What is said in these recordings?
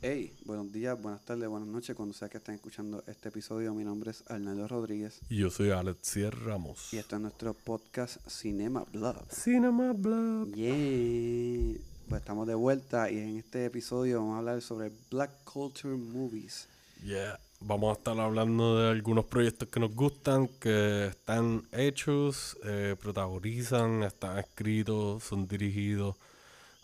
Hey, buenos días, buenas tardes, buenas noches, cuando sea que estén escuchando este episodio. Mi nombre es Arnaldo Rodríguez Y yo soy Alexier Ramos. y esto es nuestro podcast Cinema Blog. Cinema Blog. Yeah. Pues estamos de vuelta y en este episodio vamos a hablar sobre Black Culture Movies. Yeah. Vamos a estar hablando de algunos proyectos que nos gustan, que están hechos, eh, protagonizan, están escritos, son dirigidos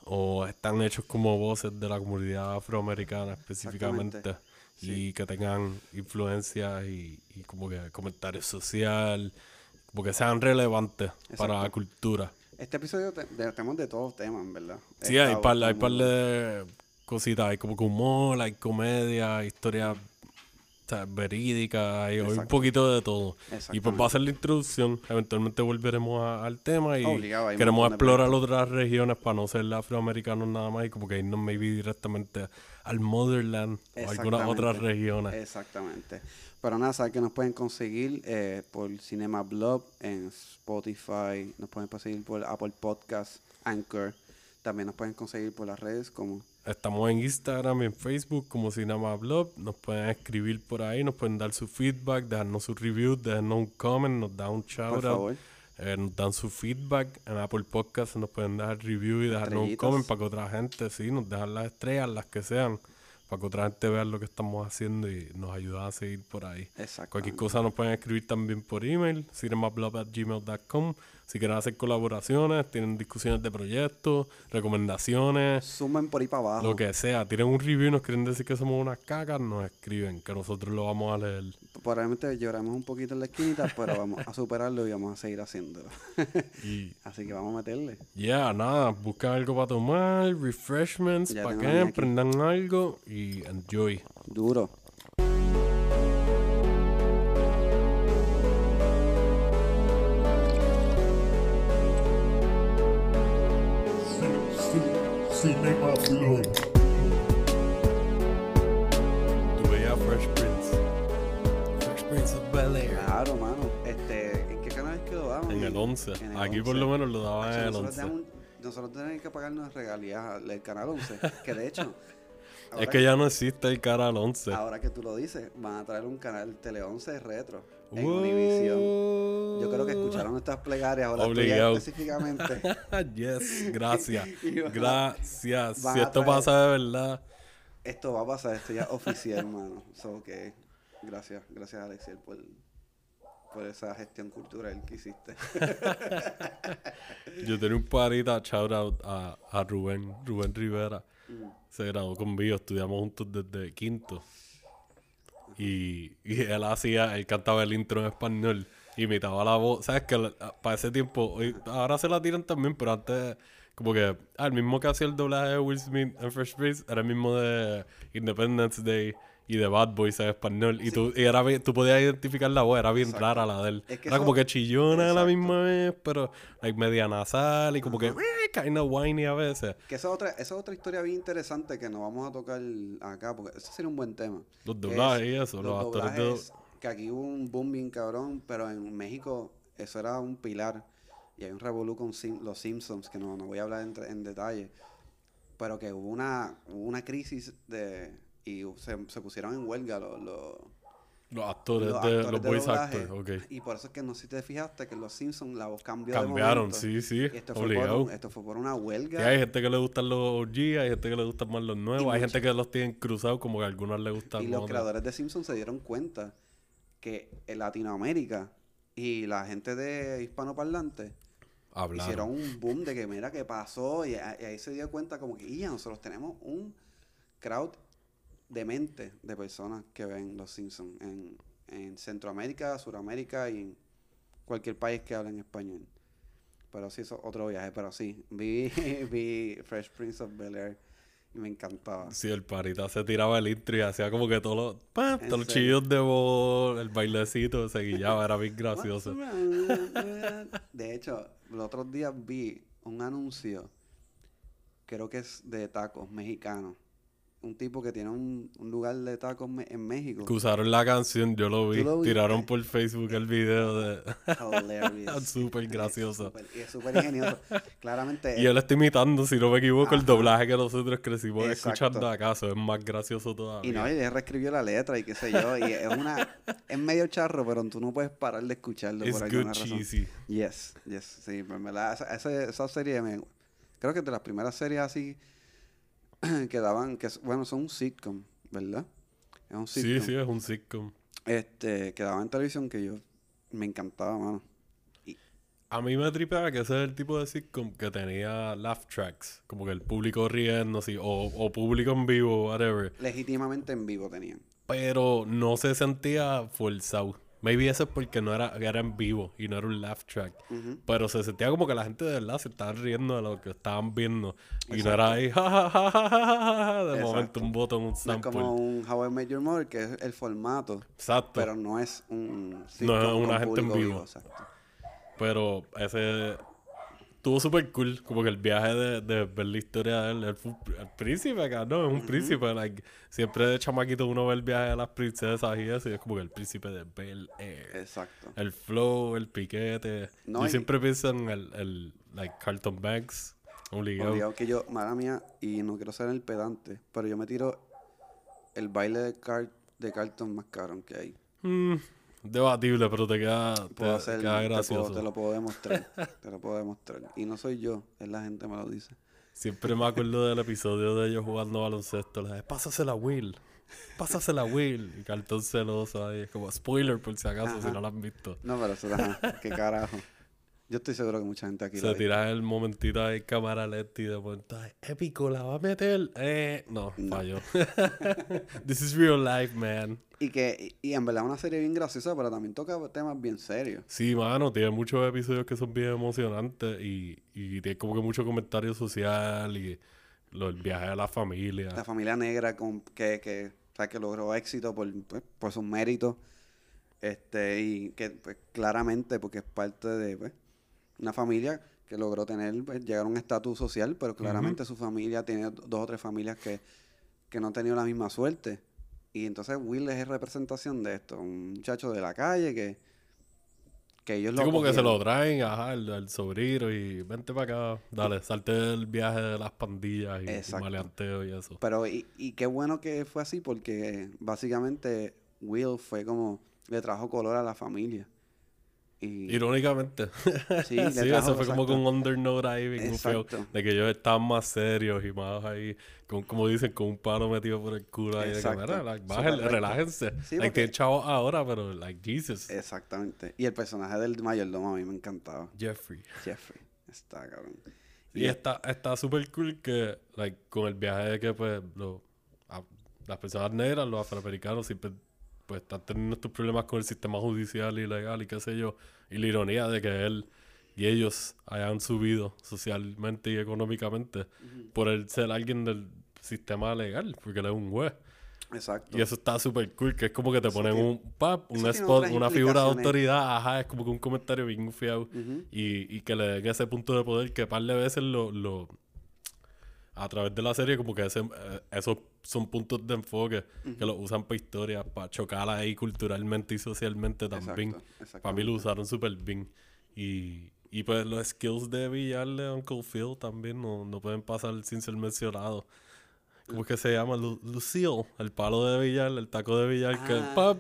o están hechos como voces de la comunidad afroamericana específicamente. Y que tengan influencia y, y como que comentario social, como que sean relevantes para la cultura. Este episodio te- de- tenemos de todos temas, verdad. Sí, hay par, hay par de cositas, hay como que humor, hay comedia, historia verídica, hay, un poquito de todo. Y pues va a ser la introducción, eventualmente volveremos a- al tema y Obligado, queremos explorar otras regiones para no ser afroamericanos nada más y como que irnos maybe directamente al motherland o algunas otras regiones. Exactamente. Pero nada, saben que nos pueden conseguir eh, por Cinema Blog en Spotify, nos pueden conseguir por Apple Podcast, Anchor. También nos pueden conseguir por las redes como Estamos en Instagram y en Facebook como Cinema Blog. Nos pueden escribir por ahí, nos pueden dar su feedback, dejarnos su review, dejarnos un comment, nos dan un shout out. Eh, nos dan su feedback en Apple Podcast, nos pueden dejar review y dejarnos un comment para que otra gente, sí, nos dejan las estrellas, las que sean, para que otra gente vea lo que estamos haciendo y nos ayuda a seguir por ahí. Exacto. Cualquier cosa nos pueden escribir también por email, cinemablog.gmail.com. Si quieren hacer colaboraciones, tienen discusiones de proyectos, recomendaciones, Sumen por ahí para abajo. lo que sea. Tienen un review y nos quieren decir que somos unas cacas, nos escriben, que nosotros lo vamos a leer. Probablemente lloramos un poquito en la esquinita, pero vamos a superarlo y vamos a seguir haciéndolo. Y Así que vamos a meterle. Ya, nada, buscan algo para tomar, refreshments, para que prendan algo y enjoy. Duro. Cinema Blog. Tú veías Fresh Prince. Fresh Prince of Bel Air. Claro, mano. Este, ¿En qué canal es que lo daban? En el 11. En el Aquí por 11. lo menos lo daban en el nosotros 11. tenemos- nosotros tenemos que pagarnos regalías al del canal 11. Que de hecho, Es ahora que ya no existe el cara al 11. Ahora que tú lo dices, van a traer un canal Tele 11 retro en. Univision. Yo creo que escucharon nuestras plegarias ahora Obligado. específicamente. yes, gracias. Van Gracias. van Si esto pasa de verdad. Esto va a pasar, esto ya es oficial, hermano. So que gracias, gracias Alexiel por, por esa gestión cultural que hiciste. Yo tenía un parita, shout out a, a Rubén, Rubén Rivera. Mm. Se graduó conmigo, estudiamos juntos desde quinto. Y, y él hacía, él cantaba el intro en español, imitaba la voz. ¿Sabes que Para ese tiempo, ahora se la tiran también, pero antes, como que, ah, el mismo que hacía el doblaje de Will Smith en Fresh Prince, era el mismo de Independence Day y de Bad Boys en español. Y, tú, y era bien- tú podías identificar la voz, era bien Exacto. rara la de él. Es que era eso- como que chillona a la misma vez, pero like, media nasal y como que kind of whiny a veces. Que esa es otra, esa es otra historia bien interesante que no vamos a tocar acá, porque ese sería un buen tema. Los doblajes es y eso, los actores de... doblajes, Que aquí hubo un boom bien cabrón, pero en México eso era un pilar. Y hay un revolú con Sim- los Simpsons, que no, no voy a hablar en, en detalle. Pero que hubo una, una crisis de y se, se pusieron en huelga los, los, Los actores, los de, actores los de voice doblaje. actors, ok. Y por eso es que no sé si te fijaste que en los Simpsons la voz cambió Cambiaron, sí, sí, Y esto fue, por, obligado. un- esto fue por una huelga. Que hay gente que le gustan los OG, hay gente que le gustan más los nuevos, hay mucho- gente que los tienen cruzados como que a algunos les gustan Y los otros. creadores de Simpsons se dieron cuenta que en Latinoamérica y la gente de hispanoparlante Hablaron. hicieron un boom de que mira qué pasó y ahí se dio cuenta como que ya nosotros tenemos un crowd de mente de personas que ven los Simpsons en, en Centroamérica, Suramérica y en cualquier país que hable en español. Pero sí, eso es otro viaje, pero sí, vi, vi Fresh Prince of Bel Air y me encantaba. Sí, el parita se tiraba el intro y hacía como que todos los, ¡pam! ¿En todos los chillos de voz, el bailecito, se guillaba, era bien gracioso. De hecho, los otros días vi un anuncio, creo que es de tacos mexicanos, un tipo que tiene un, un lugar de tacos me- en México. Que usaron la canción, yo lo vi. Tiraron por Facebook el video de. Hilarious. Súper gracioso. Y es súper ingenioso. Claramente. Y él está imitando, si no me equivoco, el doblaje que nosotros crecimos Exacto. escuchando acaso. Es más gracioso todavía. Y no, y él reescribió la letra y qué sé yo. Y es una. es medio charro, pero tú no puedes parar de escucharlo It's por good alguna razón. cheesy. Yes, yes. Sí, verdad, esa, esa, esa serie me. Creo que de las primeras series así. que daban. que Bueno, son un sitcom, ¿verdad? Es un sitcom. Sí, sí, es un sitcom. Este, que daba en televisión que yo. Me encantaba, mano. A mí me tripeaba que ese es el tipo de sitcom que tenía laugh tracks. Como que el público riendo, así, o, o público en vivo, whatever. Legítimamente en vivo tenían. Pero no se sentía forzado. Maybe eso es porque no era, era en vivo y no era un laugh track. Pero se sentía como que la gente de verdad se estaba riendo de lo que estaban viendo. Y no era ahí, ja, de Exacto. momento un botón, un No es sample. como un How I Met Your Mother, que es el formato, Exacto. pero no es un No es una gente en vivo. exacto. Pero ese estuvo súper cool. Como que el viaje de, de ver la historia de él. Él fue el príncipe acá, ¿no? Es un príncipe. like, siempre de chamaquito uno ve el viaje de las princesas y eso. Y es como que el príncipe de Bel Air. Exacto. El flow, el piquete. No, Yo y- siempre pienso en el, el like, Carlton Banks. Obligado. Obligado que yo, mala mía, y no quiero ser el pedante, pero yo me tiro el baile de, Car de Carlton más caro que hay. Mm, debatible, pero te queda, te, Puedo hacer, queda te, puedo- gracioso. te lo puedo demostrar. te lo puedo demostrar. Y no soy yo, es la gente me lo dice. Siempre me acuerdo del episodio de ellos jugando baloncesto. Le dije, pásasela a Will. Pásasela a Will. Y Cartón celoso ahí. Es como spoiler por si acaso, si no lo han visto. No, pero eso, ajá, qué carajo. Yo estoy seguro que mucha gente aquí Se tira el momentito ahí cámara lenta y de momento, "Ay, épico, la va a meter. Eh, no, No. falló. This is real life, man. Y que, y, y en verdad es una serie bien graciosa, pero también toca temas bien serios. Sí, mano, tiene muchos episodios que son bien emocionantes y, y tiene como que mucho comentario social y lo, el viaje de la familia. La familia negra con, que, que, o sea, que logró éxito por, pues, por sus méritos. Este, y que pues, claramente, porque es parte de pues, una familia que logró tener, pues, llegar a un estatus social, pero claramente su familia tiene dos o tres familias que, que no han tenido la misma suerte. Y entonces Will es representación de esto, un muchacho de la calle que, que ellos Sí, lo como que se lo traen, ajá, el, el sobrino y vente para acá, dale, salte el viaje de las pandillas y, y maleanteo y eso. Pero, y, y qué bueno que fue así, porque básicamente Will fue como, le trajo color a la familia. Y, Irónicamente. Sí, sí, trajo, eso fue como con un undernote ahí, bien feo, de que ellos estaban más serios y más ahí, con, como dicen, con un palo metido por el culo ahí, de que, Exacto. mira, like, Súper bájenle, recto. relájense. Sí, like, porque- chavos ahora, pero, like, Jesus. exactamente. Y el personaje del mayordomo a mí me encantaba. Jeffrey. Jeffrey. Está cabrón. Y está está súper cool que, like, con el viaje de que, pues, lo- a- las personas negras, los afroamericanos, siempre, pues, están teniendo estos problemas con el sistema judicial y legal y qué sé yo. Y la ironía de que él y ellos hayan subido socialmente y económicamente por el ser alguien del sistema legal, porque él es un juez. Exacto. Y eso está súper cool, que es como que te Eso ponen tiene- un pap, un spot, una figura de autoridad, ajá, es como que un comentario bien fiado y, y que le den ese punto de poder que par de veces lo, lo a través de la serie como que ese, eh, esos son puntos de enfoque que los usan para historia, para chocar ahí culturalmente y socialmente también. Exacto, Para mí lo usaron súper bien. Y, y pues los skills de Villar de Uncle Phil también no, no pueden pasar sin ser mencionados. ¿Cómo es que se llama? Lu- Lucille, el palo de Villar, el taco de Villar, que Ah. pap.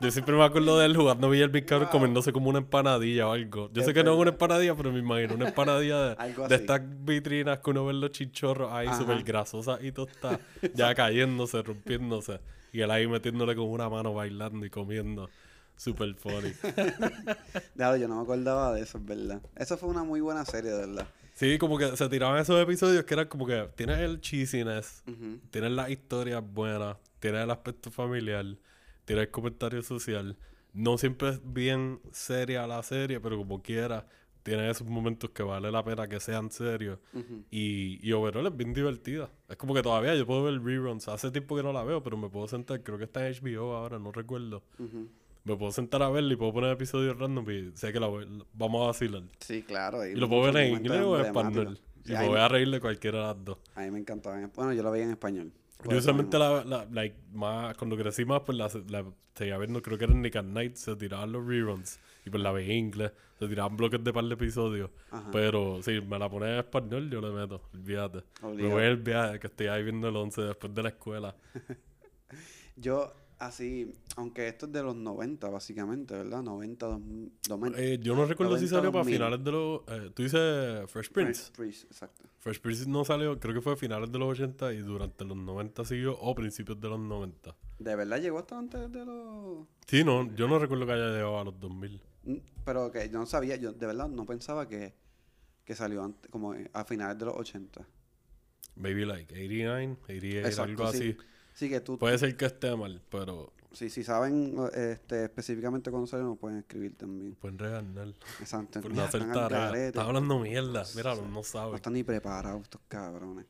Yo siempre me acuerdo de él jugando Villar bien cabrón, comiéndose como una empanadilla o algo. Yo Es sé que no es una empanadilla, pero me imagino una empanadilla de, de estas vitrinas que uno ve los chichorros ahí súper grasosas y tostadas, ya cayéndose, rompiéndose. Y él ahí metiéndole con una mano bailando y comiendo. Super funny. Claro, yo no me acordaba de eso, es verdad. Eso fue una muy buena serie, de verdad. Sí, como que se tiraban esos episodios que eran como que tienes el cheesiness, Ujú. tienes las historias buenas, tienes el aspecto familiar, tienes el comentario social. No siempre es bien seria la serie, pero como quiera, tiene esos momentos que vale la pena que sean serios. Y, y overall es bien divertida. Es como que todavía yo puedo ver reruns. Hace tiempo que no la veo, pero me puedo sentar. Creo que está en HBO ahora, no recuerdo. Ujú. Me puedo sentar a verla y puedo poner episodios random y sé que la voy- vamos a vacilar. Sí, claro. Y lo puedo ver en inglés o en español. Y me voy a reír de cualquiera de las dos. A mí me encantaba. en- Bueno, yo lo veía en español. Yo usualmente la, la, like, más, cuando crecí más, pues la, la seguía viendo, creo que era en Nick at Night, se tiraban los reruns. Y pues la veía en inglés, se tiraban bloques de par de episodios. Ajá. Pero si me la pones en español, yo le meto, olvídate. Me voy el viaje, que estoy ahí viendo el 11 después de la escuela. Yo, así, aunque esto es de los 90, básicamente, ¿verdad? 90, 2000, 90. Eh, yo no recuerdo si 90, salió para 2000. finales de los... eh, Tú dices Fresh Prince. Fresh Prince, exacto. Fresh Prince no salió, creo que fue a finales de los 80 y durante los 90 siguió, o principios de los 90. ¿De verdad llegó hasta antes de los...? Sí, no, yo no recuerdo que haya llegado a los 2000. Mm, Pero que yo no sabía, yo de verdad no pensaba que, que salió antes, como eh, a finales de los 80. Maybe like 89, 88, Exacto, algo sí. así. Sí, que tú, Puede ser que esté mal, pero sí, si saben este, específicamente cuándo salió, nos pueden escribir también. pueden regalar. Exacto. Por no hacer tarea. Están hablando mierda. Míralo, no No sabe. están ni preparados estos cabrones.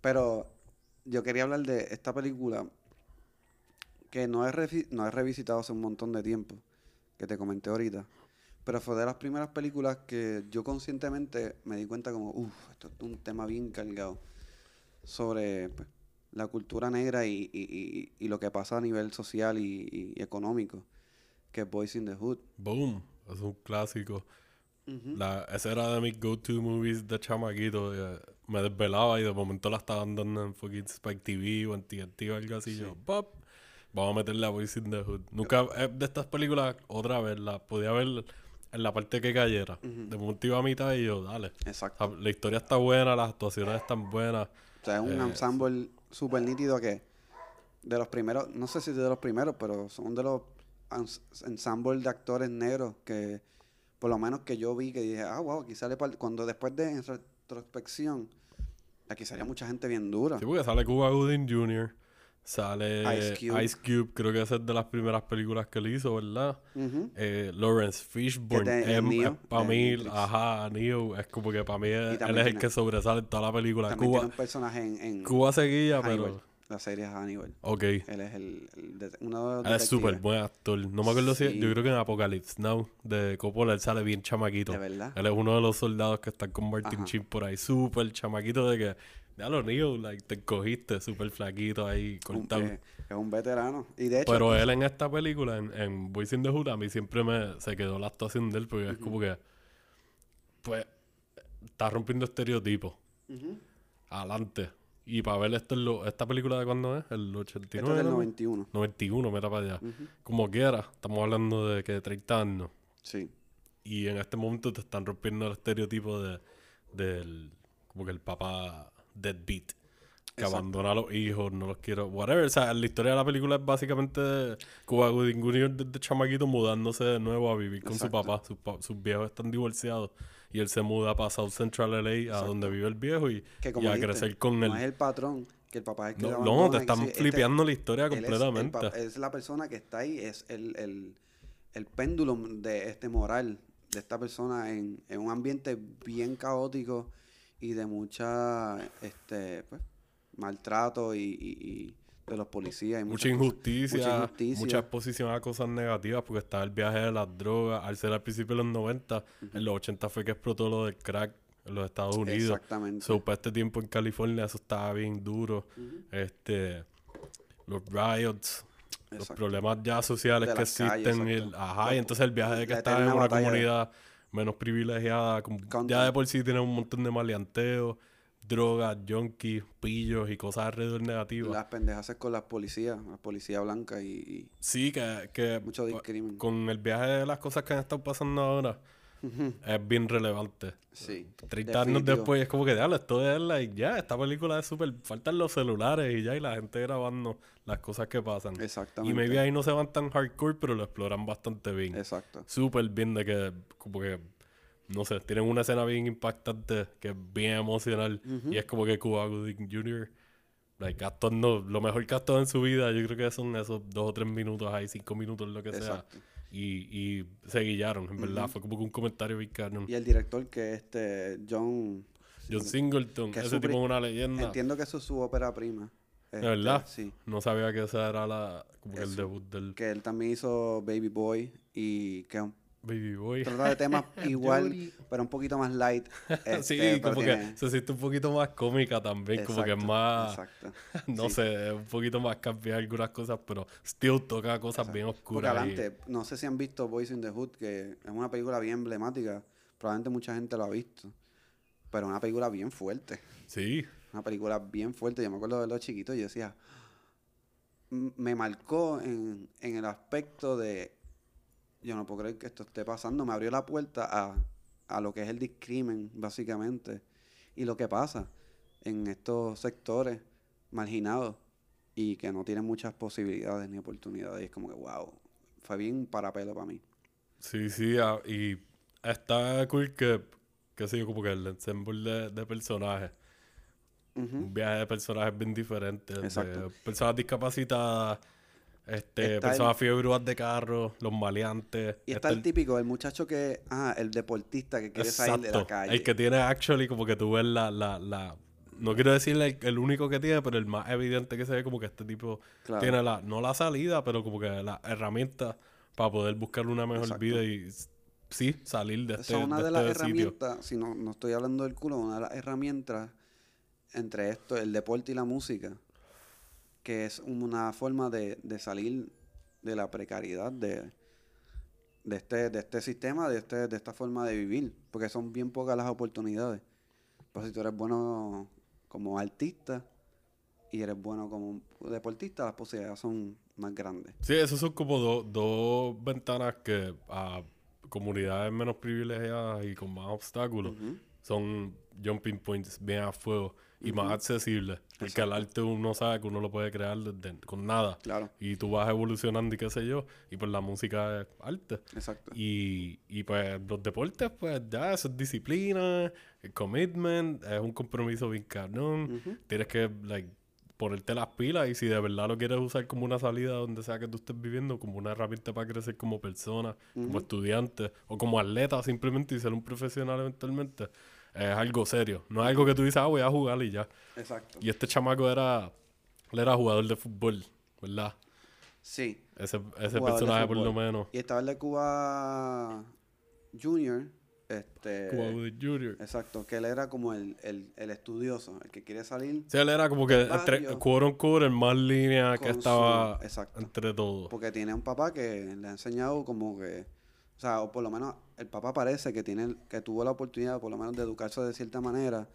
Pero yo quería hablar de esta película que no he, no he revisitado hace un montón de tiempo, que te comenté ahorita. Pero fue de las primeras películas que yo conscientemente me di cuenta como, uff, esto es un tema bien cargado sobre pues, la cultura negra y, y- y- y lo que pasa a nivel social y, económico, que es Boys in the Hood. Boom. Es un clásico. Ujú. La, ese era de mis go-to movies de chamaquito. eh, me desvelaba y de momento la estaban dando en fucking Spike TV o en TNT o algo así. Yo, pop, vamos a meterle a Boys in the Hood. Nunca, eh, de estas películas, otra vez, la podía ver en la parte que cayera. De momento iba a mitad y yo, dale. Exacto. La historia está buena, las actuaciones están buenas. O sea, es un Eh, ensemble súper nítido que de los primeros, no sé si de los primeros, pero son de los ens- ensembles de actores negros que por lo menos que yo vi que dije, ah, wow, aquí sale par-". cuando después de en retrospección, aquí salía mucha gente bien dura. Sí, porque sale Cuba Gooding Jr., sale Ice Ice Cube. Creo que esa es de las primeras películas que él hizo, ¿verdad? Eh, Lawrence Fishburne, para mí, ajá, Neo, es como que para mí es- él es el que sobresale en toda la película. También tiene Cuba, un personaje en, en Cuba seguía, pero... La serie es Hannibal. Ok, Él es el, el de- uno de los él es súper buen actor. No me acuerdo si... Yo creo que en Apocalypse Now de Coppola él sale bien chamaquito. De verdad. Él es uno de los soldados que están con Martin Ajá. Sheen por ahí. Súper chamaquito de que... Ya lo Neo, like, te cogiste súper flaquito ahí, Un- cortado. eh, es un veterano. Y de hecho, Pero él en esta película, en, en Boys in the Hood, a mí siempre me se quedó la actuación de él porque es como que, pues, está rompiendo estereotipos. Adelante. Y para ver esto, lo- esta película de cuándo es, el 89. esto es del ¿no? 91. 91, mira para allá. Como quiera, estamos hablando de que 30 años. Sí. Y en este momento te están rompiendo el estereotipo de, del, como que el papá deadbeat. Que Exacto. abandona a los hijos, no los quiero, whatever. O sea, la historia de la película es básicamente Cuba Gooding Jr. desde chamaquito mudándose de nuevo a vivir con su papá. Sus, pa- sus viejos están divorciados. Y él se muda para South Central LA, a Exacto. donde vive el viejo, y, Que a dijiste, crecer con no él. es el patrón, que el papá es que No, no, te que están sí, este- flipeando la historia es el completamente. pa- Es, la persona que está ahí, es el, el, el péndulo de este moral de esta persona en, en un ambiente bien caótico y de mucha este pues, maltrato y, y- y de los policías. Y Mucha injusticia, Mucha injusticia. mucha exposición a cosas negativas, porque estaba el viaje de las drogas. Al ser al principio de los 90, en los 80 fue que explotó lo del crack en los Estados Unidos. Exactamente. So, para este tiempo en California eso estaba bien duro. Este, los riots, los problemas ya sociales De que calles, existen. el- ajá, y entonces el viaje de que la estaba en una batalla comunidad menos privilegiada, ya de por sí tiene un montón de maleanteo, drogas, junkies, pillos y cosas alrededor negativas. Las pendejas con las policías, la policía blanca y, y Sí, que, que mucho discrimen. con el viaje de las cosas que han estado pasando ahora es bien relevante. Sí. 30 años después es como que, diablo, esto es like, ya, esta película es súper... Faltan los celulares y ya, y la gente grabando las cosas que pasan. Y Exactamente. maybe ahí no se van tan hardcore, pero lo exploran bastante bien. Exacto. Súper bien de que, como que, no sé, tienen una escena bien impactante, que es bien emocional. Y es como que Cuba Gooding Jr., like, lo mejor que ha en su vida, yo creo que son esos dos o tres minutos ahí, cinco minutos, lo que sea. Y, y se guillaron, en verdad. Fue como que un comentario bien. Y el director que es este John John Singleton, que ese su tipo es una leyenda. entiendo que eso es su ópera prima. Este, verdad? Sí. No sabía que esa era la, como que el debut del... Que él también hizo Baby Boy y que es un Baby Boy. Trata de temas igual, pero un poquito más light. sí, este, como tiene- que se siente un poquito más cómica también, como que es más, Exacto. no sí. sé, es un poquito más cambiar algunas cosas, pero still toca cosas bien Porque oscuras. y- adelante, no sé si han visto Boys in the Hood, que es una película bien emblemática. Probablemente mucha gente lo ha visto. Pero una película bien fuerte. Sí, Una película bien fuerte. Yo me acuerdo de verlo chiquito y yo decía. "M- Me marcó en, en el aspecto de. Yo no puedo creer que esto esté pasando. Me abrió la puerta a, a lo que es el discrimen, básicamente. Y lo que pasa en estos sectores marginados y que no tienen muchas posibilidades ni oportunidades. Y es como que, wow, fue bien para pelo para mí. sí, sí, y está cool que, que sé yo, como que el ensemble de, de personajes. Ujú. Un viaje de personajes bien de Exacto. personas discapacitadas, este, Está personas de carro, los maleantes. Y está el típico, el muchacho que, ah, el deportista que quiere salir de la calle. El que tiene actually como que tú ves la, la, la no quiero decirle el, el único que tiene, pero el más evidente que se ve como que este tipo Claro. tiene la, no la salida, pero como que la herramienta para poder buscar una mejor Exacto. vida y sí, salir de este, Esa es una de de las este herramientas, si no, no estoy hablando del culo, una de las herramientas entre esto, el deporte y la música, que es una forma de, de salir de la precariedad de, de, este, de este sistema, de, este, de esta forma de vivir, porque son bien pocas las oportunidades. Pues si tú eres bueno como artista y eres bueno como deportista, las posibilidades son más grandes. Sí, esos son como do- dos ventanas que a comunidades menos privilegiadas y con más obstáculos son jumping points bien a fuego y más accesibles. Porque el arte uno sabe que uno lo puede crear desde- con nada. Claro, Y tú vas evolucionando y qué sé yo. Y pues la música es arte. exacto. Y, y pues los deportes, pues ya, eso es disciplina, el commitment, es un compromiso bien cabrón. Tienes que, like, ponerte las pilas y si de verdad lo quieres usar como una salida donde sea que tú estés viviendo, como una herramienta para crecer como persona, como estudiante o como atleta simplemente y ser un profesional eventualmente, es algo serio. No es algo que tú dices, ah, voy a jugar y ya. Exacto. Y este chamaco era, él era jugador de fútbol, ¿verdad? Sí. Ese, ese Jugador personaje por lo menos. Y estaba el de Cuba Junior. Este, Cuba Jr. Exacto, que él era como el, el, el estudioso, el que quiere salir. Sí, él era como que entre barrio. quote unquote, el más línea que su- estaba exacto. entre todos. Porque tiene un papá que le ha enseñado como que. O sea, o por lo menos el papá parece que tiene que tuvo la oportunidad por lo menos de educarse de cierta manera.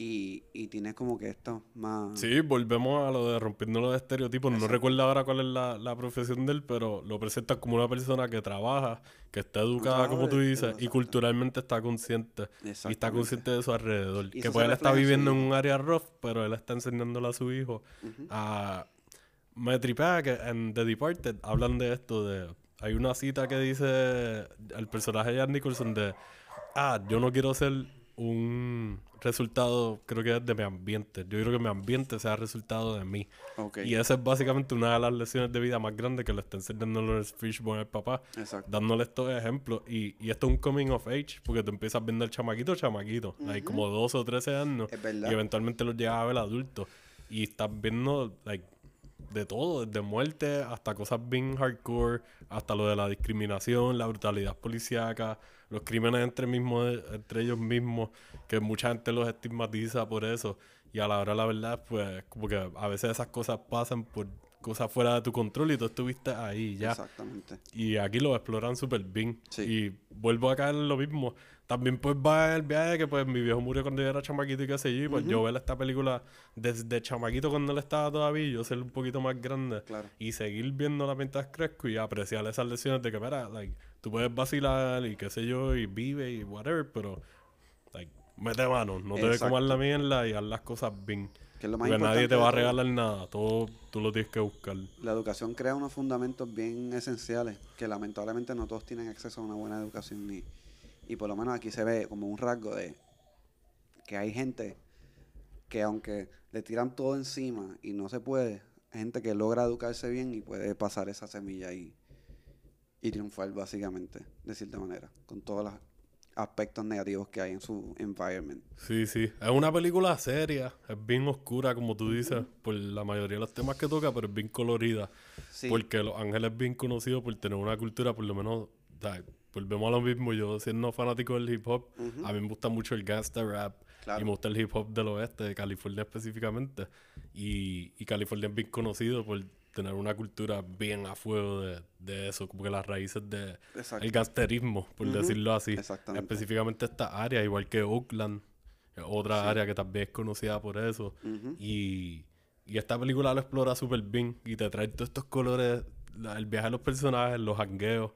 Y, y tiene como que esto más. Sí, volvemos a lo de rompiendo los estereotipos. No recuerdo ahora cuál es la, la profesión de él, pero lo presenta como una persona que trabaja, que está educada, como tú dices, y culturalmente está consciente. Y está consciente de su alrededor. Y que pues él está viviendo en un área rough, pero él está enseñándole a su hijo Ujú. a... Me tripea que en The Departed hablan de esto, de... Hay una cita que dice el personaje de Jan Nicholson de... Ah, yo no quiero ser un resultado, creo que es de mi ambiente. Yo quiero que mi ambiente sea resultado de mí. Ok. Y esa es básicamente una de las lecciones de vida más grandes que le está enseñando Lawrence Fishburne al papá Exacto. dándole estos ejemplos. Y, y esto es un coming of age, porque tú empiezas viendo al chamaquito, chamaquito, like, como 12 o 13 años, Es verdad. y eventualmente lo llegas a ver adulto. Y estás viendo, like, de todo, desde muerte hasta cosas bien hardcore, hasta lo de la discriminación, la brutalidad policíaca, los crímenes entre, mismos, entre ellos mismos, que mucha gente los estigmatiza por eso. Y a la hora la verdad, pues, como que a veces esas cosas pasan por cosas fuera de tu control y tú estuviste ahí ya. Exactamente. Y aquí lo exploran súper bien. Sí. Y vuelvo a caer en lo mismo. También pues va el viaje que pues mi viejo murió cuando yo era chamaquito y qué sé yo. Y pues yo ver esta película desde chamaquito cuando él estaba todavía yo ser un poquito más grande. Claro. Y seguir viéndola mientras crezco y apreciar esas lecciones de que, mira, like, tú puedes vacilar y qué sé yo, y vive y whatever, pero, like, mete mano. No te Exacto. comer la mierda y haz las cosas bien. Que es lo más Porque nadie te va a regalar nada. Todo tú lo tienes que buscar. La educación crea unos fundamentos bien esenciales que lamentablemente no todos tienen acceso a una buena educación ni y por lo menos aquí se ve como un rasgo de que hay gente que aunque le tiran todo encima y no se puede, gente que logra educarse bien y puede pasar esa semilla y, y triunfar básicamente, de cierta manera, con todos los aspectos negativos que hay en su environment. Sí, sí. Es una película seria. Es bien oscura, como tú dices, por la mayoría de los temas que toca, pero es bien colorida. Sí, Porque Los Ángeles es bien conocido por tener una cultura, por lo menos, volvemos a lo mismo. Yo siendo fanático del hip hop, a mí me gusta mucho el gangsta rap. Claro. Y me gusta el hip hop del oeste, de California específicamente. Y, y California es bien conocido por tener una cultura bien a fuego de, de eso, como que las raíces de Exacto. el gangsterismo, por decirlo así. Exactamente. Específicamente esta área, igual que Oakland, otra área que también es conocida por eso. y, y esta película lo explora súper bien y te trae todos estos colores, la- el viaje de los personajes, los jangueos,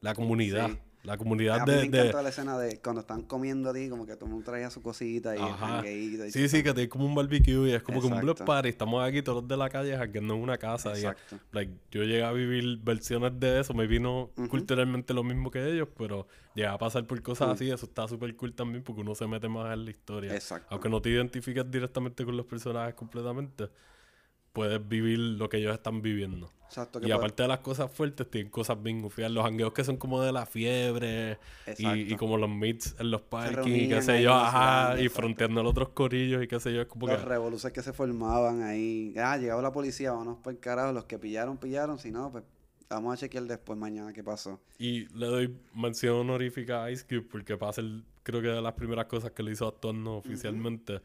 la comunidad. Sí. La comunidad a mí de... me de- encanta la escena de cuando están comiendo ahí, como que todo el mundo traía su cosita y el Ajá. jangueíto y Sí, sí, que te como un barbecue y es como que un block Exacto. party. Estamos aquí todos de la calle jangueando en una casa. y, Exacto. like, yo llegué a vivir versiones de eso. Me vino culturalmente lo mismo que ellos, pero llegué a pasar por cosas así. Eso está súper cool también porque uno se mete más en la historia. Exacto. Aunque no te identifiques directamente con los personajes completamente, puedes vivir lo que ellos están viviendo. Exacto, que Y puede- aparte de las cosas fuertes, tienen cosas bien gufiadas. Los hangueos que son como de la fiebre y, y como los meets en los parques y qué sé yo, ajá, y fronteando a los otros corillos y qué sé yo. Es como los que revoluciones que se formaban ahí. Ah, llegaba la policía, vámonos por el carajo. Los que pillaron, pillaron. Si no, pues vamos a chequear después mañana qué pasó. Y le doy mención honorífica a Ice Cube porque pasa el, creo que de las primeras cosas que le hizo actuando oficialmente.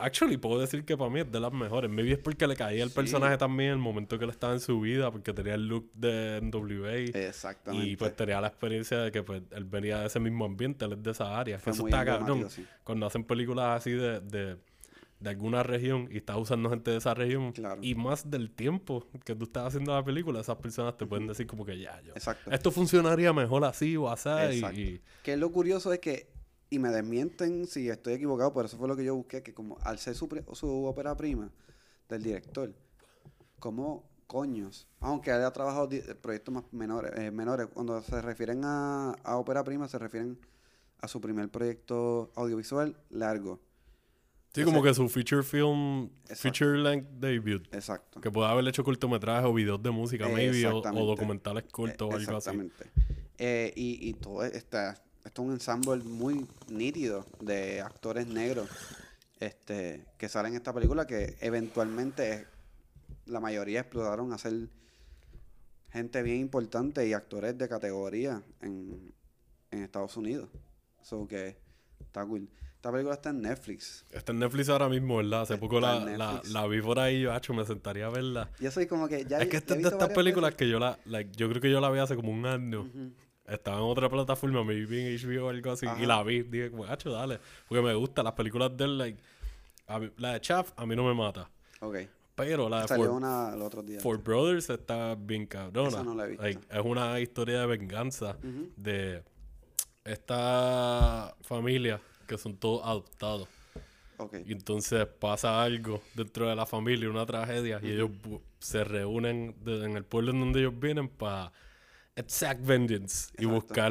Actually, puedo decir que para mí es de las mejores. Maybe es porque le caía el Sí. personaje también en el momento que él estaba en su vida, porque tenía el look de NWA. Exactamente. Y pues tenía la experiencia de que pues él venía de ese mismo ambiente, él es de esa área. Fue Eso muy está cabrón. sí. Cuando hacen películas así de, de, de alguna región y estás usando gente de esa región Claro. y más del tiempo que tú estás haciendo la película, esas personas te pueden decir como que ya, yo. Exacto. Esto funcionaría mejor así o así. Exacto. Y, y- Que lo curioso es que, y me desmienten si estoy equivocado, pero eso fue lo que yo busqué, que como al ser su, su ópera prima del director, como coños, aunque haya trabajado proyectos más menores, eh, menores, cuando se refieren a, a ópera prima, se refieren a su primer proyecto audiovisual largo. sí, como que su feature film, Exacto. feature length debut. Exacto. Que puede haber hecho cortometrajes o videos de música, maybe, o, documentales cortos o algo así. Exactamente. Eh, y, y todo esta, esto es un ensamble muy nítido de actores negros este, que salen en esta película que eventualmente la mayoría explotaron a ser gente bien importante y actores de categoría en, en Estados Unidos. So que está cool. Esta película está en Netflix. Está en Netflix ahora mismo, ¿verdad? Hace poco Está la, en la, la vi por ahí, yo, hacho, me sentaría a verla. Yo soy como que ya es que esta es de estas películas veces. que yo la, yo creo que yo la vi hace como un año. Estaba en otra plataforma, me vi en HBO o algo así, Ajá. y la vi. Dije, hacho, dale. Porque me gustan las películas de él, like, a mí- la de Chaff a mí no me mata. Ok. Pero la de Salió Four, una el otro día. Four Brothers está bien cabrona. Esa no la he visto. Like, es una historia de venganza de esta familia que son todos adoptados. Ok. Y entonces pasa algo dentro de la familia, una tragedia, y ellos se reúnen de- en el pueblo en donde ellos vienen para exact vengeance y buscar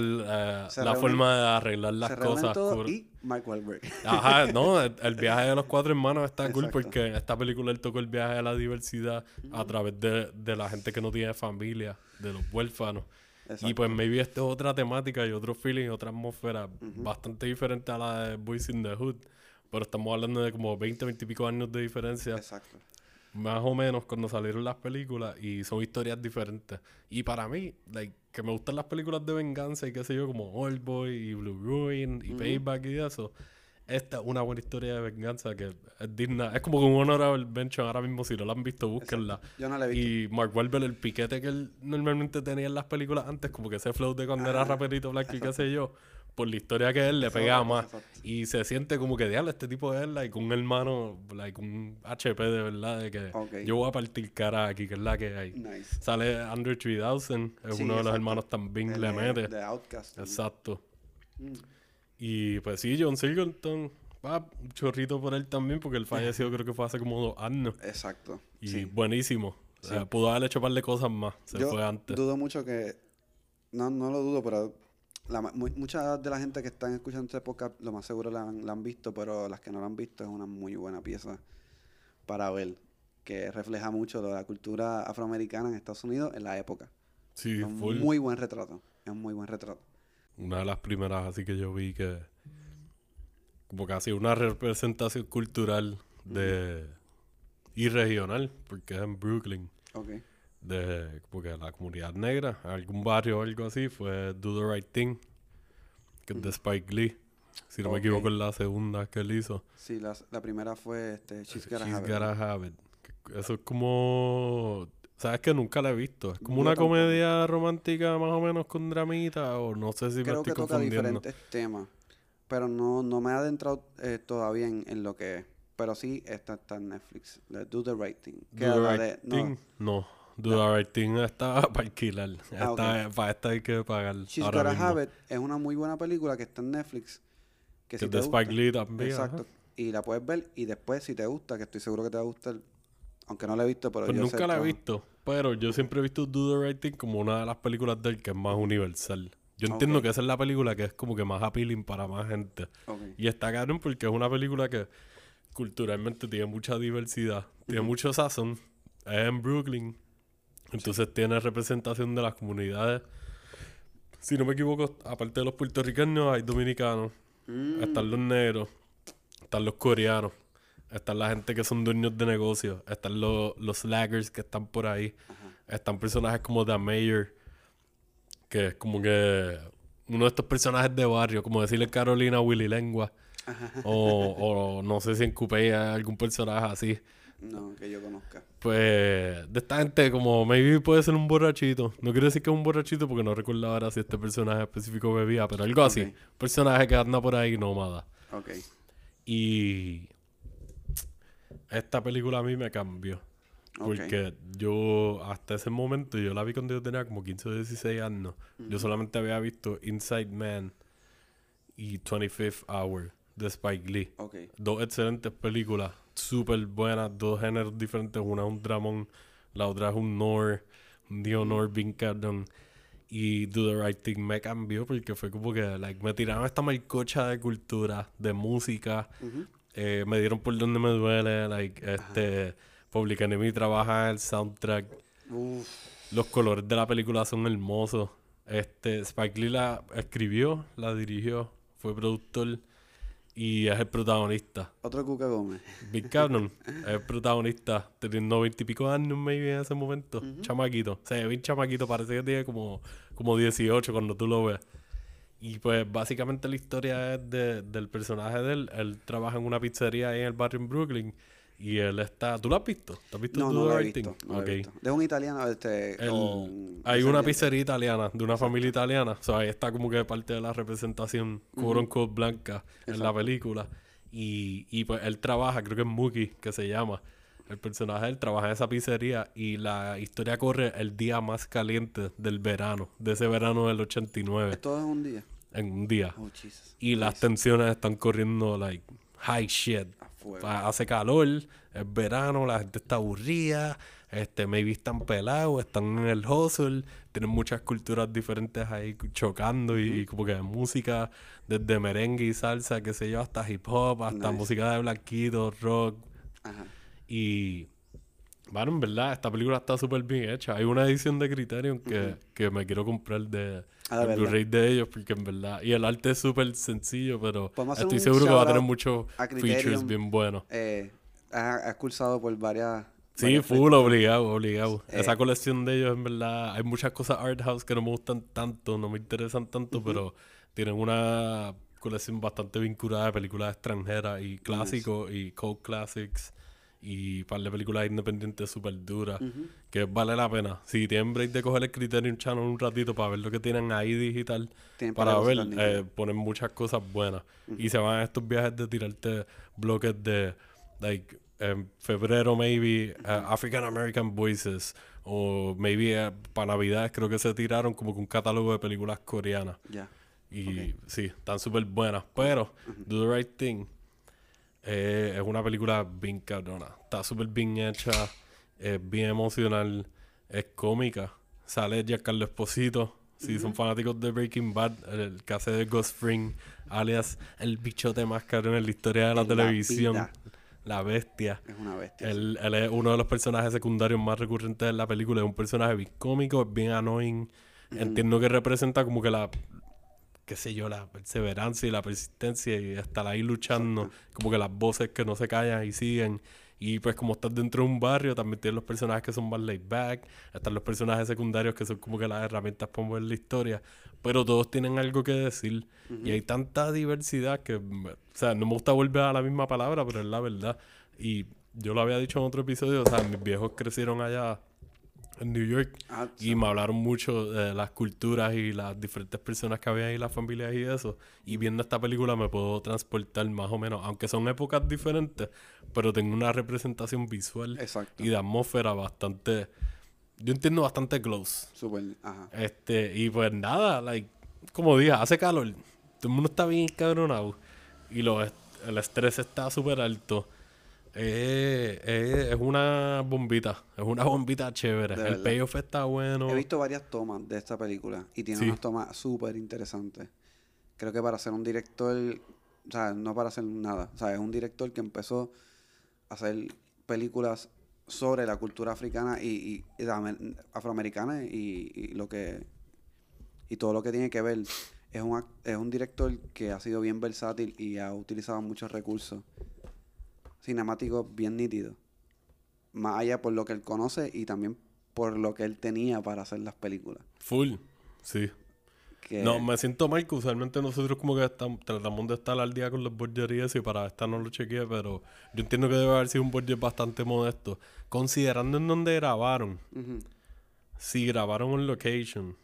Se la forma de arreglar las se cosas. todos por- y Mark Wahlberg. Ajá, no, el, el viaje de los cuatro hermanos está cool porque en esta película él tocó el viaje de la diversidad a través de, de la gente que no tiene familia, de los huérfanos. Y Exacto. pues maybe esta es otra temática y otro feeling, otra atmósfera bastante diferente a la de Boys in the Hood. Pero estamos hablando de como 20, 20 y pico años de diferencia, Exacto. Más o menos, cuando salieron las películas y son historias diferentes. Y para mí, like, que me gustan las películas de venganza y qué sé yo, como Old Boy y Blue Ruin y Payback y eso. Esta es una buena historia de venganza que es digna. Es como que un honorable mention ahora mismo. Si no la han visto, búsquenla. Yo no la he visto. Y Mark Wahlberg, el piquete que él normalmente tenía en las películas antes, como que ese flow de cuando era Ajá, raperito blanco y qué sé yo, por la historia que él le pega otra cosa, más. Y se siente como que, diablo, este tipo es like, un hermano, like, un HP de verdad, de que Ok. yo voy a partir cara aquí, que es la que hay. Nice. Sale Andrew 3000, es Sí, uno de los hermanos también le mete. De Outcast. Exacto. Mm. Y pues sí, John Singleton, va un chorrito por él también, porque él falleció creo que fue hace como dos años. Exacto. Y sí. buenísimo. O sea, pudo haber hecho un par de cosas más. Se Yo fue antes. dudo mucho que. No, no lo dudo, pero. La, mucha de la gente que están escuchando este podcast, lo más seguro la han, la han visto, pero las que no la han visto es una muy buena pieza para ver. Que refleja mucho de la cultura afroamericana en Estados Unidos en la época. Sí, Es un full. muy buen retrato. Es un muy buen retrato. Una de las primeras así que yo vi que como casi una representación cultural de y regional, porque es en Brooklyn, Ok. de porque la comunidad negra, algún barrio o algo así, fue Do the Right Thing, que es de Spike Lee. Si no me equivoco, es la segunda que él hizo. Sí, la, la primera fue este, She's Gotta She's Have It. Gotta Have It. Eso es como... ¿Sabes que nunca la he visto? Es como Yo una tampoco. comedia romántica más o menos con dramita o no sé si me Creo estoy que toca confundiendo. diferentes temas, pero no, no me he adentrado eh, todavía en, en lo que es. Pero sí, esta está en Netflix. la Do the Right Thing. Que Do the Right de- no, Thing. No. Do the Right Thing está para alquilar. Ah, Esta- Para esta hay que pagar She's ahora Gotta mismo. Have It es una muy buena película que está en Netflix. Que, Que si es te de Spike gusta- Lee también. ajá. Exacto. Y la puedes ver y después si te gusta, que estoy seguro que te va a gustar, aunque no la he visto, pero Pues yo nunca la he visto. Pero yo siempre he visto Do the Right Thing como una de las películas de él que es más universal. Yo entiendo que esa es la película que es como que más appealing para más gente. Y está cabrón porque es una película que culturalmente tiene mucha diversidad, tiene mucho sazón, es en Brooklyn, entonces tiene representación de las comunidades. Si no me equivoco, aparte de los puertorriqueños, hay dominicanos, Mm, están los negros, están los coreanos, están la gente que son dueños de negocios, están los, los slackers que están por ahí, están personajes como The Mayor, que es como que uno de estos personajes de barrio, como decirle Carolina Willy Lengua, o, o no sé si en Coupé hay algún personaje así. No, que yo conozca. Pues de esta gente como maybe puede ser un borrachito. No quiero decir que es un borrachito porque no recuerdo ahora si este personaje específico bebía, pero algo así. Ok. Un personaje que anda por ahí nómada. Ok. Y esta película a mí me cambió. Porque yo, hasta ese momento, yo la vi cuando yo tenía como 15 o 16 años. Yo solamente había visto Inside Man y 25th Hour de Spike Lee. Dos excelentes películas, súper buenas, dos géneros diferentes. Una es un dramón, la otra es un noir, un neo noir bien cabrón. Y Do the Right Thing me cambió porque fue como que like, me tiraron esta malcocha de cultura, de música. Eh, me dieron por donde me duele. Like, este, Public Enemy trabaja en el soundtrack. Uf. Los colores de la película son hermosos. Este, Spike Lee la escribió, la dirigió, fue productor y es el protagonista. Otro Cuca Gómez. Big Cannon es el protagonista, teniendo veintipico años maybe en ese momento. Chamaquito. O sea, bien chamaquito, parece que tiene como, como 18 cuando tú lo ves. Y pues básicamente la historia es de- del personaje de él. Él trabaja en una pizzería ahí en el barrio en Brooklyn. Y él está... ¿Tú lo has visto? ¿Te has visto No, no la he visto. No la he Ok. visto. De un italiano, este. El- con hay una pizzería italiana, de una familia italiana. O sea, ahí está como que parte de la representación, quote unquote, blanca en la película. Y, y pues él trabaja, creo que es Mookie, que se llama. El personaje, él trabaja en esa pizzería y la historia corre el día más caliente del verano, de ese verano del 89, Todo es un día. en un día. Oh, Jesus. Y las tensiones están corriendo, like, high shit. A fuego. Ha- Hace calor, es verano, la gente está aburrida, este, maybe están pelados, están en el hustle, tienen muchas culturas diferentes ahí chocando y, como que música desde merengue y salsa, qué sé yo, hasta hip hop, hasta Nice. música de blanquitos, rock Ajá. Y... Bueno, en verdad, esta película está súper bien hecha. Hay una edición de Criterion que, que me quiero comprar de, Ah, de. Blu-ray de ellos, porque en verdad... Y el arte es súper sencillo, pero estoy seguro que va a tener muchos features bien buenos. Eh, ha, ha cursado por varias. Sí, full, obligado, obligado. Eh. Esa colección de ellos, en verdad, hay muchas cosas art house que no me gustan tanto, no me interesan tanto, pero tienen una colección bastante vinculada de películas extranjeras y clásicos y cult classics y par de películas independientes súper duras que vale la pena. Si tienen break de coger el Criterion Channel un ratito para ver lo que tienen ahí digital, Tienen para ver, eh, ponen muchas cosas buenas. Y se van a estos viajes de tirarte bloques de, like, en febrero, maybe, uh, African American Voices. O maybe eh, para Navidades creo que se tiraron como que un catálogo de películas coreanas. Y sí, están súper buenas. Pero Do the Right Thing eh, es una película bien cabrona. Está súper bien hecha, es bien emocional, es cómica. Sale Giancarlo Esposito. Si son fanáticos de Breaking Bad, el, que hace de Ghost Fring, alias el bichote más cabrón en la historia de la televisión. vida. La bestia. Es una bestia. Él, él es uno de los personajes secundarios más recurrentes de la película. Es un personaje bien cómico, es bien annoying. Entiendo que representa como que la, qué sé yo, la perseverancia y la persistencia y estar ahí luchando. Como que las voces que no se callan y siguen. Y pues como estás dentro de un barrio, también tienes los personajes que son más laid back, están los personajes secundarios que son como que las herramientas para mover la historia, pero todos tienen algo que decir. Y hay tanta diversidad que, o sea, no me gusta volver a la misma palabra, pero es la verdad. Y yo lo había dicho en otro episodio, o sea, mis viejos crecieron allá en New York Ah, y me hablaron mucho de las culturas y las diferentes personas que había ahí, las familias y eso. Y viendo esta película me puedo transportar más o menos, aunque son épocas diferentes, pero tengo una representación visual Exacto. y de atmósfera bastante, yo entiendo bastante close. Súper, ajá. Este, y pues nada, like, como dije, hace calor, todo el mundo está bien cabronado y lo, est- el estrés está súper alto. Eh, eh, es una bombita, es una bombita chévere. De el verdad. payoff está bueno. He visto varias tomas de esta película y tiene Sí. unas tomas súper interesantes. Creo que para ser un director, o sea, no para hacer nada, o sea, es un director que empezó a hacer películas sobre la cultura africana y, afroamericana y, y lo que y todo lo que tiene que ver. Es un, es un director que ha sido bien versátil y ha utilizado muchos recursos cinemáticos bien nítidos. Más allá por lo que él conoce y también por lo que él tenía para hacer las películas. Full, sí. Que, No, me siento mal que usualmente nosotros como que estamos, tratamos de estar al día con los budgets y para esta no lo chequeé, pero yo entiendo que debe haber sido un budget bastante modesto. Considerando en dónde grabaron, Ujú. si grabaron en location,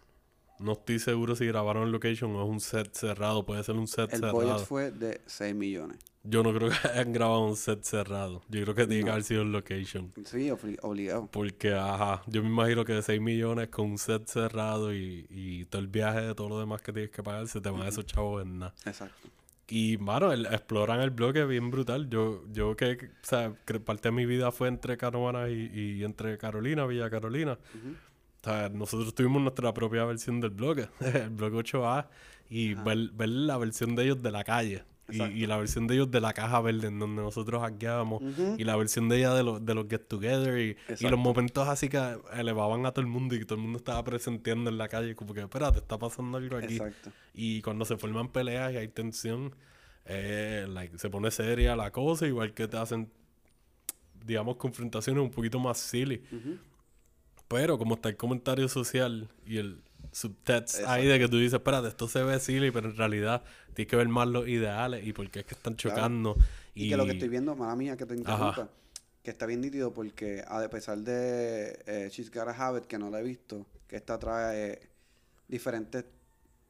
no estoy seguro si grabaron en location o es un set cerrado, puede ser un set El cerrado. budget fue de 6 millones. Yo no creo que hayan grabado un set cerrado. Yo creo que tiene que No. haber sido en location. Sí, obli- obligado. Porque, ajá, yo me imagino que de 6 millones con un set cerrado y, y todo el viaje de todo lo demás que tienes que pagar, se te van esos chavos en nada. Exacto. Y, mano, el- exploran el bloque bien brutal. Yo, yo que, o sea, que parte de mi vida fue entre Carovana y, y entre Carolina, Villa Carolina. O sea, nosotros tuvimos nuestra propia versión del bloque, el bloque 8A, y ver, ver la versión de ellos de la calle. Y, la versión de ellos de la caja verde en donde nosotros hackeábamos. Y la versión de ella de, los de los get together. Y, y los momentos así que elevaban a todo el mundo y todo el mundo estaba presenteando en la calle. Como que, espérate, está pasando algo aquí. Exacto. Y cuando se forman peleas y hay tensión, eh, like, se pone seria la cosa, igual que te hacen, digamos, confrontaciones un poquito más silly. Pero como está el comentario social y el subtext ahí Exacto. de que tú dices, espérate, esto se ve silly, pero en realidad tienes que ver más los ideales y por qué es que están Claro. chocando. Y, que lo que estoy viendo, mala mía que te Ajá. interrumpa, que está bien nítido porque a pesar de eh, She's Got a Habit, que no la he visto, que esta trae diferentes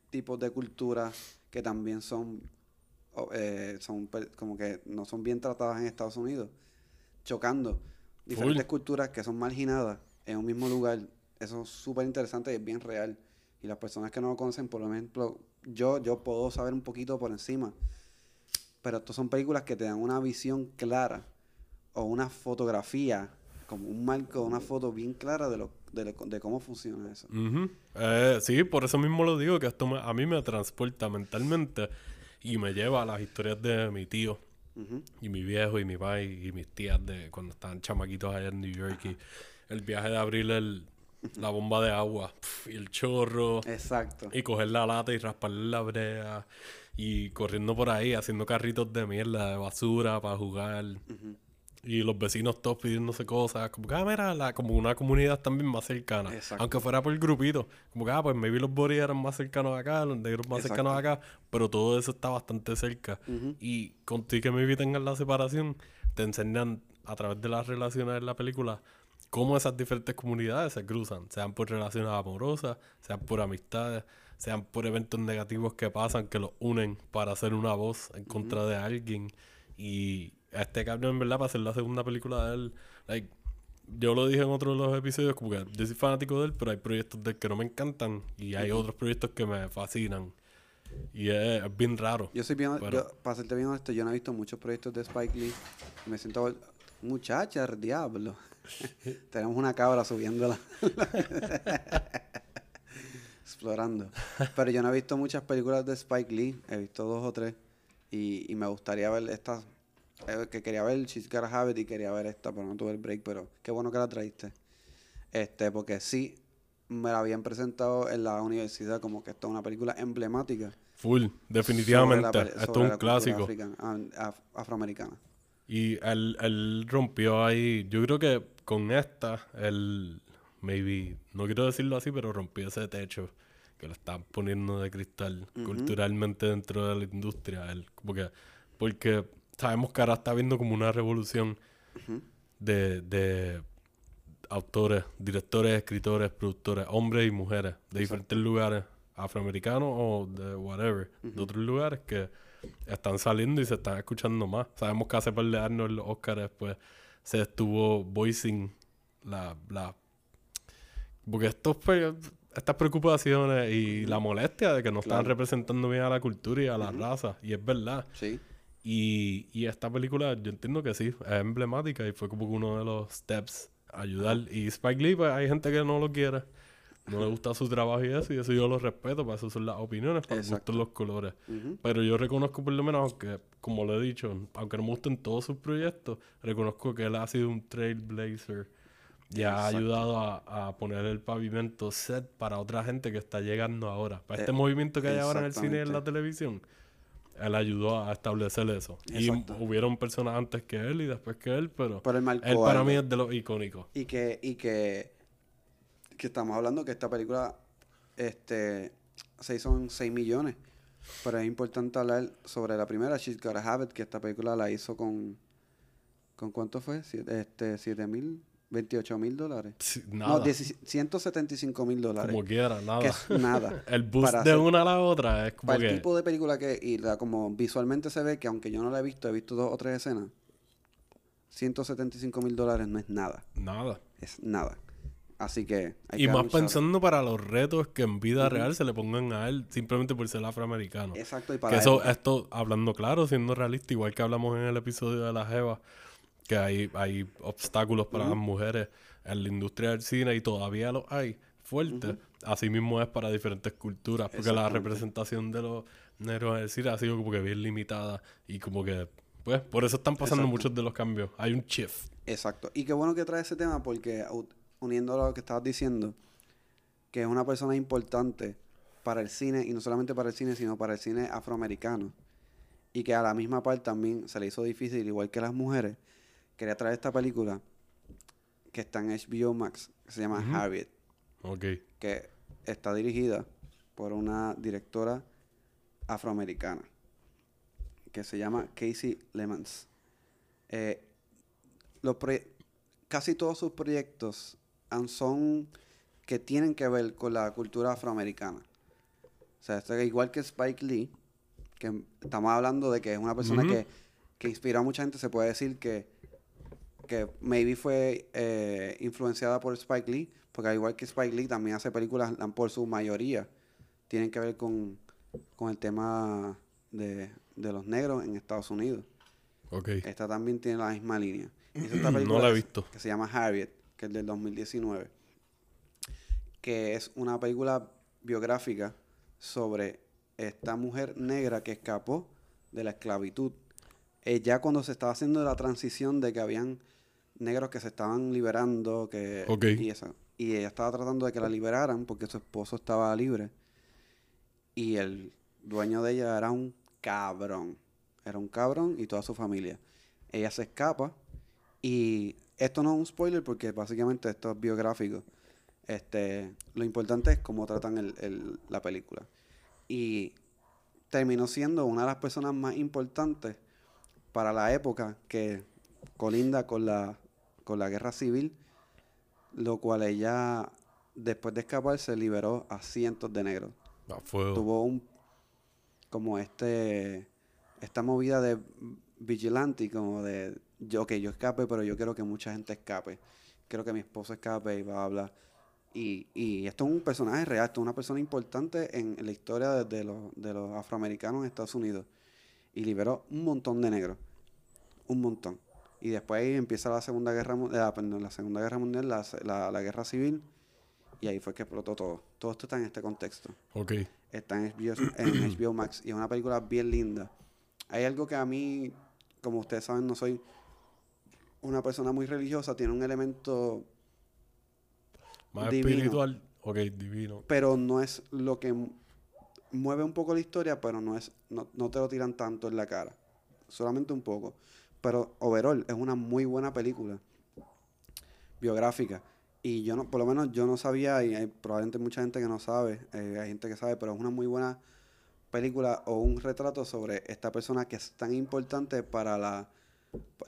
tipos de culturas que también son, eh, son como que no son bien tratadas en Estados Unidos, chocando diferentes culturas que son marginadas en un mismo lugar. Eso es súper interesante y es bien real. Y las personas que no lo conocen, por ejemplo, yo, yo puedo saber un poquito por encima. Pero estas son películas que te dan una visión clara o una fotografía, como un marco, una foto bien clara de, lo, de, lo- de cómo funciona eso. Eh, sí, por eso mismo lo digo, que esto me- a mí me transporta mentalmente y me lleva a las historias de mi tío y mi viejo y mi pai y mis tías de cuando estaban chamaquitos allá en New York y el viaje de abrir el, la bomba de agua pf, y el chorro Exacto. y coger la lata y rasparle la brea y corriendo por ahí haciendo carritos de mierda de basura para jugar y los vecinos todos pidiéndose cosas como que ah, mira, la- como una comunidad también más cercana Exacto. aunque fuera por grupito como que ah pues maybe los boris eran más cercanos acá los negros más Exacto. cercanos acá pero todo eso está bastante cerca Ujú. y contigo que maybe tengan la separación te enseñan a través de las relaciones en la película cómo esas diferentes comunidades se cruzan, sean por relaciones amorosas, sean por amistades, sean por eventos negativos que pasan que los unen para hacer una voz en contra de alguien. Y a este cabrón, en verdad, para hacer la segunda película de él, like, yo lo dije en otro de los episodios, como que yo soy fanático de él, pero hay proyectos de él que no me encantan y hay otros proyectos que me fascinan. Y es, es bien raro. Yo soy bien, Pero- yo, para serte bien honesto, yo no he visto muchos proyectos de Spike Lee. Me siento muchacha, diablo. Tenemos una cabra subiéndola. Explorando. Pero yo no he visto muchas películas de Spike Lee. He visto dos o tres. Y, y me gustaría ver esta. eh, que quería ver She's Got a Habit y quería ver esta, pero no tuve el break. Pero qué bueno que la traíste. Este, porque sí, me la habían presentado en la universidad como que esta es una película emblemática Full, definitivamente. Esto es un clásico. africana- ah, af- afroamericana. Y él, él rompió ahí. Yo creo que con esta, él, maybe, no quiero decirlo así, pero rompió ese techo que lo están poniendo de cristal culturalmente dentro de la industria. Él, porque, porque sabemos que ahora está habiendo como una revolución de, de autores, directores, escritores, productores, hombres y mujeres de diferentes lugares, afroamericanos o de whatever, de otros lugares que están saliendo y se están escuchando más. Sabemos que hace par de años los Oscars después se estuvo voicing la, la porque estos pe- estas preocupaciones y la molestia de que no están Claro. representando bien a la cultura y a la raza, y es verdad. Sí. Y, y esta película, yo entiendo que sí, es emblemática y fue como uno de los steps a ayudar. Y Spike Lee, pues hay gente que no lo quiere, no le gusta su trabajo y eso, y eso yo lo respeto, para eso son las opiniones, para gustos los colores. Ujú. Pero yo reconozco por lo menos, aunque, como lo he dicho, aunque no me gusten todos sus proyectos, reconozco que él ha sido un trailblazer y ha Exacto. ayudado a, a poner el pavimento set para otra gente que está llegando ahora. Para este Eh, movimiento que hay ahora en el cine y en la televisión, él ayudó a establecer eso. Y hubieron personas antes que él y después que él, pero Pero él él para algo. mí es de los icónicos. Y que, y que, que estamos hablando que esta película este, se hizo en 6 millones. Pero es importante hablar sobre la primera, She's Got a Habit, que esta película la hizo con... ¿Con cuánto fue? Siete- Este, 7 mil, 28 mil dólares. No, Nada, 10 175 mil dólares. como quiera, Que nada. es nada. El boost de hacer- una a la otra es como Para que... el tipo de película que, y la, como visualmente se ve, que aunque yo no la he visto, he visto dos o tres escenas, 175 mil dólares no es nada. Nada. Es nada. Así que... hay Y que más pensando para los retos que en vida real se le pongan a él simplemente por ser afroamericano. Exacto, y Que para eso, época. esto, hablando claro, siendo realista, igual que hablamos en el episodio de la Jeva, que hay, hay obstáculos para las mujeres en la industria del cine y todavía los hay fuertes. Así mismo es para diferentes culturas, porque la representación de los negros en el cine ha sido como que bien limitada y como que, pues, por eso están pasando Exacto. muchos de los cambios. Hay un shift. Exacto. Y qué bueno que trae ese tema porque uniendo a lo que estabas diciendo, que es una persona importante para el cine, y no solamente para el cine, sino para el cine afroamericano. Y que a la misma par también se le hizo difícil, igual que las mujeres, quería traer esta película que está en HBO Max, que se llama Harriet, Ok. que está dirigida por una directora afroamericana que se llama Casey Lemons. Eh, los casi todos sus proyectos han- son que tienen que ver con la cultura afroamericana. O sea, esto es igual que Spike Lee, que estamos hablando de que es una persona que, que inspiró a mucha gente, se puede decir que, que maybe fue eh, influenciada por Spike Lee, porque al igual que Spike Lee también hace películas, la- por su mayoría, tienen que ver con, con el tema de, de los negros en Estados Unidos. Ok. Esta también tiene la misma línea. Esta No película la he visto. Que se llama Harriet, que es del 2019. Que es una película biográfica sobre esta mujer negra que escapó de la esclavitud. Eh, ya cuando se estaba haciendo la transición de que habían negros que se estaban liberando, que y, eso, y ella estaba tratando de que la liberaran porque su esposo estaba libre. Y el dueño de ella era un cabrón. Era un cabrón y toda su familia. Ella se escapa y esto no es un spoiler porque básicamente esto es biográfico. Este, lo importante es cómo tratan el- el- la película. Y terminó siendo una de las personas más importantes para la época que colinda con la, con la guerra civil, lo cual ella, después de escapar, se liberó a cientos de negros tuvo un como este esta movida de vigilante como de yo que yo escape pero yo quiero que mucha gente escape. Quiero que mi esposo escape y bla bla bla. Y, y esto es un personaje real esto es una persona importante en, en la historia de, de los, de los afroamericanos en Estados Unidos. Y liberó un montón de negros. Un montón. Y después ahí empieza la segunda guerra Mu- la, perdón, la segunda guerra mundial la, la, la guerra civil. Y ahí fue que explotó todo. Todo esto está en este contexto. Ok. está en HBO, en HBO Max. Y es una película bien linda. Hay algo que a mí, como ustedes saben, no soy una persona muy religiosa, tiene un elemento, Más Divino. espiritual. Ok, divino. pero no es lo que mu- mueve un poco la historia, pero no es no, no te lo tiran tanto en la cara, solamente un poco. pero overall es una muy buena película biográfica. Y yo no, por lo menos yo no sabía, y hay probablemente mucha gente que no sabe, eh, hay gente que sabe, pero es una muy buena película o un retrato sobre esta persona que es tan importante para la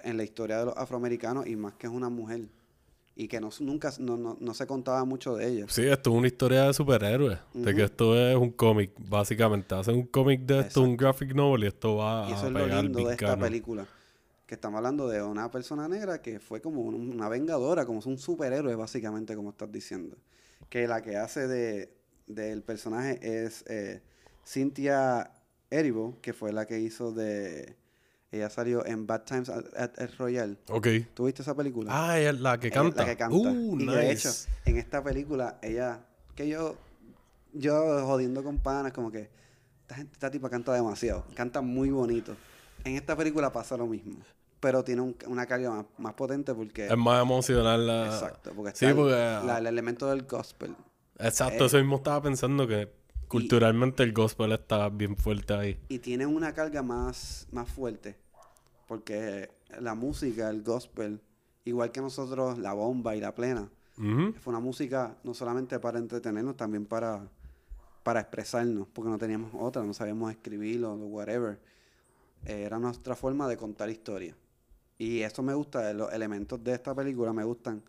en la historia de los afroamericanos y más que es una mujer y que no nunca no, no, no se contaba mucho de ella. Sí, esto es una historia de superhéroes. De que esto es un cómic, básicamente. Hacen un cómic de esto, un Exacto. graphic novel, y esto va Y eso a es lo pegar lindo de esta película. Que estamos hablando de una persona negra que fue como un- una vengadora, como un superhéroe, básicamente, como estás diciendo. Que la que hace de del personaje es eh, Cynthia Erivo, que fue la que hizo de. Ella salió en Bad Times at, at el Royal. Ok. ¿Tú viste esa película? Ah, ella es la que Ella- canta. La que canta. Uh, y nice. de hecho, en esta película, ella, que yo, yo jodiendo con panas, como que esta, gente, esta tipa canta demasiado, canta muy bonito. En esta película pasa lo mismo, pero tiene un- una carga más, más potente porque... Es más emocional la... exacto, porque Sí, está el- porque... la- el elemento del gospel. Exacto, eh, eso mismo estaba pensando que culturalmente el gospel está bien fuerte ahí. Y tiene una carga más, más fuerte, porque la música, el gospel, igual que nosotros, la bomba y la plena. Fue una música no solamente para entretenernos, también para, para expresarnos, porque no teníamos otra, no sabíamos escribir o whatever. Eh, era nuestra forma de contar historia. Y eso me gusta, los elementos de esta película me gustan,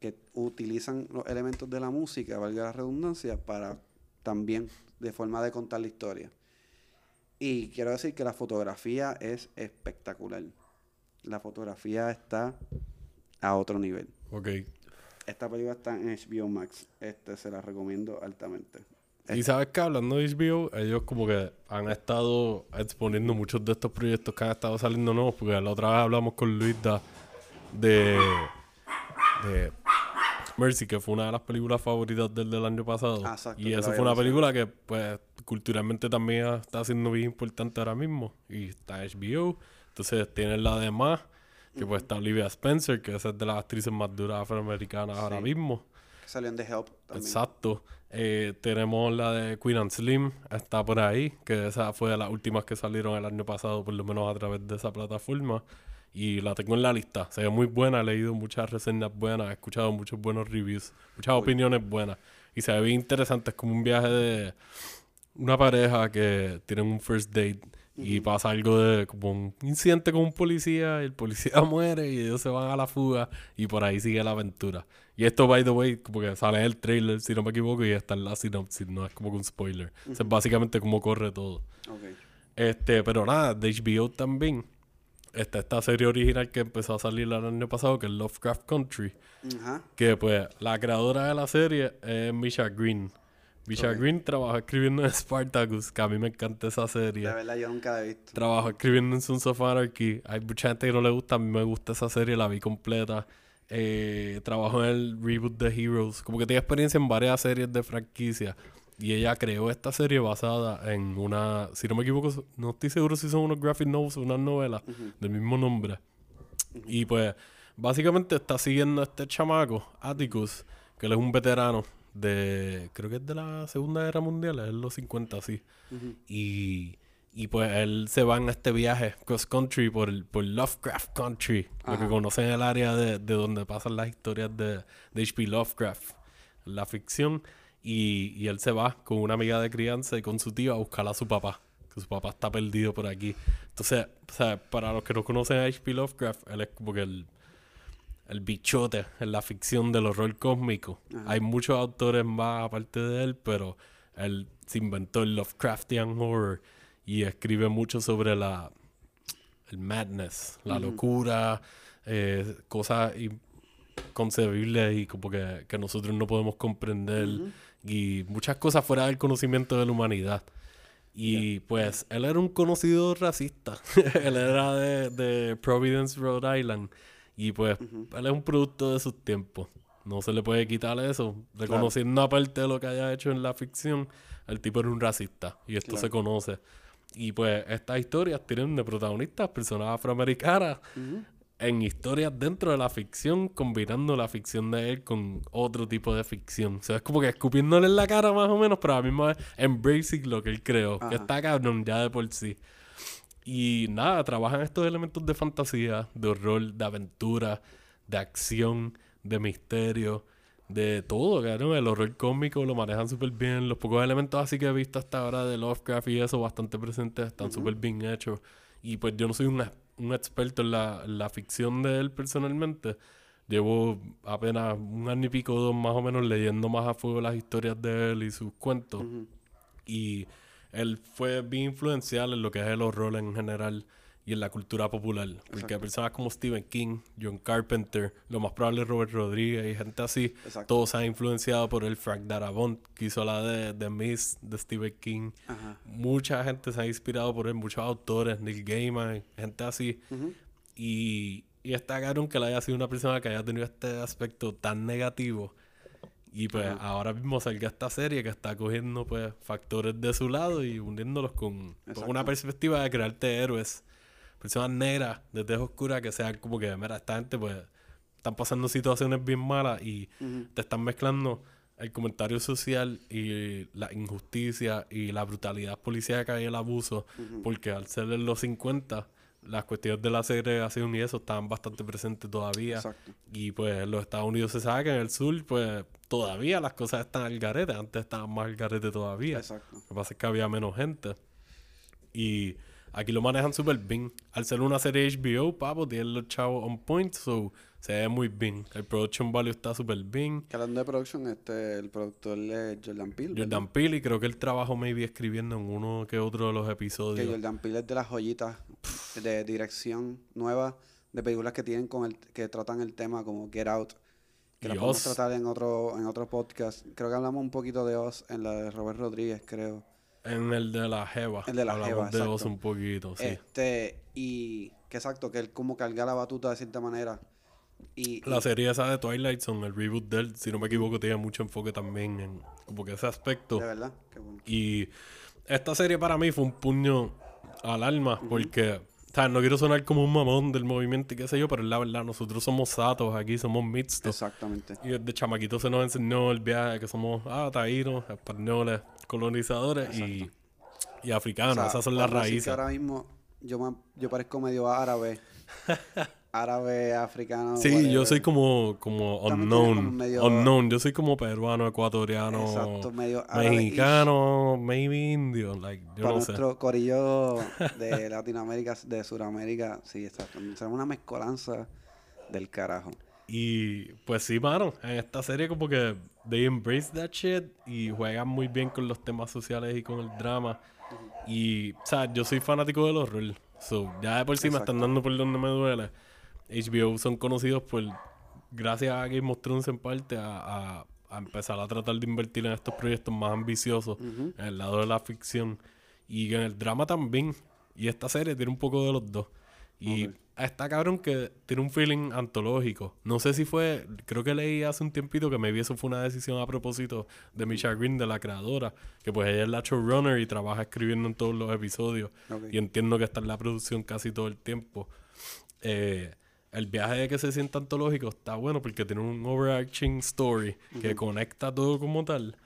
que utilizan los elementos de la música, valga la redundancia, para también de forma de contar la historia. Y quiero decir que la fotografía es espectacular. La fotografía está a otro nivel. Ok. Esta película está en HBO Max. Este se la recomiendo altamente. Y sabes que hablando de HBO, ellos como que han estado exponiendo muchos de estos proyectos que han estado saliendo nuevos, porque la otra vez hablamos con Luisa de, de Mercy, que fue una de las películas favoritas del, del año pasado. Ah, exacto, y eso fue una película que pues culturalmente también está siendo bien importante ahora mismo. Y está HBO. Entonces tienen la demás, que pues está Olivia Spencer, que esa es de las actrices más duras afroamericanas ahora Sí. mismo. Que salió en The Help también. Exacto. Eh, tenemos la de Queen and Slim, está por ahí, que esa fue de las últimas que salieron el año pasado, por lo menos a través de esa plataforma. Y la tengo en la lista. Se ve muy buena, he leído muchas reseñas buenas, he escuchado muchos buenos reviews, muchas opiniones buenas. Y se ve bien interesante, es como un viaje de una pareja que tienen un first date y pasa algo de como un incidente con un policía y el policía muere y ellos se van a la fuga y por ahí sigue la aventura. Y esto, by the way, como que sale en el trailer, si no me equivoco, y está en la sinopsis, no es como que un spoiler. O sea, es básicamente cómo corre todo. Ok. Este, pero nada, de HBO también. Está esta serie original que empezó a salir el año pasado, que es Lovecraft Country. Ajá. Que pues la creadora de la serie es Misha Green. Misha. Green trabajó escribiendo en Spartacus, que a mí me encanta esa serie. De verdad, yo nunca la he visto. Trabajó escribiendo en Sons of Anarchy. Hay mucha gente que no le gusta, a mí me gusta esa serie, la vi completa. Eh, trabajó en el reboot de Heroes. Como que tiene experiencia en varias series de franquicia. Y ella creó esta serie basada en una, si no me equivoco, no estoy seguro si son unos graphic novels o unas novelas del mismo nombre. Y pues, básicamente está siguiendo a este chamaco, Atticus, que él es un veterano de, creo que es de la Segunda Guerra Mundial, es los 50, sí. Y, y pues él se va en este viaje cross country por, el- por Lovecraft Country, lo que Ajá. conocen el área de, de donde pasan las historias de, de H.P. Lovecraft, la ficción. Y, y él se va con una amiga de crianza y con su tío a buscar a su papá, que su papá está perdido por aquí. Entonces, o sea, para los que no conocen a H.P. Lovecraft, él es como que el, el bichote en la ficción del horror cósmico. Ajá. Hay muchos autores más aparte de él, pero él se inventó el Lovecraftian horror y escribe mucho sobre la el madness, la locura, eh, cosas inconcebibles y como que, que nosotros no podemos comprender Ujú. y muchas cosas fuera del conocimiento de la humanidad. Y pues él era un conocido racista. él era de, de Providence, Rhode Island. Y pues Ujú. él es un producto de sus tiempos. No se le puede quitar eso. Reconociendo aparte de lo que haya hecho en la ficción, el tipo era un racista. Y esto Claro. se conoce. Y pues estas historias tienen de protagonistas personas afroamericanas Ujú. En historias dentro de la ficción, combinando la ficción de él con otro tipo de ficción. O sea, es como que escupiéndole en la cara más o menos, pero a la misma vez embracing lo que él creó, que está cabrón ya de por sí. Y nada, trabajan estos elementos de fantasía, de horror, de aventura, de acción, de misterio, de todo, claro. El horror cómico lo manejan súper bien. Los pocos elementos así que he visto hasta ahora de Lovecraft y eso, bastante presentes, están súper bien hechos. Y pues yo no soy un, un experto en la, la ficción de él personalmente. Llevo apenas un año y pico, dos más o menos, leyendo más a fuego las historias de él y sus cuentos. Y él fue bien influencial en lo que es el horror en general y en la cultura popular. Porque personas como Stephen King, John Carpenter, lo más probable es Robert Rodríguez y gente así, Exacto. todos se han influenciado por el Frank Darabont, que hizo la de The Mist de Stephen King. Ajá. Mucha gente se ha inspirado por él, muchos autores, Neil Gaiman, gente así. Y, y está que él haya sido una persona que haya tenido este aspecto tan negativo. Y pues ahora mismo salga esta serie que está cogiendo pues factores de su lado y uniéndolos con, con Exacto. una perspectiva de crearte héroes. Personas negras, de tez oscura, que sean como que, mira, esta gente pues están pasando situaciones bien malas y te están mezclando el comentario social y la injusticia y la brutalidad policíaca y el abuso, porque al ser en los 50, las cuestiones de la segregación y eso estaban bastante presentes todavía. Exacto. Y pues en los Estados Unidos se sabe que en el sur, pues todavía las cosas están al garete. Antes estaban más al garete todavía. Exacto. Lo que pasa es que había menos gente. Y aquí lo manejan súper bien. Al ser una serie HBO, papo, tienen los chavos on point, so se ve muy bien. El production value está súper bien. Que hablando de production, este, el productor es Jordan Peele. ¿verdad? Jordan Peele, y creo que él trabajó maybe escribiendo en uno que otro de los Que episodios. Jordan Peele es de las joyitas de dirección nueva de películas que tienen con el, que tratan el tema como Get Out. Que la podemos tratar en otro, en otro podcast. Creo que hablamos un poquito de Oz en la de Robert Rodríguez, creo. En el de la Jeva. El de la Hablamos Jeva, de exacto. Un poquito, sí. Este, y que exacto, que él como carga la batuta de cierta manera. Y, La y- serie esa de Twilight Zone, el reboot de él, si no me equivoco, tiene mucho enfoque también en como que ese aspecto. de verdad, qué bueno. Y esta serie para mí fue un puño al alma porque, o sea, no quiero sonar como un mamón del movimiento y qué sé yo, pero es la verdad, nosotros somos satos aquí, somos mixtos. Exactamente. Y desde chamaquito se nos enseñó el viaje que somos ah, taínos, españoles, colonizadores y, y africanos. O sea, Esas son las raíces. ahora mismo yo, me- yo parezco medio árabe. árabe, africano. Sí, yo soy como, como unknown. como medio- Unknown. Yo soy como peruano, ecuatoriano, Exacto, medio árabe-ish. mexicano, maybe indio. Like, yo Para no sé. nuestro corillo de Latinoamérica, de Sudamérica, sí, exacto. Será una mezcolanza del carajo. Y pues sí, mano, en esta serie como que they embrace that shit y juegan muy bien con los temas sociales y con el drama. Y, o sea, yo soy fanático del horror. So, ya de por sí me están dando por donde me duele. HBO son conocidos por, gracias a Game of Thrones en parte, a, a- a empezar a tratar de invertir en estos proyectos más ambiciosos, en el lado de la ficción y en el drama también. Y esta serie tiene un poco de los dos. Y Ok. está cabrón que tiene un feeling antológico. No sé si fue, creo que leí hace un tiempito que maybe eso fue una decisión a propósito de Misha Green, de la creadora, que pues ella es la showrunner y trabaja escribiendo en todos los episodios. Y entiendo que está en la producción casi todo el tiempo. Eh, el viaje de que se sienta antológico está bueno porque tiene un overarching story que conecta todo como tal.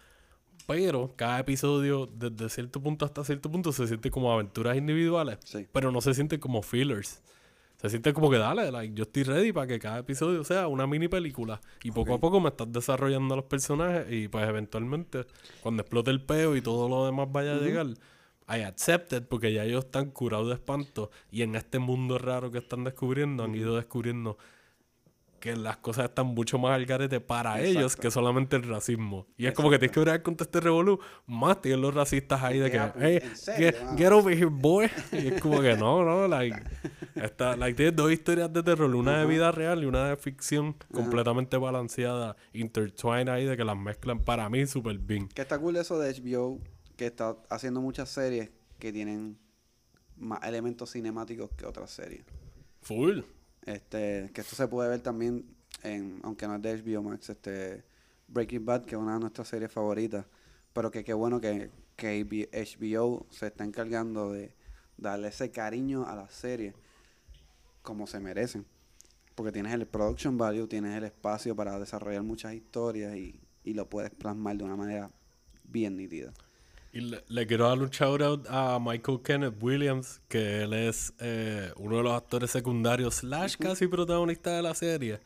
Pero cada episodio, desde cierto punto hasta cierto punto, se siente como aventuras individuales. Sí. Pero no se siente como fillers. Se siente como que dale, like, yo estoy ready para que cada episodio sea una mini película. Y poco a poco me estás desarrollando los personajes. Y pues eventualmente, cuando explote el peo y todo lo demás vaya a llegar, I accept it porque ya ellos están curados de espanto. Y en este mundo raro que están descubriendo, han ido descubriendo que las cosas están mucho más al garete para ellos Exacto. que solamente el racismo. Y es como que tienes que ver con todo este revolú, más tienen los racistas ahí de que, hey, get, get over here, boy. Y es como que no, no, like, está, like, tienes dos historias de terror, una de vida real y una de ficción completamente balanceada, intertwined ahí, de que las mezclan para mí súper bien. Que está cool eso de HBO, que está haciendo muchas series que tienen más elementos cinemáticos que otras series. Full. Este, que esto se puede ver también en, aunque no es de HBO Max, este Breaking Bad, que es una de nuestras series favoritas. Pero que qué bueno que, que HBO se está encargando de darle ese cariño a las series como se merecen. Porque tienes el production value, tienes el espacio para desarrollar muchas historias y, y lo puedes plasmar de una manera bien nítida. Y le, le quiero dar un shout out a Michael Kenneth Williams, que él es eh, uno de los actores secundarios, slash casi protagonista de la serie.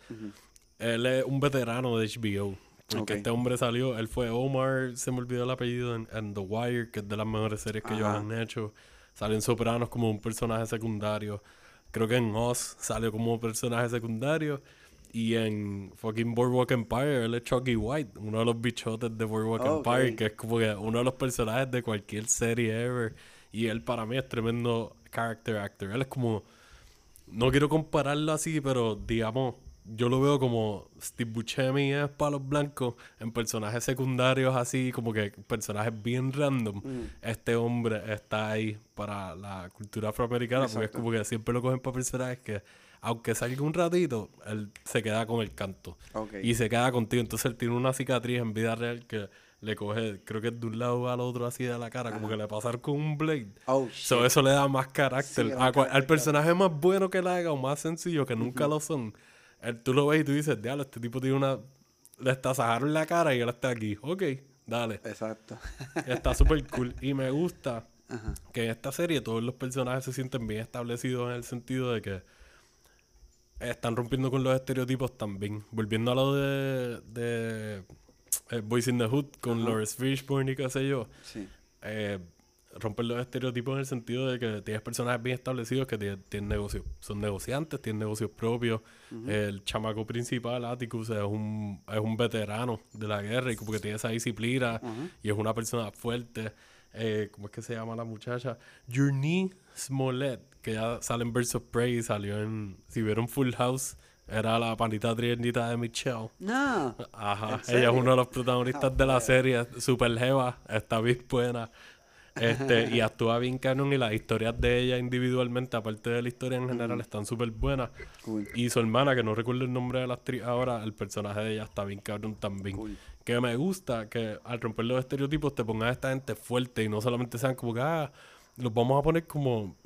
Él es un veterano de HBO. Porque Ok. este hombre salió, él fue Omar, se me olvidó el apellido, en, en The Wire, que es de las mejores series que ellos han hecho. Salió en Sopranos como un personaje secundario. Creo que en Oz salió como personaje secundario. Y en fucking Boardwalk Empire, él es Chucky White, uno de los bichotes de Boardwalk Ok. Empire, que es como que uno de los personajes de cualquier serie ever. Y él para mí es tremendo character actor. Él es como, no quiero compararlo así, pero digamos, yo lo veo como Steve Buscemi es Palos Blancos en personajes secundarios así, como que personajes bien random. Este hombre está ahí para la cultura afroamericana, porque es Exacto. como que siempre lo cogen para personajes que, aunque salga un ratito, él se queda con el canto. Ok. Y se queda contigo. Entonces él tiene una cicatriz en vida real que le coge, creo que es de un lado al otro así de la cara, como que le pasaron con un blade. Oh, So, eso le da más carácter. Sí, A al personaje más bueno que le haga o más sencillo, que nunca lo son, él- tú lo ves y tú dices, diablo, este tipo tiene una... Le estasajaron la cara y él está aquí. Ok, dale. Exacto. Está súper cool. Y me gusta Ajá. que en esta serie todos los personajes se sienten bien establecidos en el sentido de que están rompiendo con los estereotipos también. Volviendo a lo de, de eh, Boys in the Hood con Lawrence Fishburne y qué sé yo. Sí. eh, rompen los estereotipos en el sentido de que tienes personajes bien establecidos que tienen, tienen negocios. Son negociantes, tienen negocios propios. El chamaco principal, Atticus, es un, es un veterano de la guerra y como que tiene esa disciplina y es una persona fuerte. Eh, ¿Cómo es que se llama la muchacha? Journey Smollett, que ya sale en Birds of Prey, salió en... Si vieron Full House, era la panita triernita de Michelle. No. Ajá, ¿En ella es uno de los protagonistas de la serie, super jeva, está bien buena. Este, y actúa bien canon y las historias de ella individualmente, aparte de la historia en general, están súper buenas. Cool. Y su hermana, que no recuerdo el nombre de la actriz ahora, el personaje de ella está bien cabrón también. Cool. Que me gusta que al romper los estereotipos te pongan a esta gente fuerte y no solamente sean como que, ah, los vamos a poner como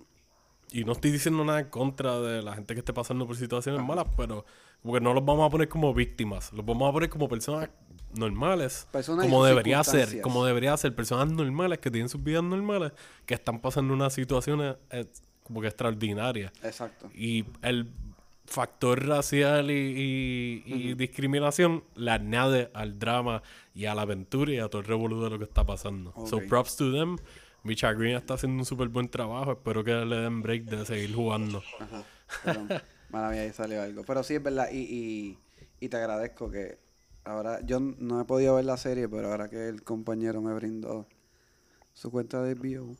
y no estoy diciendo nada en contra de la gente que esté pasando por situaciones malas, pero como que no los vamos a poner como víctimas, los vamos a poner como personas normales, Personas como debería ser, como debería ser, personas normales que tienen sus vidas normales, que están pasando unas situaciones eh, como que extraordinarias. Exacto. Y el factor racial y, y- y discriminación le añade al drama y a la aventura y a todo el revolú de lo que está pasando. So Ok. props to them. Micha Green está haciendo un súper buen trabajo. Espero que le den break de seguir jugando. Ajá. Perdón. Mala mía, ahí salió algo. Pero sí es verdad. Y, y, y te agradezco que ahora. Yo no he podido ver la serie, pero ahora que el compañero me brindó su cuenta de bio,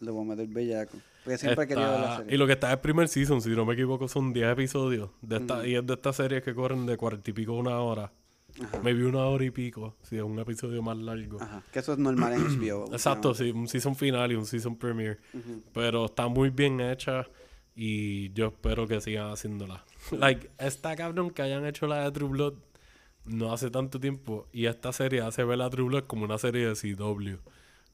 le voy a meter bellaco. Porque siempre he querido ver la serie. y lo que está es el primer season, si no me equivoco, son 10 episodios. De esta, Y es de estas series que corren de 40 y pico a una hora. Ajá. Me vi una hora y pico, si es un episodio más largo. Ajá. Que eso es normal en HBO. Exacto, sí, un season final y un season premiere. Pero está muy bien hecha y yo espero que sigan haciéndola. like, está cabrón que hayan hecho la de True Blood no hace tanto tiempo y esta serie hace ver a True Blood como una serie de CW.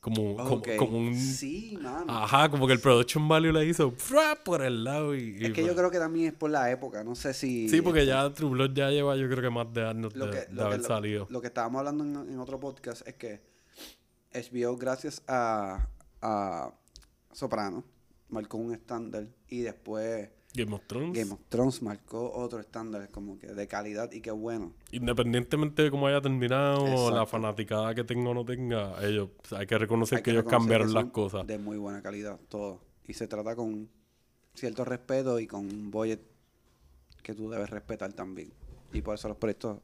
Como, como, como un... Sí, mano. Ajá, como que el production value le hizo ¡fra! por el lado y... y es que yo creo que también es por la época. No sé si. Sí, porque ya True Blood ya lleva yo creo que más de años lo de, que, de lo, que- haber lo- salido. lo que estábamos hablando en, en otro podcast es que HBO, gracias a, a Soprano, marcó un estándar y después Game of Thrones. Game of Thrones marcó otro estándar como que de calidad y qué bueno. Independientemente de cómo haya terminado, la Exacto. fanaticada que tenga o no tenga, ellos, o sea, hay que reconocer Hay que, ellos reconocer cambiaron que las cosas. De muy buena calidad, todo. Y se trata con cierto respeto y con un budget que tú debes respetar también. Y por eso los proyectos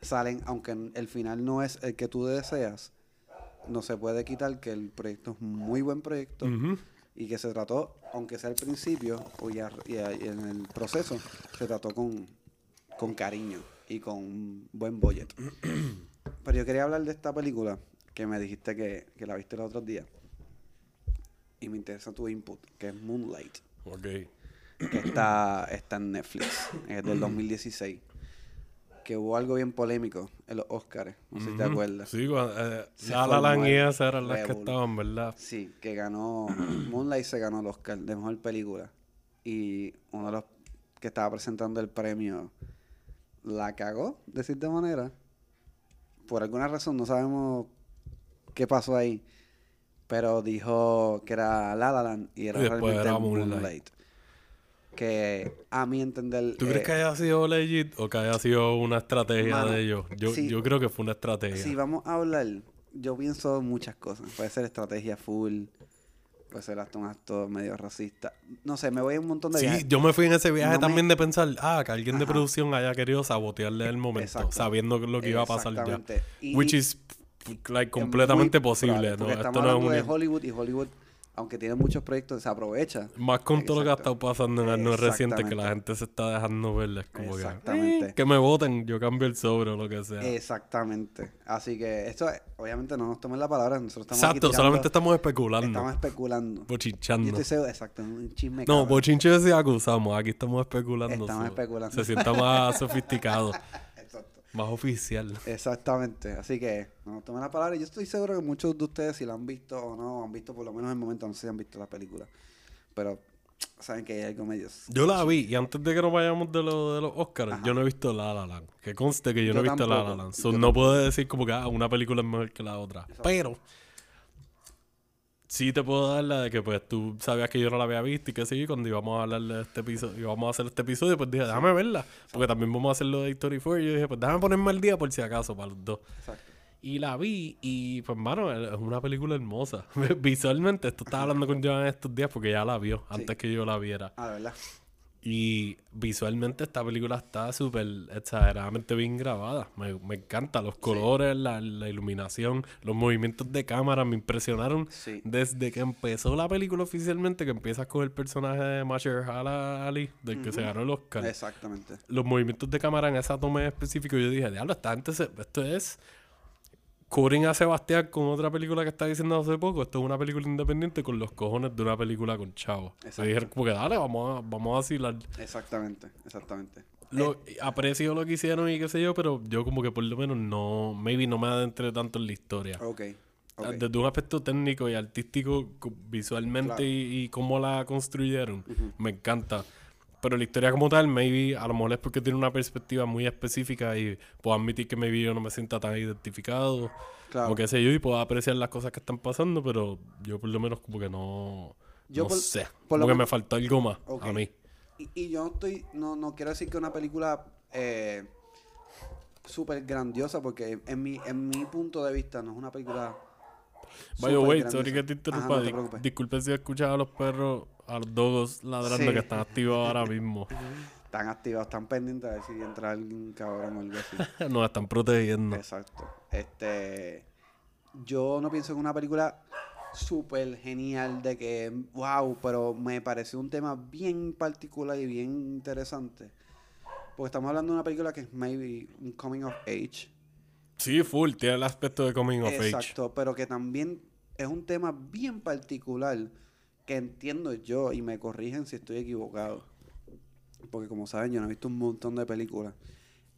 salen, aunque el final no es el que tú deseas, no se puede quitar que el proyecto es muy buen proyecto Ujú. Y que se trató, aunque sea al principio o ya, y a- y en el proceso, se trató con, con cariño y con un buen budget. Pero yo quería hablar de esta película que me dijiste que, que la viste los otros días. Y me interesa tu input, que es Moonlight, Ok. que está, está en Netflix, es del 2016. Que hubo algo bien polémico en los Oscars, no sé si te acuerdas. Sí, cuando, eh, La La Land y esas eran las que estaban, ¿verdad? Sí, que ganó. Moonlight se ganó el Oscar de mejor película. Y uno de los que estaba presentando el premio la cagó, de cierta manera. Por alguna razón, no sabemos qué pasó ahí. Pero dijo que era La La Land y era Y realmente era Moonlight. Moonlight. Que a mi entender... ¿Tú crees eh, que haya sido legit o que haya sido una estrategia Mano, de ellos? Yo, sí. yo creo que fue una estrategia. Si vamos a hablar, yo pienso muchas cosas. Puede ser estrategia full, puede ser hasta un acto medio racista. No sé, me voy a un montón de Sí, viajes. yo me fui en ese viaje No me- también de pensar, ah, que alguien de producción haya querido sabotearle el momento, Exacto. sabiendo lo que iba a pasar ya. Y- Which is like, completamente posible, probable, ¿no? Esto estamos no es un... de Hollywood y Hollywood, aunque tiene muchos proyectos, se aprovecha. Más con todo lo que ha estado pasando en años recientes que la gente se está dejando ver. Es como que, Exactamente. "Eh, que me voten, yo cambio el sobre o lo que sea. Exactamente. Así que esto, es- obviamente, no nos tomen la palabra. Nosotros estamos Exacto, aquí solamente estamos especulando, estamos especulando. Yo bochinchando. estoy seguro, exacto, un chisme. No, bochinche sí acusamos, aquí estamos especulando. Estamos especulando. Se sienta más sofisticado. Más oficial. Exactamente. Así que no tomen la palabra. Yo estoy seguro que muchos de ustedes, si la han visto o no, han visto por lo menos en el momento, no sé si han visto la película. Pero saben que hay algo medio. Yo la vi y antes de que nos vayamos de, lo- de los Oscars, Ajá. yo no he visto La La Land. Que conste que yo, no he visto La La Land. So, no puedo decir como que ah, una película es mejor que la otra. Exacto. Pero sí te puedo dar la de que pues tú sabías que yo no la había visto y que sí, cuando íbamos a hablar de este episodio, íbamos a hacer este episodio, pues dije, déjame verla. Porque también vamos a hacer lo de Story 4 y yo dije, pues déjame ponerme al día por si acaso para los dos. Exacto. Y la vi y pues mano, es una película hermosa. Visualmente, esto estaba hablando con Joan estos días porque ya la vio antes que yo la viera. Ah, verdad. Y visualmente esta película está súper exageradamente bien grabada. Me, me encanta los colores, la, la iluminación, los movimientos de cámara me impresionaron Sí. desde que empezó la película oficialmente, que empiezas con el personaje de Mahershala Ali, del que se ganó el Oscar. Exactamente. Los movimientos de cámara en esa toma específico, yo dije, diablo, esta gente se- esto es cubren a Sebastián con otra película que está diciendo hace poco. Esto es una película independiente con los cojones de una película con chavo. Se dijeron como que dale, vamos a, vamos a vacilar. Exactamente. Exactamente. Lo, aprecio lo que hicieron y qué sé yo, pero yo como que por lo menos no, maybe no me adentré tanto en la historia. Ok. ok. Desde un aspecto técnico y artístico, co- visualmente Claro. y, y cómo la construyeron, me encanta. Pero la historia como tal, maybe, a lo mejor es porque tiene una perspectiva muy específica y puedo admitir que maybe yo no me sienta tan identificado, Claro. o qué sé yo, y puedo apreciar las cosas que están pasando, pero yo por lo menos como que no, Yo no por- sé, por como que me faltó algo más a mí. Y, y yo no estoy, no, no quiero decir que una película eh, súper grandiosa, porque en mi, en mi punto de vista no es una película. By the way, sorry que te Ajá, interrumpa. no te disculpe si he escuchado a los perros, a los dogos ladrando Sí. que están activos ahora mismo. Están activados, están pendientes a ver si entra algún cabrón o algo así. Nos están protegiendo. Exacto. Este, yo no pienso que una película súper genial de que, wow, pero me pareció un tema bien particular y bien interesante. Porque estamos hablando de una película que es maybe un coming of age. Sí, full, tiene el aspecto de coming of age. Exacto, pero que también es un tema bien particular que entiendo yo y me corrigen si estoy equivocado. Porque como saben, yo no he visto un montón de películas.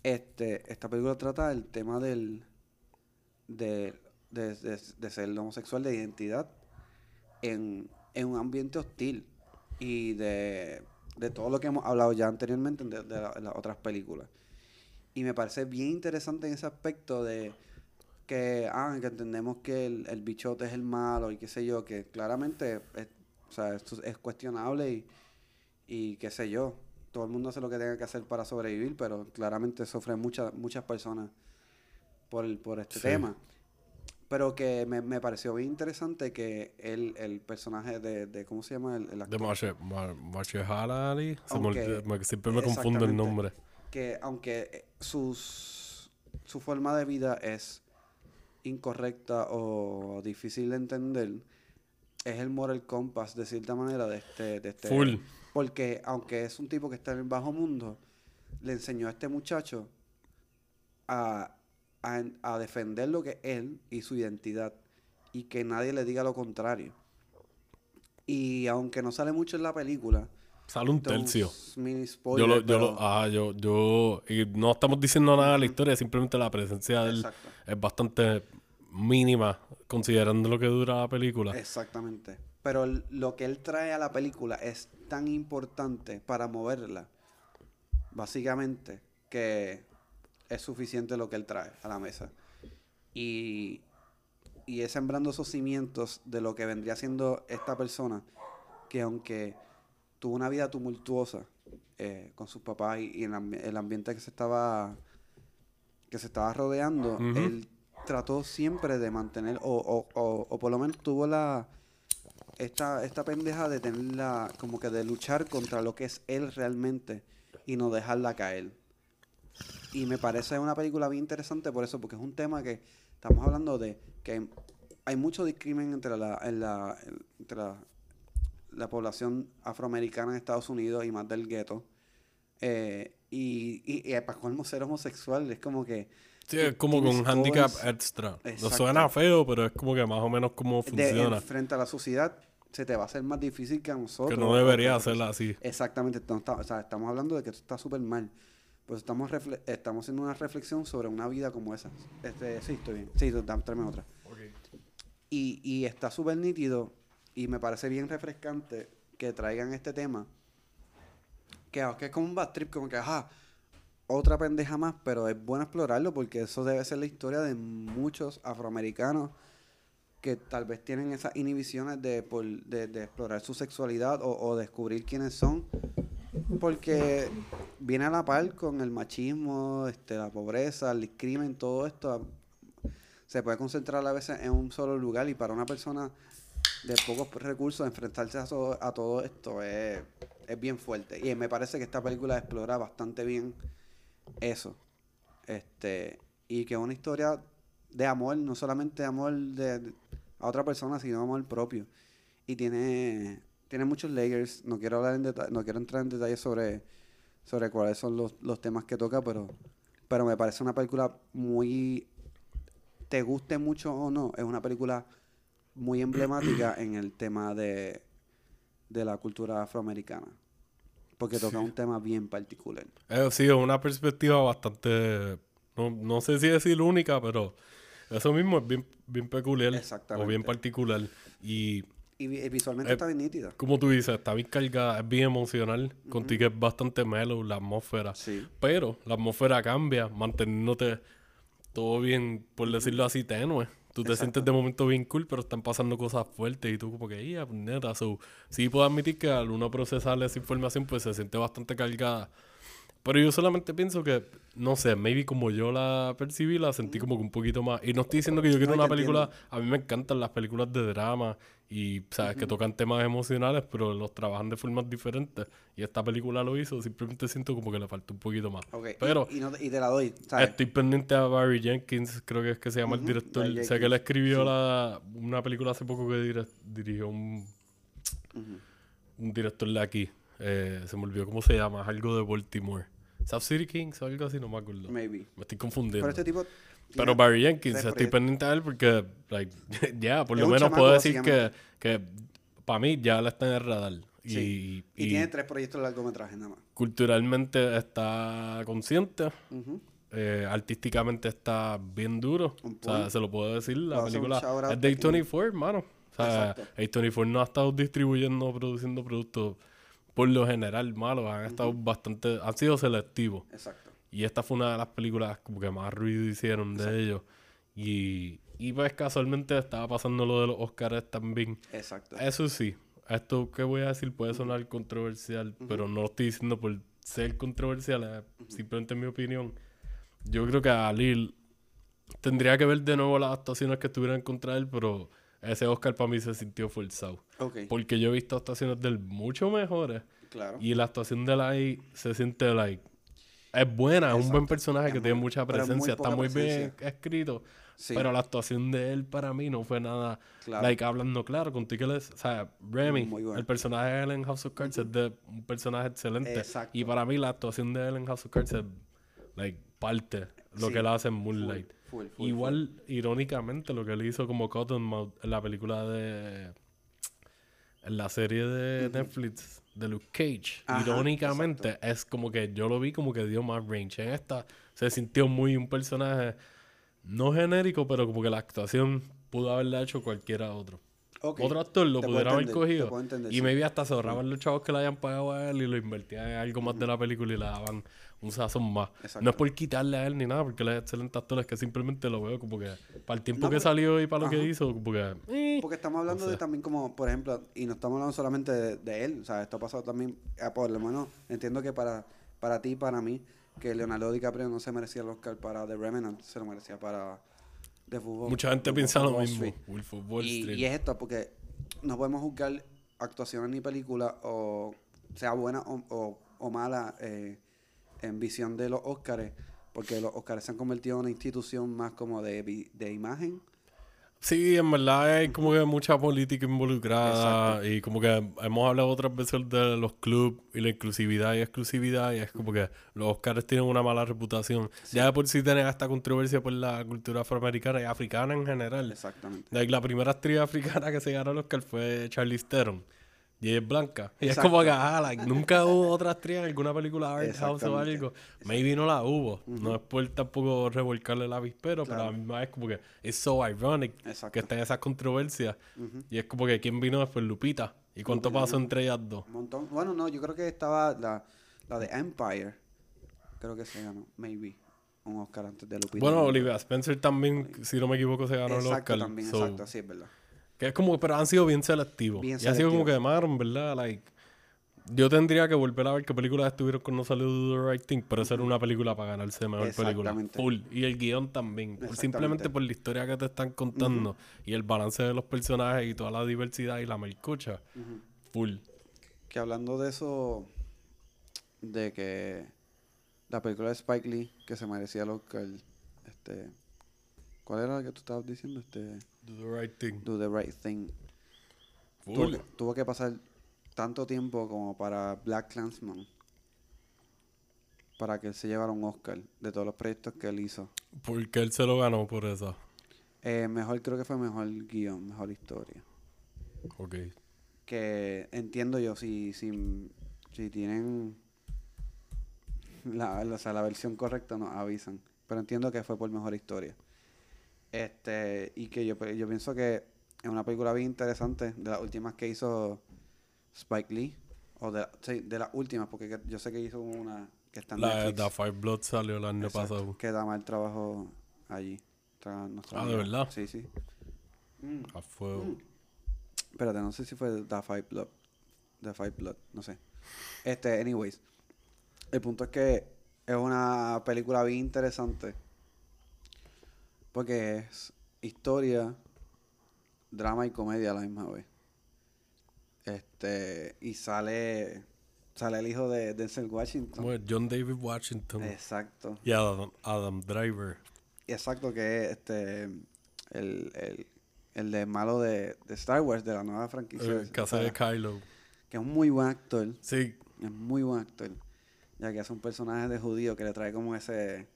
Este, esta película trata del tema del de, de, de- ser homosexual, de identidad, en, en un ambiente hostil y de, de todo lo que hemos hablado ya anteriormente de, de la- las otras películas. Y me parece bien interesante en ese aspecto de que, ah, entendemos que el, el bichote es el malo y qué sé yo, que claramente es, o sea, esto es cuestionable y, y qué sé yo. Todo el mundo hace lo que tenga que hacer para sobrevivir, pero claramente sufren muchas muchas personas por, el- por este Sí. tema. Pero que me, me pareció bien interesante que el, el personaje de, de, ¿cómo se llama? El, el De actor? Mache, Ma- Mahershala Ali. Aunque- me- siempre me confundo el nombre. que aunque sus, su forma de vida es incorrecta o difícil de entender, es el moral compass de cierta manera de este, de este Full. porque aunque es un tipo que está en el bajo mundo, le enseñó a este muchacho a, a, a defender lo que es él y su identidad y que nadie le diga lo contrario. Y aunque no sale mucho en la película, Sale un tercio. mini Yo spoiler, lo, yo lo, ah, yo, yo, y no estamos diciendo nada de la historia, simplemente la presencia de él Exacto. es bastante mínima, considerando lo que dura la película. Exactamente. Pero lo que él trae a la película es tan importante para moverla, básicamente, que es suficiente lo que él trae a la mesa. Y y es sembrando esos cimientos de lo que vendría siendo esta persona, que aunque tuvo una vida tumultuosa eh, con sus papás y, y en el ambiente que se estaba que se estaba rodeando, él trató siempre de mantener, o, o, o, o por lo menos tuvo la esta, esta pendeja de tenerla, como que de luchar contra lo que es él realmente y no dejarla caer. Y me parece una película bien interesante por eso, porque es un tema que estamos hablando de que hay, mucho discrimen entre la, en la, en- entre la, la población afroamericana en Estados Unidos y más del gueto. Eh, y, y, y para colmo ser homosexual es como que Sí, es como con un handicap extra. No suena feo, pero es como que más o menos como de, funciona. en- frente a la sociedad se te va a hacer más difícil que a nosotros. Que no debería hacerla así. Exactamente, o sea, estamos hablando de que esto está súper mal. Pues estamos, estamos haciendo una reflexión sobre una vida como esa. Este, sí, estoy bien. Sí, tráeme otra. Y, y está súper nítido y me parece bien refrescante que traigan este tema. Que, que es como un bad trip, como que, ajá, otra pendeja más, pero es bueno explorarlo porque eso debe ser la historia de muchos afroamericanos que tal vez tienen esas inhibiciones de, por- de, explorar su sexualidad o, descubrir quiénes son. Porque viene a la par con el machismo, este, la pobreza, el crimen, todo esto. Se puede concentrar a veces en un solo lugar y para una persona de pocos recursos enfrentarse a, so- a todo esto es, es bien fuerte. Y me parece que esta película explora bastante bien eso. Este, y que es una historia de amor, no solamente amor de, a otra persona, sino amor propio. Y tiene, tiene muchos layers. No quiero hablar en deta- no quiero entrar en detalles sobre, sobre cuáles son los, los temas que toca, pero, pero me parece una película muy te guste mucho o no, es una película muy emblemática en el tema de, de la cultura afroamericana. Porque toca un tema bien particular. Eh, sí, es una perspectiva bastante. No, no sé si decir única, pero eso mismo es bien, bien peculiar. O bien Exactamente. particular. Y Y vi- y visualmente Eh, está bien nítida. como tú dices, está bien cargada, es bien emocional. Contigo es bastante mellow la atmósfera. Sí. Pero la atmósfera cambia, manteniéndote todo bien, por decirlo así, tenue. Tú te Exacto. sientes de momento bien cool, pero están pasando cosas fuertes y tú como que, ya, neta, so, sí puedo admitir que al uno procesar esa información, pues se siente bastante cargada. Pero yo solamente pienso que, no sé, maybe como yo la percibí, la sentí como que un poquito más. Y no estoy diciendo que yo quiero No, una película, entiendo. a mí me encantan las películas de drama y, sabes, que tocan temas emocionales, pero los trabajan de formas diferentes. Y esta película lo hizo, simplemente siento como que le falta un poquito más. Ok, y- Pero y, no te- y te la doy. ¿sabes? Estoy pendiente a Barry Jenkins, creo que es que se llama el director. Sé que él Jenkins, escribió sí. la, una película hace poco que dirigió un, un director de aquí. Eh, se me olvidó cómo se llama, es algo de Baltimore. South City Kings o algo así, no me acuerdo. Maybe. Me estoy confundiendo. Pero este tipo. Pero Barry Jenkins, estoy pendiente a él porque, like, ya, por Es lo menos chamaco, puedo decir que, para mí ya él está en el radar. Y, Sí. Y, y tiene tres proyectos de largometraje nada más. culturalmente está consciente. Eh, artísticamente está bien duro. O sea, se lo puedo decir. La Puedo película es de aquí. A24, hermano. O sea, Exacto. A24 no ha estado distribuyendo produciendo productos por lo general malos. Han estado bastante... Han sido selectivos. Exacto. Y esta fue una de las películas como que más ruido hicieron de ellos. Y, y pues casualmente estaba pasando lo de los Oscars también. Exacto. Eso sí, esto que voy a decir puede sonar controversial, pero no lo estoy diciendo por ser controversial, es simplemente mi opinión. Yo creo que a Lil tendría que ver de nuevo las actuaciones que estuvieran contra él, pero ese Oscar para mí se sintió forzado. ok. Porque yo he visto actuaciones de él mucho mejores Claro. y la actuación de ahí se siente like. Es buena, es un buen Exacto. personaje Es que tiene muy- mucha pero muy presencia, está muy bien presencia. escrito. Sí. Pero la actuación de él para mí no fue nada. Claro. Like, hablando claro, contigo él es. O sea, Remy, bueno. el personaje de él en House of Cards es de un personaje excelente. Exacto. Y para mí la actuación de él en House of Cards es, like, parte lo Sí. que él hace en Moonlight. Full, full, Igual, irónicamente, lo que él hizo como Cottonmouth en la película de. En la serie de Netflix de Luke Cage. Ajá, irónicamente, es como que yo lo vi como que dio más range. En esta se sintió muy un personaje no genérico, pero como que la actuación pudo haberla hecho cualquiera otro. Otro actor lo Te pudiera haber entender, cogido. entender, y sí. maybe hasta se ahorraban los chavos que le hayan pagado a él y lo invertían en algo más de la película y le daban un sazón más. Exacto. No es por quitarle a él ni nada, porque él es excelente actor, es que simplemente lo veo como que para el tiempo No, que porque- salió y para lo que hizo, como que... eh. Porque estamos hablando de también como, por ejemplo, y no estamos hablando solamente de, de él, o sea, esto ha pasado también, eh, por lo menos entiendo que para, para ti y para mí, que Leonardo DiCaprio no se merecía el Oscar para The Remnant, se lo merecía para The Fútbol. Mucha gente piensa lo mismo. Wolf Y, es esto, porque no podemos juzgar actuaciones ni películas, o sea buena o, o, o mala eh, en visión de los Oscars, porque los Oscars se han convertido en una institución más como de, de imagen. Sí, en verdad hay como que mucha política involucrada Exacto. y como que hemos hablado otras veces de los clubes y la inclusividad y exclusividad y es como que los Oscars tienen una mala reputación. Ya de por sí tienen esta controversia por la cultura afroamericana y africana en general. Exactamente. La primera actriz africana que se ganó el Oscar fue Charlize Theron. Y ella es blanca. Y es como que, ah, like, nunca hubo otra actriz en alguna película art house o algo. Maybe no la hubo. No es por tampoco revolcarle el avispero, pero a la misma vez como que es so ironic Exacto. que estén esas controversias. Y es como que quién vino después Lupita. ¿Y cuánto Lupita pasó entre ellas dos? Un montón. Bueno, no, yo creo que estaba la, la de Empire. Creo que se ganó, maybe. Un Oscar antes de Lupita. Bueno. Olivia Spencer también, si no me equivoco, se ganó el Exacto, Oscar. también, So, exacto, sí, es verdad. Que es como, pero han sido bien selectivos. Bien y ha sido como que Maron, ¿verdad? Like, yo tendría que volver a ver qué películas estuvieron con No Salió Do The Right Thing, pero esa era una película para ganarse mejor película. Full. Y el guion también. Simplemente por la historia que te están contando y el balance de los personajes y toda la diversidad y la melcocha. Full. Que hablando de eso, de que la película de Spike Lee, que se merecía el Oscar, este, ¿cuál era la que tú estabas diciendo? Este, Do The Right Thing. Do the Right Thing. Tuvo tuvo que pasar tanto tiempo como para Black Clansman para que él se llevara un Oscar de todos los proyectos que él hizo. Porque él se lo ganó por eso. Eh, mejor, creo que fue mejor guion, mejor historia. Ok. que entiendo yo si si, si tienen la, la, o sea, la versión correcta nos avisan pero entiendo que fue por mejor historia este y que yo yo pienso que es una película bien interesante de las últimas que hizo Spike Lee o de, sí, de las últimas porque que- yo sé que hizo una que está en La Netflix. The Five Blood salió el año Exacto, pasado. que da mal trabajo allí Tra- Ah, ¿de verdad? sí sí A fuego. Espérate, no sé si fue The Five Blood. The Five Blood, no sé. Este, anyways. El punto es que es una película bien interesante. Porque es historia, drama y comedia a la misma vez. Este, y sale sale el hijo de Denzel Washington. John David Washington. Exacto. Y Adam, Adam Driver. Exacto, que es este el, el, el de malo de, de Star Wars, de la nueva franquicia. El hace de Kylo. que es un muy buen actor. Sí, Es muy buen actor. Ya que hace un personaje de judío que le trae como ese.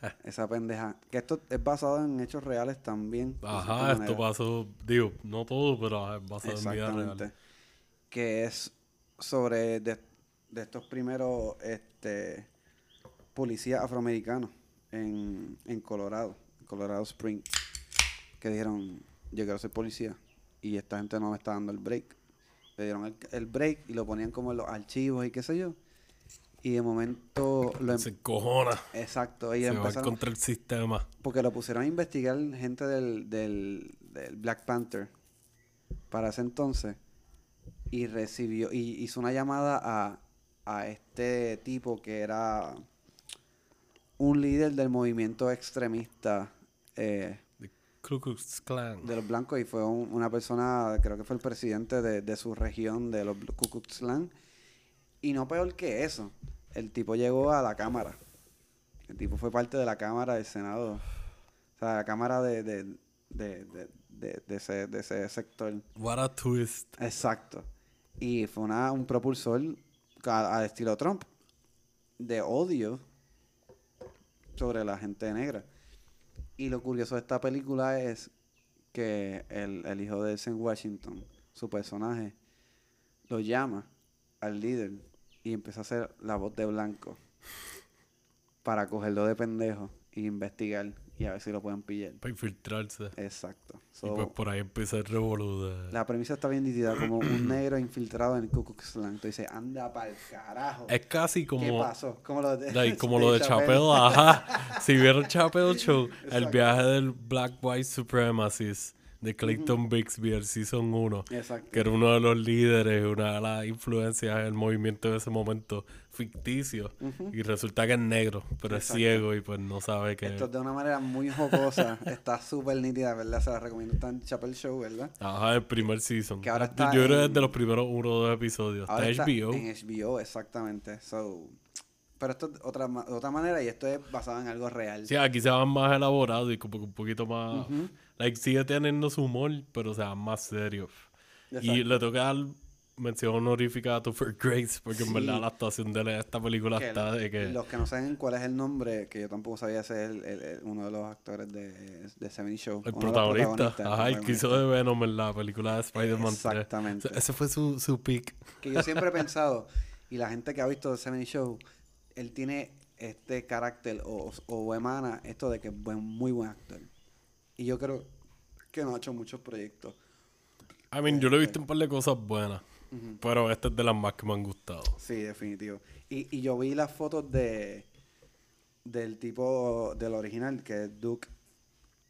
esa pendeja. Que esto es basado en hechos reales también. ajá, esto pasó, digo, no todo, pero es basado en vida real. Que es sobre de, de estos primeros este, policías afroamericanos en, en Colorado, en Colorado Springs, que dijeron, yo quiero ser policía y esta gente no me está dando el break. Le dieron el, el break y lo ponían como en los archivos y qué sé yo. Y de momento lo em- Se encojona. Exacto, y Se va contra el sistema. porque lo pusieron a investigar gente del, del, del Black Panther para ese entonces y recibió y hizo una llamada a, a este tipo que era un líder del movimiento extremista eh, The Ku Klux Klan. de los blancos y fue un- una persona, creo que fue el presidente de, de su región, de los Ku Klux Klan. Y no peor que eso, el tipo llegó a la Cámara. El tipo fue parte de la Cámara del Senado. O sea, la Cámara de, de, de, de, de- ese, de ese sector. What a twist. Exacto. Y fue una, un propulsor a- al estilo Trump de odio sobre la gente negra. Y lo curioso de esta película es que el, el hijo de Sam Washington, su personaje, lo llama al líder y empieza a hacer la voz de blanco para cogerlo de pendejo e investigar. y a ver si lo pueden pillar. Para infiltrarse. Exacto. Y pues por ahí empieza el revolú de... La premisa está bien nítida, como un negro infiltrado en el Ku Klux Klan. Tú dices, anda pa'l carajo. Es casi ¿Qué como... pasó? Como lo de, like, como lo de Chappelle, ajá. Si vieron Chappelle Show, el viaje del Black White Supremacists de Clayton Bixby, el Season 1, Exacto. que era uno de los líderes, una de las influencias del movimiento de ese momento ficticio. Y resulta que es negro, pero Exacto. es ciego y pues no sabe que... Esto de una manera muy jocosa. está súper nítida, ¿verdad? Se la recomiendo. Está en Chappelle Show, ¿verdad? Ajá, el primer season. Que ahora está Yo creo que es en- de los primeros uno o dos episodios. Ahora está HBO. En HBO, exactamente. So, pero esto es otra, otra manera y esto es basado en algo real. Sí, aquí se van más elaborados y un poquito más... Like, sigue teniendo su humor, pero se van más serios. Y Exacto. le toca dar mención honorífica a Topher Grace, porque en Sí. verdad la actuación de en esta película Que está de que... Los que no saben cuál es el nombre, que yo tampoco sabía ese es el- el- el- uno de los actores de, de Seven Show. El protagonista, ajá, el que hizo de Venom en la película de Spider-Man 3. Exactamente. Ese- Ese fue su, su pick. Que yo siempre he pensado, y la gente que ha visto Seven Show, él tiene este carácter o, o emana esto de que es buen, muy buen actor. Y yo creo que no ha hecho muchos proyectos. I mean, yo lo he visto un par de cosas buenas, pero esta es de las más que me han gustado. Sí, definitivo. Y, y yo vi las fotos de del tipo del original, que es Duke,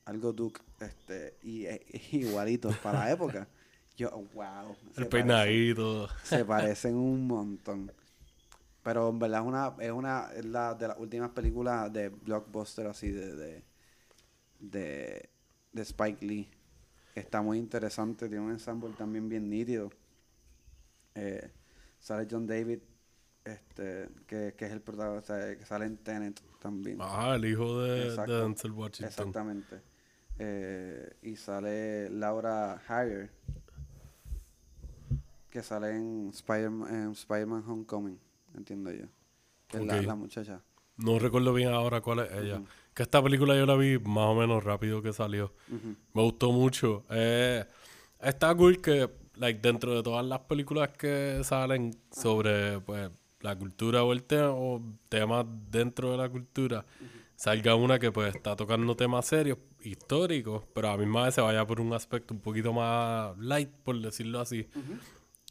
algo Duke, este, y es, igualito para la época. Yo, wow. El parecen- peinadito. Se parecen un montón. Pero en verdad es una, es una es la de las últimas películas de blockbuster así de, de, de, de Spike Lee. Está muy interesante, tiene un ensamble también bien nítido. Eh, sale John David, este, que, que es el protagonista, que sale en Tenet también. Ajá, el hijo de, de. Denzel Washington. Exactamente. Eh, y sale Laura Hire, que sale en Spider-Man, Homecoming, entiendo yo. Que es la, la muchacha. No recuerdo bien ahora cuál es ella. Que esta película yo la vi más o menos rápido que salió. Me gustó mucho. Eh, está cool que, like, dentro de todas las películas que salen sobre, pues, la cultura o el tema, o temas dentro de la cultura, salga una que, pues, está tocando temas serios, históricos, pero a la misma vez se vaya por un aspecto un poquito más light, por decirlo así.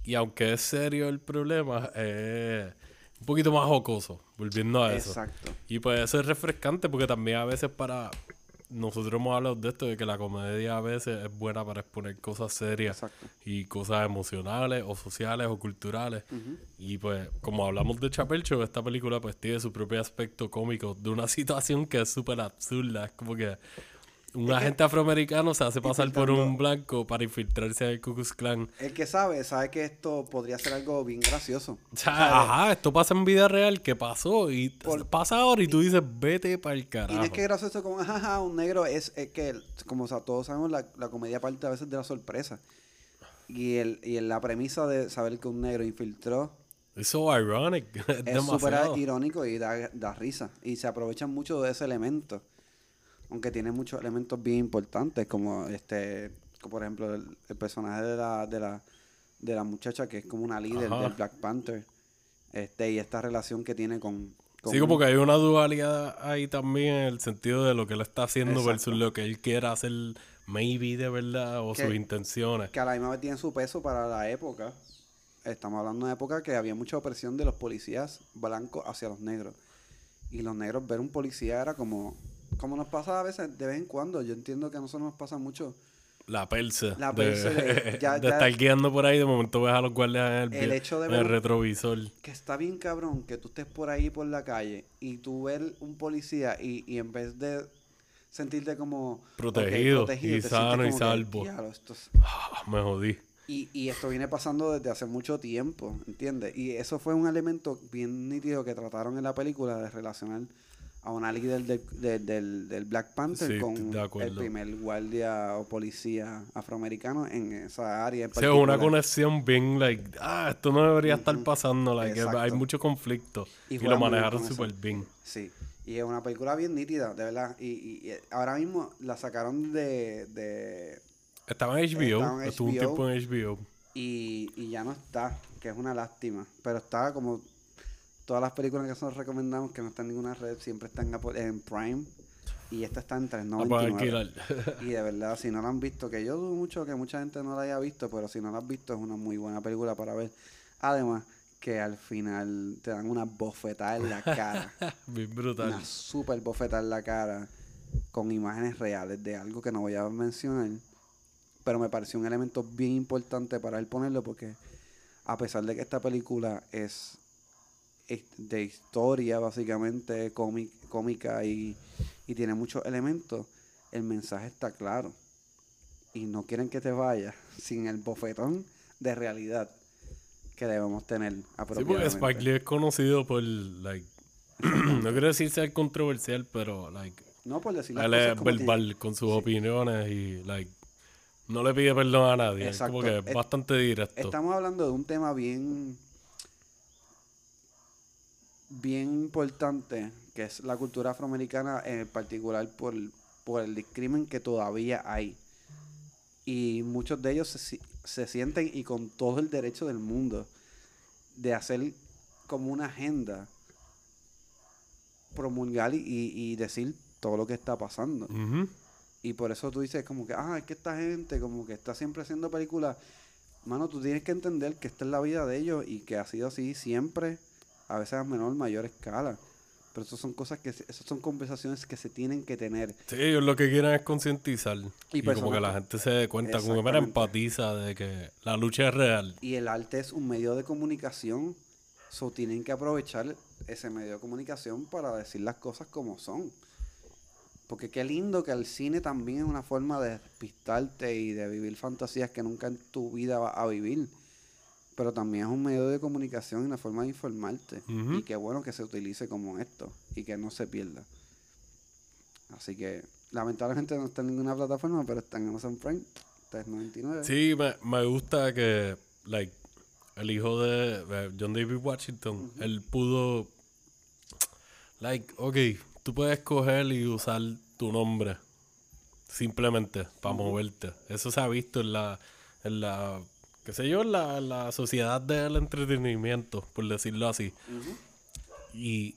Y aunque es serio el problema, es un poquito más jocoso, volviendo a eso. Exacto. Y pues eso es refrescante porque también a veces para... Nosotros hemos hablado de esto, de que la comedia a veces es buena para exponer cosas serias Exacto. y cosas emocionales o sociales o culturales. Y pues como hablamos de Chappelle Show, esta película pues tiene su propio aspecto cómico de una situación que es súper absurda. Es como que un agente afroamericano se hace pasar por un blanco para infiltrarse al Ku Klux Klan. El que sabe, sabe que esto podría ser algo bien gracioso. O sea, ajá, esto pasa en vida real, ¿qué pasó? Y Por- pasa ahora y tú dices, vete para el Y carajo. no es que gracioso como, jaja, un negro, es, es que, como o sea, todos sabemos, la, la comedia parte a veces de la sorpresa. Y, el, y la premisa de saber que un negro infiltró Es so ironic. Es, es súper irónico y da, da risa. Y se aprovechan mucho de ese elemento. Aunque tiene muchos elementos bien importantes, como este, como por ejemplo el, el personaje de la, de la, de la muchacha que es como una líder Ajá. del Black Panther. Este, y esta relación que tiene con, con Sí, como que hay una dualidad ahí también en el sentido de lo que él está haciendo Exacto. versus lo que él quiere hacer, maybe de verdad, o Que- sus intenciones. que a la misma vez tiene su peso para la época. Estamos hablando de una época que había mucha opresión de los policías blancos hacia los negros. Y los negros ver un policía era como, como nos pasa a veces de vez en cuando. Yo entiendo que a nosotros nos pasa mucho. La perse. La de, perse de- ya- de ya- estar guiando por ahí, de momento ves a los guardias en el, El hecho de en ver el retrovisor. Que está bien cabrón que tú estés por ahí por la calle y tú ver un policía y, y en vez de sentirte como Protegido y te sientes sano y que, salvo. "Diablo, esto es- Ah, me jodí. Y, y esto viene pasando desde hace mucho tiempo, ¿entiendes? Y eso fue un elemento bien nítido que trataron en la película de relacionar a una líder del, del, del- del Black Panther Sí, con el primer guardia o policía afroamericano en esa área en O sea, es una conexión bien, like, ah, esto no debería estar pasando, like, Exacto. hay mucho conflicto. Y lo manejaron súper bien. Sí, y es una película bien nítida, de verdad. Y, y- y ahora mismo la sacaron de, de Estaba en HBO, Estaba en estuvo un tiempo en HBO. y, y ya no está, que es una lástima. Pero está como todas las películas que nosotros recomendamos que no están en ninguna red, siempre están en Prime. Y esta está en La pueden 3.99. alquilar. Y de verdad, si no la han visto, que yo dudo mucho que mucha gente no la haya visto, pero si no la has visto es una muy buena película para ver. Además, que al final te dan una bofetada en la cara. Bien brutal. una super bofetada en la cara con imágenes reales de algo que no voy a mencionar. Pero me pareció un elemento bien importante para él ponerlo porque a pesar de que esta película es de historia básicamente cómic, cómica y, y tiene muchos elementos, el mensaje está claro. Y no quieren que te vayas sin el bofetón de realidad que debemos tener Sí, porque. Spike Lee es conocido por, like, no quiero decir ser controversial, pero, like, No por decir las él es verbal con sus opiniones y, like, no le pide perdón a nadie. Es como Exacto. que es Es- bastante directo. Estamos hablando de un tema bien bien importante que es la cultura afroamericana en particular por, por el discrimen que todavía hay. Y muchos de ellos se, se sienten y con todo el derecho del mundo de hacer como una agenda promulgar y, y- decir todo lo que está pasando. Y por eso tú dices como que, ah, es que esta gente como que está siempre haciendo películas. Mano, tú tienes que entender que esta es la vida de ellos y que ha sido así siempre, a veces a menor, mayor escala. Pero eso son cosas que, esas son conversaciones que se tienen que tener. Sí, ellos lo que quieren es concientizar. Y, como que la gente se dé cuenta, como que empatiza de que la lucha es real. Y el arte es un medio de comunicación. So tienen que aprovechar ese medio de comunicación para decir las cosas como son. Porque qué lindo que el cine también es una forma de despistarte y de vivir fantasías que nunca en tu vida vas a vivir. Pero también es un medio de comunicación y una forma de informarte. Y qué bueno que se utilice como esto y que no se pierda. Así que lamentablemente no está en ninguna plataforma, pero está en Amazon Prime. 3.99. Sí, me, me gusta que, like, el hijo de John David Washington, él pudo, like, ok, tú puedes coger y usar tu nombre simplemente para moverte. Eso se ha visto en la, en la, qué sé yo, la, la sociedad del entretenimiento, por decirlo así. Y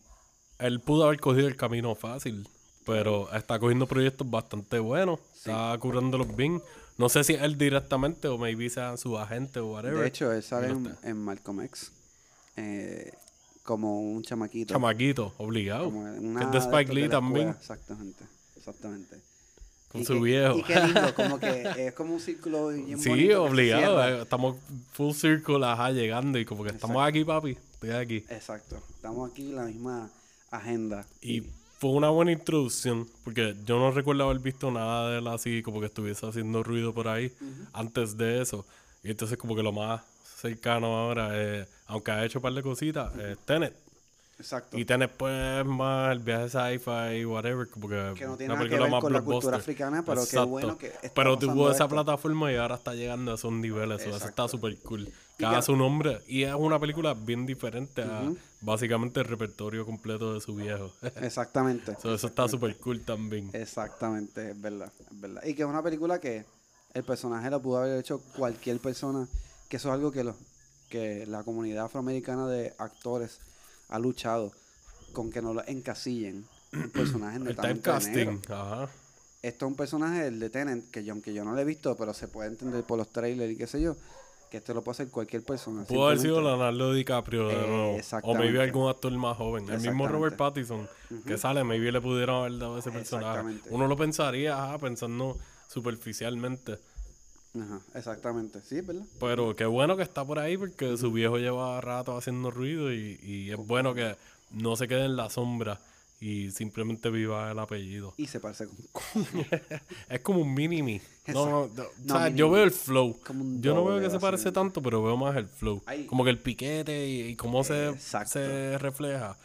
él pudo haber cogido el camino fácil, pero está cogiendo proyectos bastante buenos, está curándolos bien. No sé si él directamente o maybe sea su agente o whatever. De hecho, él sale en, en Malcolm X eh, como un chamaquito. Chamaquito, obligado. como Que es de Spike Lee también. escuela. Exactamente, exactamente. Con Y su que- viejo. Y qué lindo, como que es como un círculo bien Sí, bonito obligado. eh, Estamos full circle, ajá, llegando y como que estamos aquí, papi. Estoy aquí. Exacto. Estamos aquí en la misma agenda. Y fue una buena introducción, porque yo no recuerdo haber visto nada de él así, como que estuviese haciendo ruido por ahí antes de eso. Y entonces como que lo más cercano ahora es, aunque ha hecho un par de cositas, es Tenet. Exacto. Y Tenet pues más el viaje sci-fi, whatever, como que, no tiene una nada que ver más con la cultura africana, pero qué Exacto. bueno que está Pero tuvo esa esto. plataforma y ahora está llegando a esos niveles, so, eso está súper cool. Cada su nombre, y es una película bien diferente a básicamente el repertorio completo de su viejo. Exactamente. So, eso está súper cool también. Exactamente, es verdad, es verdad. Y que es una película que el personaje lo pudo haber hecho cualquier persona, que eso es algo que, lo, que la comunidad afroamericana de actores ha luchado con que no lo encasillen un personaje El netamente typecasting, negro. ajá. Esto es un personaje, el de Tenant, que yo, aunque yo no lo he visto, pero se puede entender por los trailers y qué sé yo, que esto lo puede hacer cualquier persona. Pudo haber sido Leonardo DiCaprio de Eh, nuevo. O maybe algún actor más joven. El mismo Robert. Pattinson que sale, maybe le pudieron haber dado ese personaje. Uno lo pensaría, ajá, pensando superficialmente. Ajá, exactamente, sí, verdad. Pero qué bueno que está por ahí porque su viejo lleva rato haciendo ruido y, y es bueno que no se quede en la sombra y simplemente viva el apellido. Y se parece con... Es como un mini-me. No, no, no, No, o sea, yo veo el flow. Yo no veo que se parece tanto, pero veo más el flow. Como que el piquete y, y cómo se, se refleja.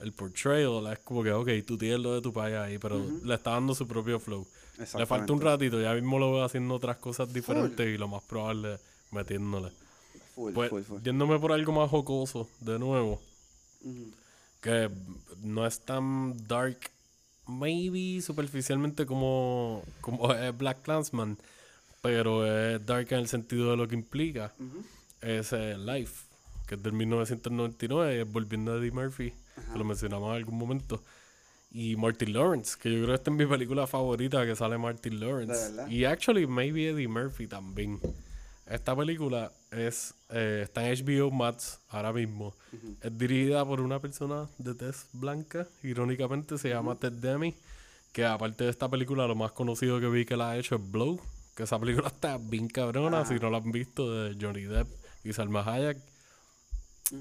El portrayal es como que, ok, tú tienes lo de tu país ahí, pero le está dando su propio flow. Le falta un ratito, ya mismo lo veo haciendo otras cosas diferentes y lo más probable metiéndole. Full, Pues, full, yéndome por algo más jocoso, de nuevo, que no es tan dark, maybe superficialmente como, como es Black Clansman, pero es dark en el sentido de lo que implica. Es eh, Life, que es del 1999, y es volviendo a Eddie Murphy, que lo mencionamos en algún momento. Y Martin Lawrence, que yo creo que esta es mi película favorita que sale Martin Lawrence. Y actually, maybe Eddie Murphy también. Esta película es eh, está en HBO Max ahora mismo. Es dirigida por una persona de tez blanca. Irónicamente se llama Ted Demi. Que aparte de esta película, lo más conocido que vi que la ha hecho es Blow. Que esa película está bien cabrona. Si no la han visto, de Johnny Depp y Salma Hayek.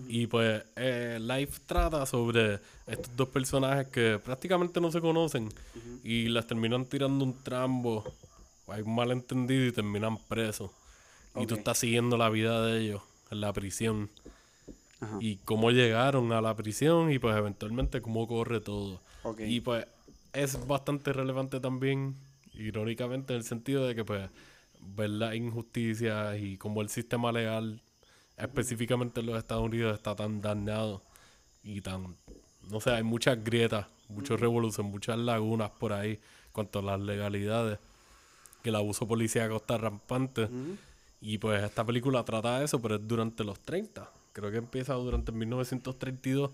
Y pues eh, Life trata sobre estos dos personajes que prácticamente no se conocen y las terminan tirando un trambo. Hay un malentendido y terminan presos. Y tú estás siguiendo la vida de ellos en la prisión. Ajá. Y cómo llegaron a la prisión y pues eventualmente cómo corre todo. Y pues es bastante relevante también, irónicamente, en el sentido de que pues ver las injusticias y cómo el sistema legal, específicamente en los Estados Unidos, está tan dañado y tan, no sé, hay muchas grietas, muchas revoluciones, muchas lagunas por ahí cuanto a las legalidades, que el abuso policíaco está rampante. Y pues esta película trata de eso, pero es durante los 30. Creo que empieza durante 1932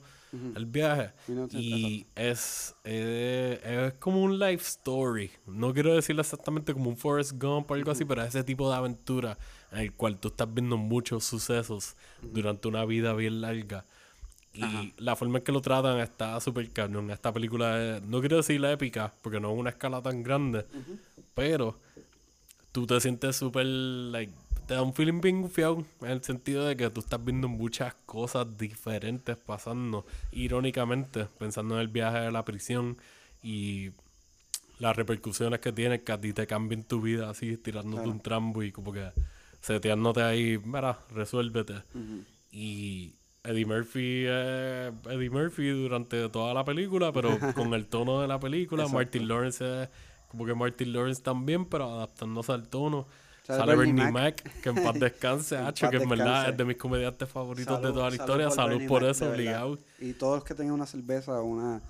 el viaje. 1930, Y es, eh, es como un life story. No quiero decirlo exactamente como un Forrest Gump o algo así, pero es ese tipo de aventura en el cual tú estás viendo muchos sucesos durante una vida bien larga. Y la forma en que lo tratan está súper cañón. Esta película es, no quiero decir la épica, porque no es una escala tan grande, pero tú te sientes súper, like, te da un feeling bien gufiado en el sentido de que tú estás viendo muchas cosas diferentes pasando, irónicamente, pensando en el viaje de la prisión y las repercusiones que tiene que a ti te cambien tu vida así, tirándote un trambo y como que seteándote ahí, mira, resuélvete. Y Eddie Murphy es Eddie Murphy durante toda la película, pero con el tono de la película. Martin Lawrence es como que Martin Lawrence también, pero adaptándose al tono. Sale Sale, Bernie Bernie Mac. Mac, que en paz descanse, hacho, que en verdad es de mis comediantes favoritos de toda la salud historia. Salud Bernie por Mac, eso, obligado. Y todos los que tengan una cerveza o una,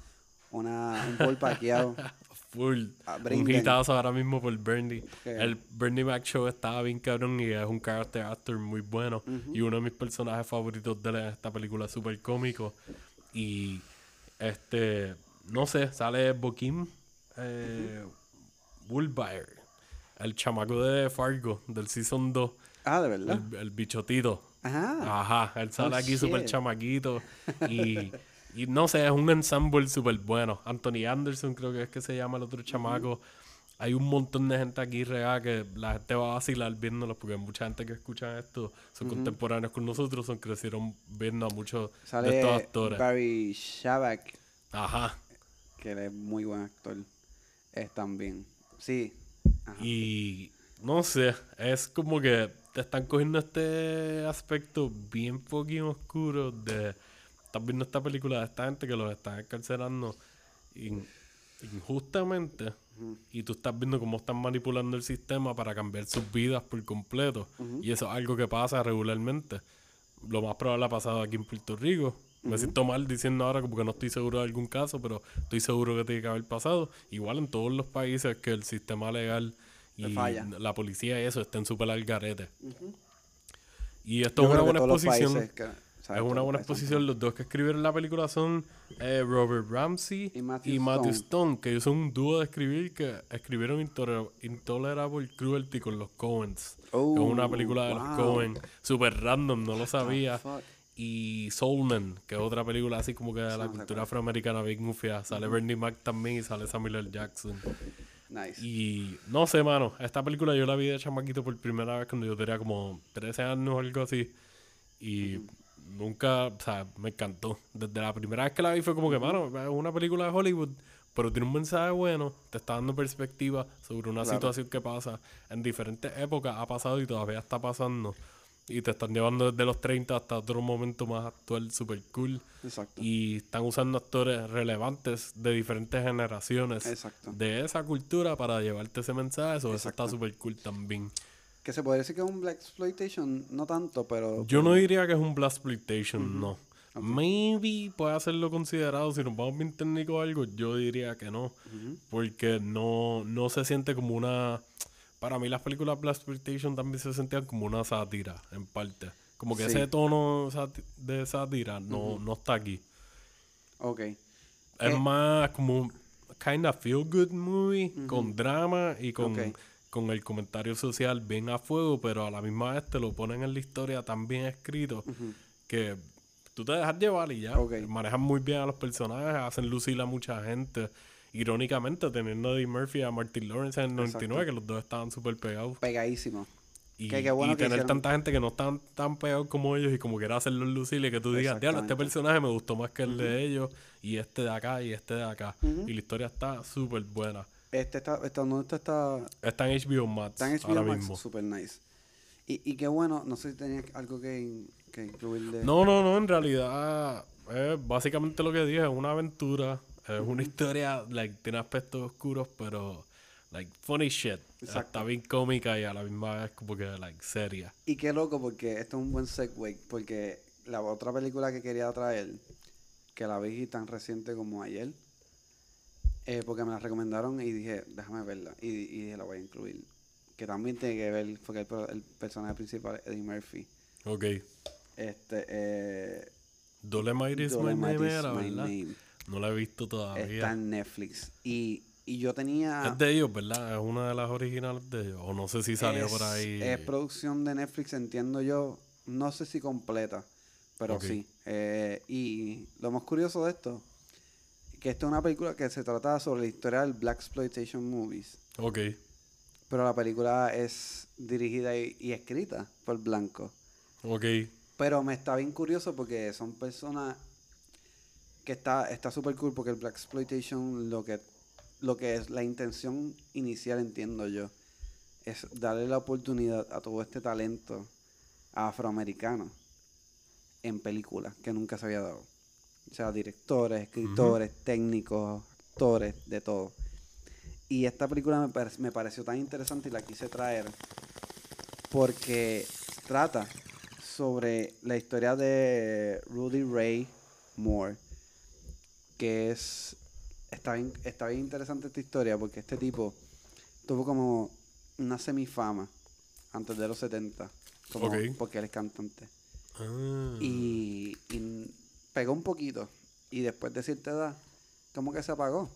una, un bol paqueado. Full. Ah, un hitazo ahora mismo por Bernie. El Bernie Mac Show estaba bien cabrón y es un character actor muy bueno. Y uno de mis personajes favoritos de en esta película es súper cómico. Y este, no sé, sale Bokim eh, Woolbire, el chamaco de Fargo del Season 2, Ah, de verdad. el, el bichotito. Ajá. Ajá, él sale Oh, aquí súper chamaquito. Y, y no sé, es un ensemble súper bueno. Anthony Anderson creo que es que se llama el otro chamaco. Hay un montón de gente aquí real que la gente va a vacilar viéndolos porque mucha gente que escucha esto son contemporáneos con nosotros, son crecieron viendo a muchos de estos actores. Barry Shabak, Ajá. que él es muy buen actor. Es también. Sí. Ajá. Y no sé, es como que te están cogiendo este aspecto bien fucking oscuro de estás viendo esta película de esta gente que los están encarcelando in- injustamente y tú estás viendo cómo están manipulando el sistema para cambiar sus vidas por completo. Y eso es algo que pasa regularmente. Lo más probable ha pasado aquí en Puerto Rico. Me siento mal diciendo ahora como que no estoy seguro de algún caso pero estoy seguro que tiene que haber pasado. Igual en todos los países que el sistema legal Le y falla. la policía y eso estén súper al garete. Y esto Yo es una buena exposición. Es una los buena exposición. Los dos que escribieron la película son eh, Robert Ramsey Y y Matthew Stone. Stone. que ellos son un dúo de escribir que escribieron Intolera- Intolerable Cruelty con los Coens. Oh, es una película de los wow. Coen. Super random, no lo sabía. Y Soulman, que es otra película así como que de la cultura afroamericana bien ufia. Sale Bernie Mac también y sale Samuel L. Jackson. Nice. Y no sé, mano. Esta película yo la vi de chamaquito por primera vez cuando yo tenía como 13 años o algo así. Y nunca, o sea, me encantó. Desde la primera vez que la vi fue como que, mano, es una película de Hollywood, pero tiene un mensaje bueno. Te está dando perspectiva sobre una Claro. situación que pasa en diferentes épocas, ha pasado y todavía está pasando. Y te están llevando desde los 30 hasta otro momento más actual, super cool. Exacto. Y están usando actores relevantes de diferentes generaciones Exacto. de esa cultura para llevarte ese mensaje. Eso, eso está súper cool también. Que se podría decir que es un Black Exploitation, no tanto, pero. Yo no diría que es un Blast Exploitation, no. Maybe puede hacerlo considerado. Si nos vamos bien técnico o algo, yo diría que no. Porque no, no se siente como una. Para mí, las películas Blast Exploitation también se sentían como una sátira, en parte. Como que Sí. ese tono de sátira no, no está aquí. Ok. Es Eh, más como un kind of feel good movie con drama y con. Con el comentario social bien a fuego, pero a la misma vez te lo ponen en la historia tan bien escrito que tú te dejas llevar y ya. Ok. Manejan muy bien a los personajes, hacen lucir a mucha gente. Irónicamente, teniendo a Eddie Murphy y a Martin Lawrence en el 99, que los dos estaban súper pegados. Pegadísimo. Y, Que bueno y que tener hicieron- tanta gente que no están tan pegados como ellos y como quiera hacerlos lucir y que tú digas, diablo, este personaje me gustó más que el de ellos y este de acá y este de acá. Y la historia está súper buena. Este está, está, ¿dónde está? Está, Está en HBO Max está en HBO ahora Max, mismo. super nice. Y, y qué bueno, no sé si tenía algo que, que incluir de... No, no, no, en realidad es básicamente lo que dije, es una aventura, es una historia, like, tiene aspectos oscuros, pero, like, funny shit. Exacto. Está bien cómica y a la misma vez como que, like, seria. Y qué loco, porque esto es un buen segue, porque la otra película que quería traer, que la vi tan reciente como ayer, eh, porque me la recomendaron y dije, déjame verla, y, y dije, la voy a incluir. Que también tiene que ver, porque el, el personaje principal es Eddie Murphy. Ok. Este, eh... Dolemite is my Dolomite name is era, my ¿verdad? name. No la he visto Está todavía. en Netflix. Y, y yo tenía... Es de ellos, ¿verdad? Es una de las originales de ellos. O no sé si salió por ahí. Es producción de Netflix, entiendo yo. No sé si completa, pero sí. Eh, y lo más curioso de esto, que esto es una película que se trata sobre la historia del Black Exploitation Movies. Ok. Pero la película es dirigida y, y escrita por Blanco. Ok. Pero me está bien curioso porque son personas que está está súper cool porque el Black Exploitation lo que lo que es la intención inicial entiendo yo es darle la oportunidad a todo este talento afroamericano en películas que nunca se había dado. O sea, directores, escritores, técnicos, actores, de todo. Y esta película me, pare- me pareció tan interesante y la quise traer porque trata sobre la historia de Rudy Ray Moore, que es está bien, está bien interesante esta historia porque este tipo tuvo como una semifama antes de los 70, como Ok. porque él es cantante. Ah. Y, y pegó un poquito. Y después de cierta edad, como que se apagó.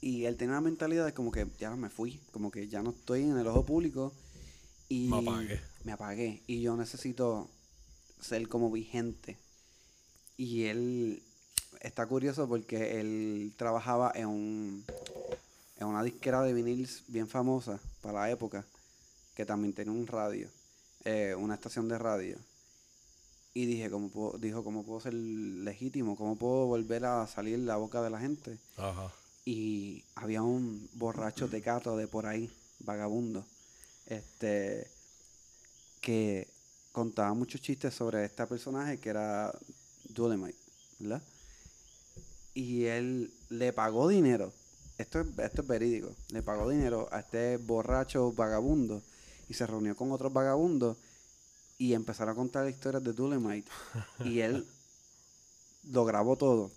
Y él tenía una mentalidad de como que ya me fui, como que ya no estoy en el ojo público. Y Me apagué. me apagué. Y yo necesito ser como vigente. Y él está curioso porque él trabajaba en un en una disquera de viniles bien famosa para la época, que también tenía un radio, eh, una estación de radio. Y dije, ¿cómo puedo, dijo, ¿cómo puedo ser legítimo? ¿Cómo puedo volver a salir la boca de la gente? Ajá. y había un borracho tecato de por ahí, vagabundo, este, que contaba muchos chistes sobre este personaje que era Dolemite, ¿verdad? Y él le pagó dinero, esto es, esto es verídico, le pagó dinero a este borracho vagabundo y se reunió con otros vagabundos y empezaron a contar historias de Dolemite y él lo grabó todo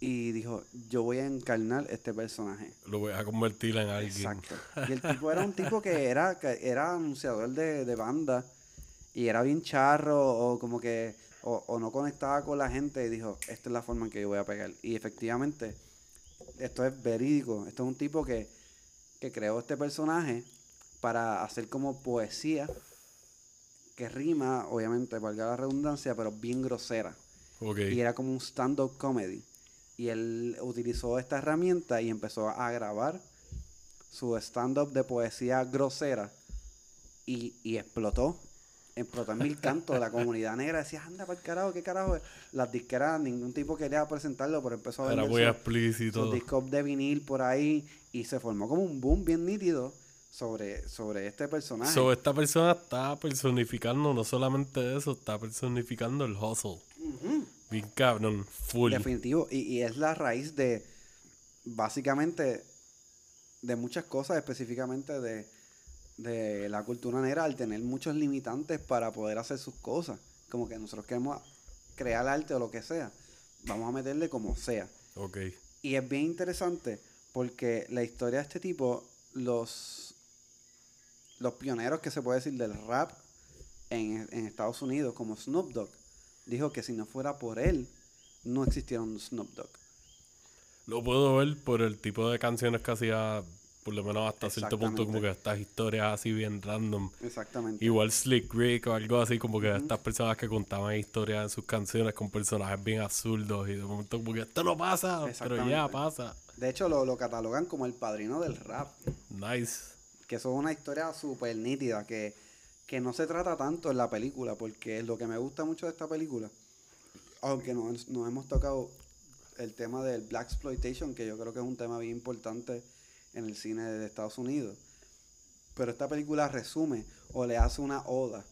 y dijo, yo voy a encarnar este personaje. Lo voy a convertir en alguien. Exacto. Y el tipo era un tipo que era, que era anunciador de, de banda y era bien charro o como que o, o no conectaba con la gente y dijo, esta es la forma en que yo voy a pegar. Y efectivamente, esto es verídico. Esto es un tipo que, que creó este personaje para hacer como poesía que rima, obviamente, valga la redundancia, pero bien grosera y era como un stand-up comedy. Y él utilizó esta herramienta y empezó a grabar su stand-up de poesía grosera y, y explotó. Explotó en mil cantos. La comunidad negra decía, anda para el carajo, qué carajo. Las disqueras, ningún tipo quería presentarlo, pero empezó a vender muy su- explícito. sus discos de vinil por ahí y se formó como un boom bien nítido sobre, sobre este personaje. So, esta persona está personificando no solamente eso, está personificando el hustle. Bien cabrón, full. Definitivo. Y, y es la raíz de, básicamente, de muchas cosas, específicamente de, de la cultura negra, al tener muchos limitantes para poder hacer sus cosas. Como que nosotros queremos crear arte o lo que sea. Vamos a meterle como sea. Ok. Y es bien interesante porque la historia de este tipo, los, los pioneros que se puede decir del rap en, en Estados Unidos, como Snoop Dogg, dijo que si no fuera por él, no existiera un Snoop Dogg. Lo puedo ver por el tipo de canciones que hacía, por lo menos hasta cierto punto, como que estas historias así bien random. Exactamente. Igual Slick Rick o algo así, como que estas personas que contaban historias en sus canciones con personajes bien absurdos y de momento como que esto no pasa, pero ya pasa. De hecho, lo, lo catalogan como el padrino del rap. Nice. Que eso es una historia súper nítida que, que no se trata tanto en la película, porque lo que me gusta mucho de esta película, aunque no, hemos tocado el tema del Black Exploitation, que yo creo que es un tema bien importante en el cine de Estados Unidos, pero esta película resume o le hace una oda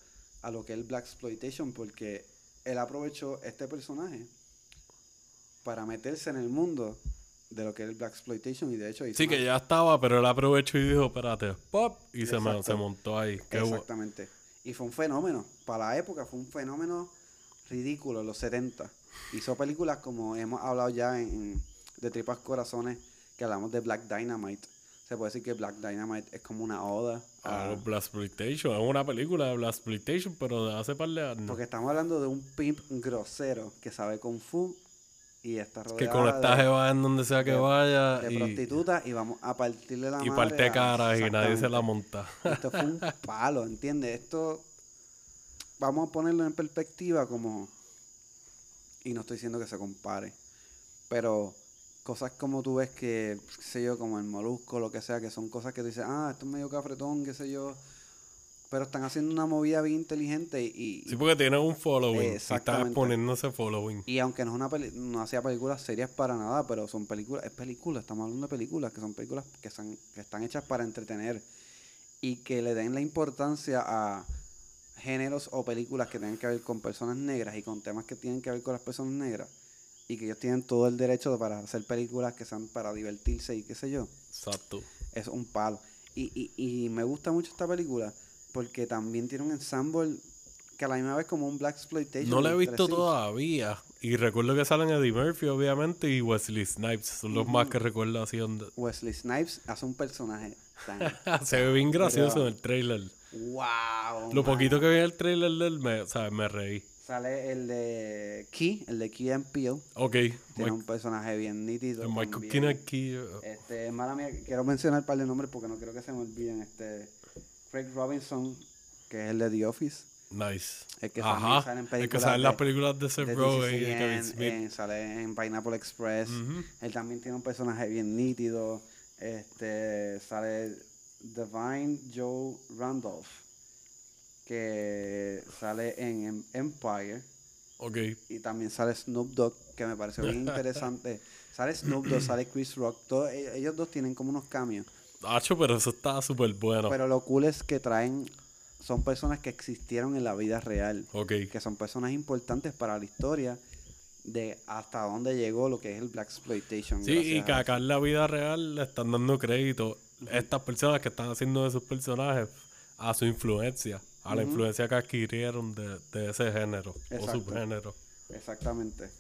a lo que es el Black Exploitation, porque él aprovechó este personaje para meterse en el mundo de lo que es el Black Exploitation y de hecho Sí, que ya estaba, pero él aprovechó y dijo, espérate, pop, y se, me- se montó ahí. Qué Exactamente. Y fue un fenómeno. Para la época fue un fenómeno ridículo, los 70. Hizo películas como hemos hablado ya en, en de Tripas Corazones, que hablamos de Black Dynamite. Se puede decir que Black Dynamite es como una oda. Ah, a- Black Exploitation, es una película de Black Exploitation, pero de hace par de años. porque estamos hablando de un pimp grosero que sabe Kung Fu y está rodeado que con esta jeva en donde sea que de- vaya de y, prostitutas y vamos a partirle la y madre parte a- caras y nadie se la monta. Esto fue un palo, ¿entiendes? Esto, vamos a ponerlo en perspectiva como, y no estoy diciendo que se compare, pero cosas como tú ves que, qué sé yo, como el molusco, lo que sea, que son cosas que tú dices, ah, esto es medio cafretón, qué sé yo, pero están haciendo una movida bien inteligente y, Sí, porque tienen un following. Y están Exactamente. exponiéndose following. y aunque no es una peli- no hacía películas serias para nada, pero son películas, es películas, estamos hablando de películas que son películas que están, que están hechas para entretener y que le den la importancia a géneros o películas que tengan que ver con personas negras y con temas que tienen que ver con las personas negras y que ellos tienen todo el derecho para hacer películas que sean para divertirse y qué sé yo, Exacto. es un palo. Y, y, y me gusta mucho esta película porque también tiene un ensemble que a la misma vez como un Black Exploitation. No la he visto todavía. Y recuerdo que salen Eddie Murphy, obviamente, y Wesley Snipes. Son los más que recuerdo así. Donde... Wesley Snipes hace un personaje tan Se ve bien gracioso en el trailer. wow. Lo poquito que vi en el trailer de él, me, o sea, me reí. sale el de Key, el de Key and Peele. Ok. Tiene Mike- un personaje bien nítido. el Michael aquí. uh, Este, mala mía, quiero mencionar un par de nombres porque no quiero que se me olviden. Este, Craig Robinson, que es el de The Office. Nice. El que también sale en El que películas sale en las películas de Seth Rogen y Kevin Smith. en- sale en Pineapple Express. Él también tiene un personaje bien nítido. Este sale Divine Joe Randolph, que sale en Em- Empire. Ok. Y también sale Snoop Dogg, que me pareció bien interesante. sale Snoop Dogg, sale Chris Rock. todo- e- ellos dos tienen como unos cambios. Hacho, pero eso está súper bueno. Pero lo cool es que traen. Son personas que existieron en la vida real. ok. Que son personas importantes para la historia de hasta dónde llegó lo que es el Black Exploitation. Sí, y que acá en la vida real le están dando crédito estas personas que están haciendo de sus personajes a su influencia, a la influencia que adquirieron de, de ese género o Exacto. subgénero. Exactamente.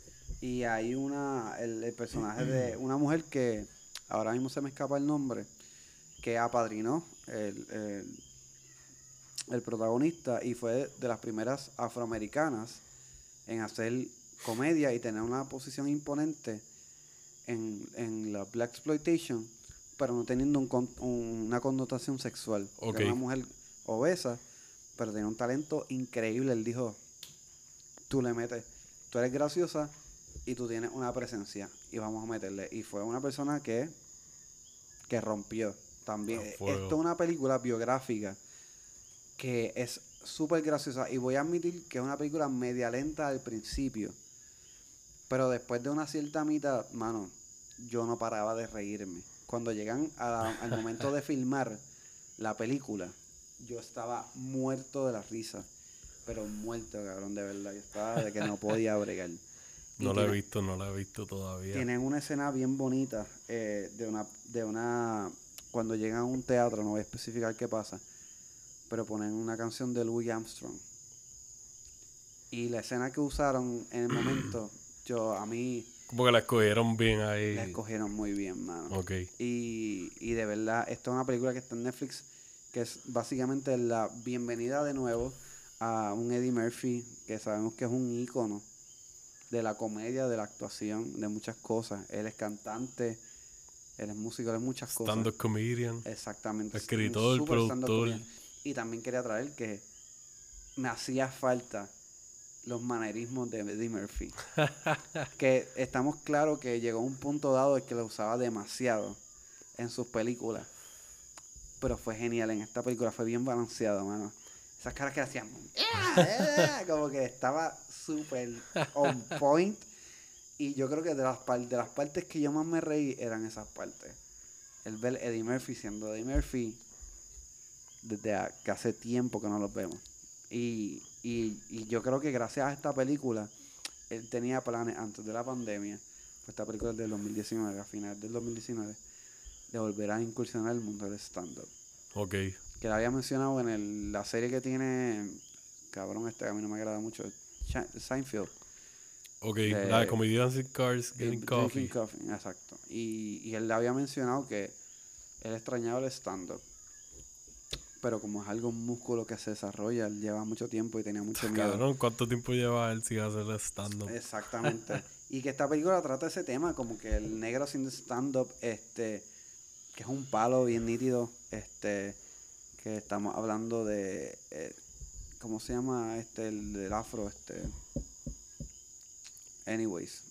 Y hay una, el, el personaje de una mujer que ahora mismo se me escapa el nombre, que apadrinó el, el, el protagonista y fue de las primeras afroamericanas en hacer comedia y tener una posición imponente en, en la Black Exploitation, pero no teniendo un con- un- una connotación sexual. Que Ok. Era una mujer obesa, pero tenía un talento increíble. Él dijo, tú le metes, tú eres graciosa y tú tienes una presencia y vamos a meterle. Y fue una persona que, que rompió también. Fuego. Esto es una película biográfica que es súper graciosa y voy a admitir que es una película media lenta al principio. Pero después de una cierta mitad, mano, yo no paraba de reírme. Cuando llegan la- al momento de filmar la película, yo estaba muerto de la risa. Pero muerto, cabrón, de verdad. Yo estaba de que no podía bregar. Y No la he visto, no la he visto todavía. Tienen una escena bien bonita eh, de una de una cuando llegan a un teatro, no voy a especificar qué pasa, pero ponen una canción de Louis Armstrong. Y la escena que usaron en el momento, yo a mí Como que la escogieron bien ahí. la escogieron muy bien, mano. Ok. Y, y de verdad, esta es una película que está en Netflix, que es básicamente la bienvenida de nuevo a un Eddie Murphy, que sabemos que es un ícono de la comedia, de la actuación, de muchas cosas. Él es cantante, él es músico, él es muchas cosas. Stand-up comedian. Exactamente. Escritor, productor. Y también quería traer que me hacía falta los manerismos de Eddie Murphy. que estamos claros que llegó a un punto dado en que lo usaba demasiado en sus películas. Pero fue genial en esta película, fue bien balanceado, mano. Esas caras que hacían, como que estaba súper on point. Y yo creo que de las, par- de las partes que yo más me reí eran esas partes. El ver Eddie Murphy siendo Eddie Murphy desde a- que hace tiempo que no los vemos. Y, y, y yo creo que gracias a esta película, él tenía planes antes de la pandemia, pues esta película es del 2019, a finales del 2019, de volver a incursionar el mundo del stand-up. Ok. Que la había mencionado en el- la serie que tiene, cabrón, este que a mí no me agrada mucho, Seinfeld. Ok. De- la de Cars Eh, Getting Drinking Coffee. Coffee, exacto. Y, y él le había mencionado que él extrañaba el stand-up. Pero como es algo un músculo que se desarrolla, él lleva mucho tiempo y tenía mucho miedo. Cabrón, ¿cuánto tiempo lleva él sin hacer stand-up? Exactamente. y que esta película trata ese tema, como que el negro sin stand-up, este, que es un palo bien nítido, este, que estamos hablando de, eh, ¿cómo se llama? Este, el del afro, este. Anyways.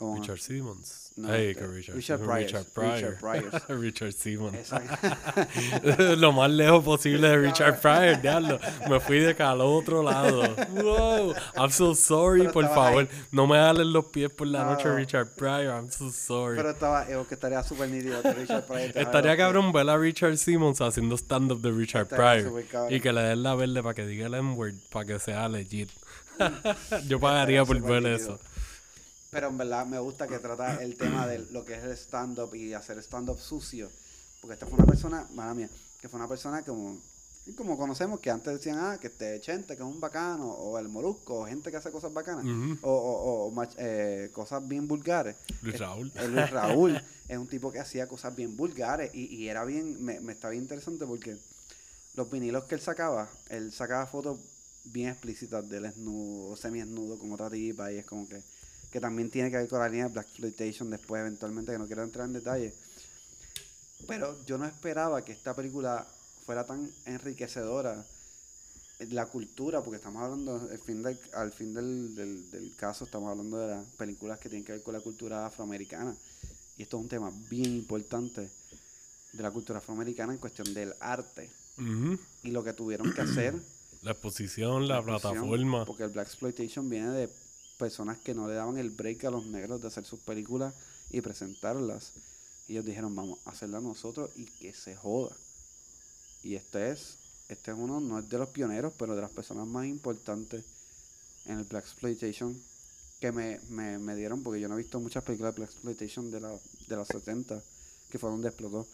Richard Simmons. No, Hey, este, que Richard, Richard Pryor. Richard Pryor. Richard Pryor. Richard Simmons. Lo más lejos posible de Richard Pryor, diablo. Me fui de acá al otro lado. Wow. I'm so sorry, Pero por favor. ahí. No me jalen los pies por la No, noche, no. Richard Pryor. I'm so sorry. Pero estaba, eh, que estaría súper nítido que Richard Pryor Estaría cabrón ver a Richard Simmons haciendo stand-up de Richard Estaría Pryor. Y que le den la verde para que diga el N-word, para que sea legit. Yo pagaría por ver eso. Pero en verdad me gusta que trata el tema de lo que es el stand-up y hacer stand-up sucio. Porque esta fue una persona, mala mía, que fue una persona como, como conocemos, que antes decían, ah, que este Chente, que es un bacano, o el Molusco, o gente que hace cosas bacanas, o, o- o mach- eh, cosas bien vulgares. Luis Eh, Raúl. El Luis Raúl es un tipo que hacía cosas bien vulgares y, y era bien, me, me está bien interesante porque los vinilos que él sacaba, él sacaba fotos bien explícitas del desnudo, semi-desnudo con otra tipa y es como que, que también tiene que ver con la línea de Black Exploitation después eventualmente, que no quiero entrar en detalle. Pero yo no esperaba que esta película fuera tan enriquecedora la cultura, porque estamos hablando, al fin del, al fin del, del, del caso, estamos hablando de las películas que tienen que ver con la cultura afroamericana. Y esto es un tema bien importante de la cultura afroamericana en cuestión del arte y lo que tuvieron que hacer. La exposición, la, exposición, plataforma. Porque el Black Exploitation viene de personas que no le daban el break a los negros de hacer sus películas y presentarlas. Ellos dijeron, vamos a hacerla nosotros y que se joda. Y este es, este es uno, no es de los pioneros, pero de las personas más importantes en el Black Exploitation que me, me, me dieron, porque yo no he visto muchas películas de Black Exploitation de, la, de los 70, que fue donde explotó.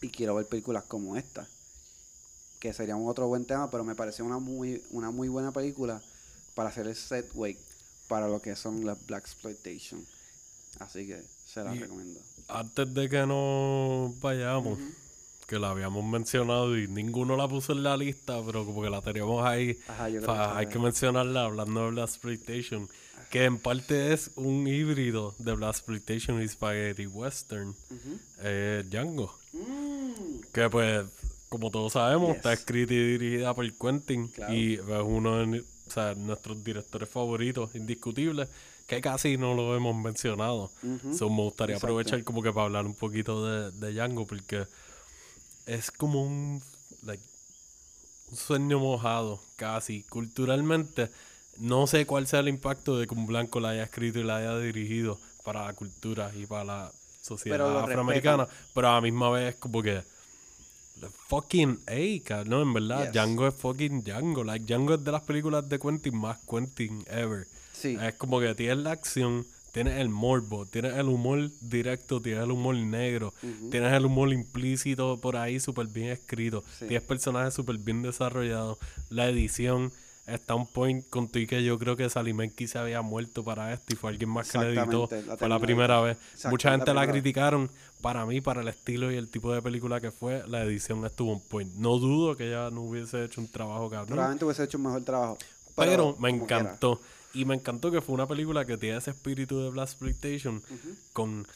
Y quiero ver películas como esta, que sería un otro buen tema, pero me pareció una muy, una muy buena película para hacer el set wake para lo que son las Black Exploitation. Así que se las Y- recomiendo. Antes de que nos vayamos, que la habíamos mencionado y ninguno la puso en la lista, pero como que la teníamos ahí, Ajá, yo creo que hay que mencionarla hablando de Black Exploitation, que en parte es un híbrido de Black Exploitation y Spaghetti Western, eh, Django, Mm, que pues, como todos sabemos, Yes. está escrita y dirigida por Quentin Claro. y es uno de o sea, nuestros directores favoritos, indiscutibles, que casi no lo hemos mencionado. ujú. So, me gustaría Exacto. aprovechar como que para hablar un poquito de, de Django porque es como un, like, un sueño mojado, casi. Culturalmente, no sé cuál sea el impacto de que un blanco la haya escrito y la haya dirigido para la cultura y para la sociedad Pero afroamericana, pero a la misma vez como que fucking cabrón, no, en verdad, Yes. Django es fucking Django, like Django es de las películas de Quentin más Quentin ever. Sí, Es como que tienes la acción, tienes el morbo, tienes el humor directo, tienes el humor negro, tienes el humor implícito por ahí súper bien escrito, Sí. tienes personajes súper bien desarrollados, la edición está un point con tu y que yo creo que Salimenki se había muerto para esto y fue alguien más que le editó, la fue la primera vez. Mucha gente la criticaron, para mí, para el estilo y el tipo de película que fue, la edición estuvo un point. No dudo que ella no hubiese hecho un trabajo cabrón. probablemente hubiese hecho un mejor trabajo. Pero, me encantó. Y me encantó que fue una película que tiene ese espíritu de Black Exploitation con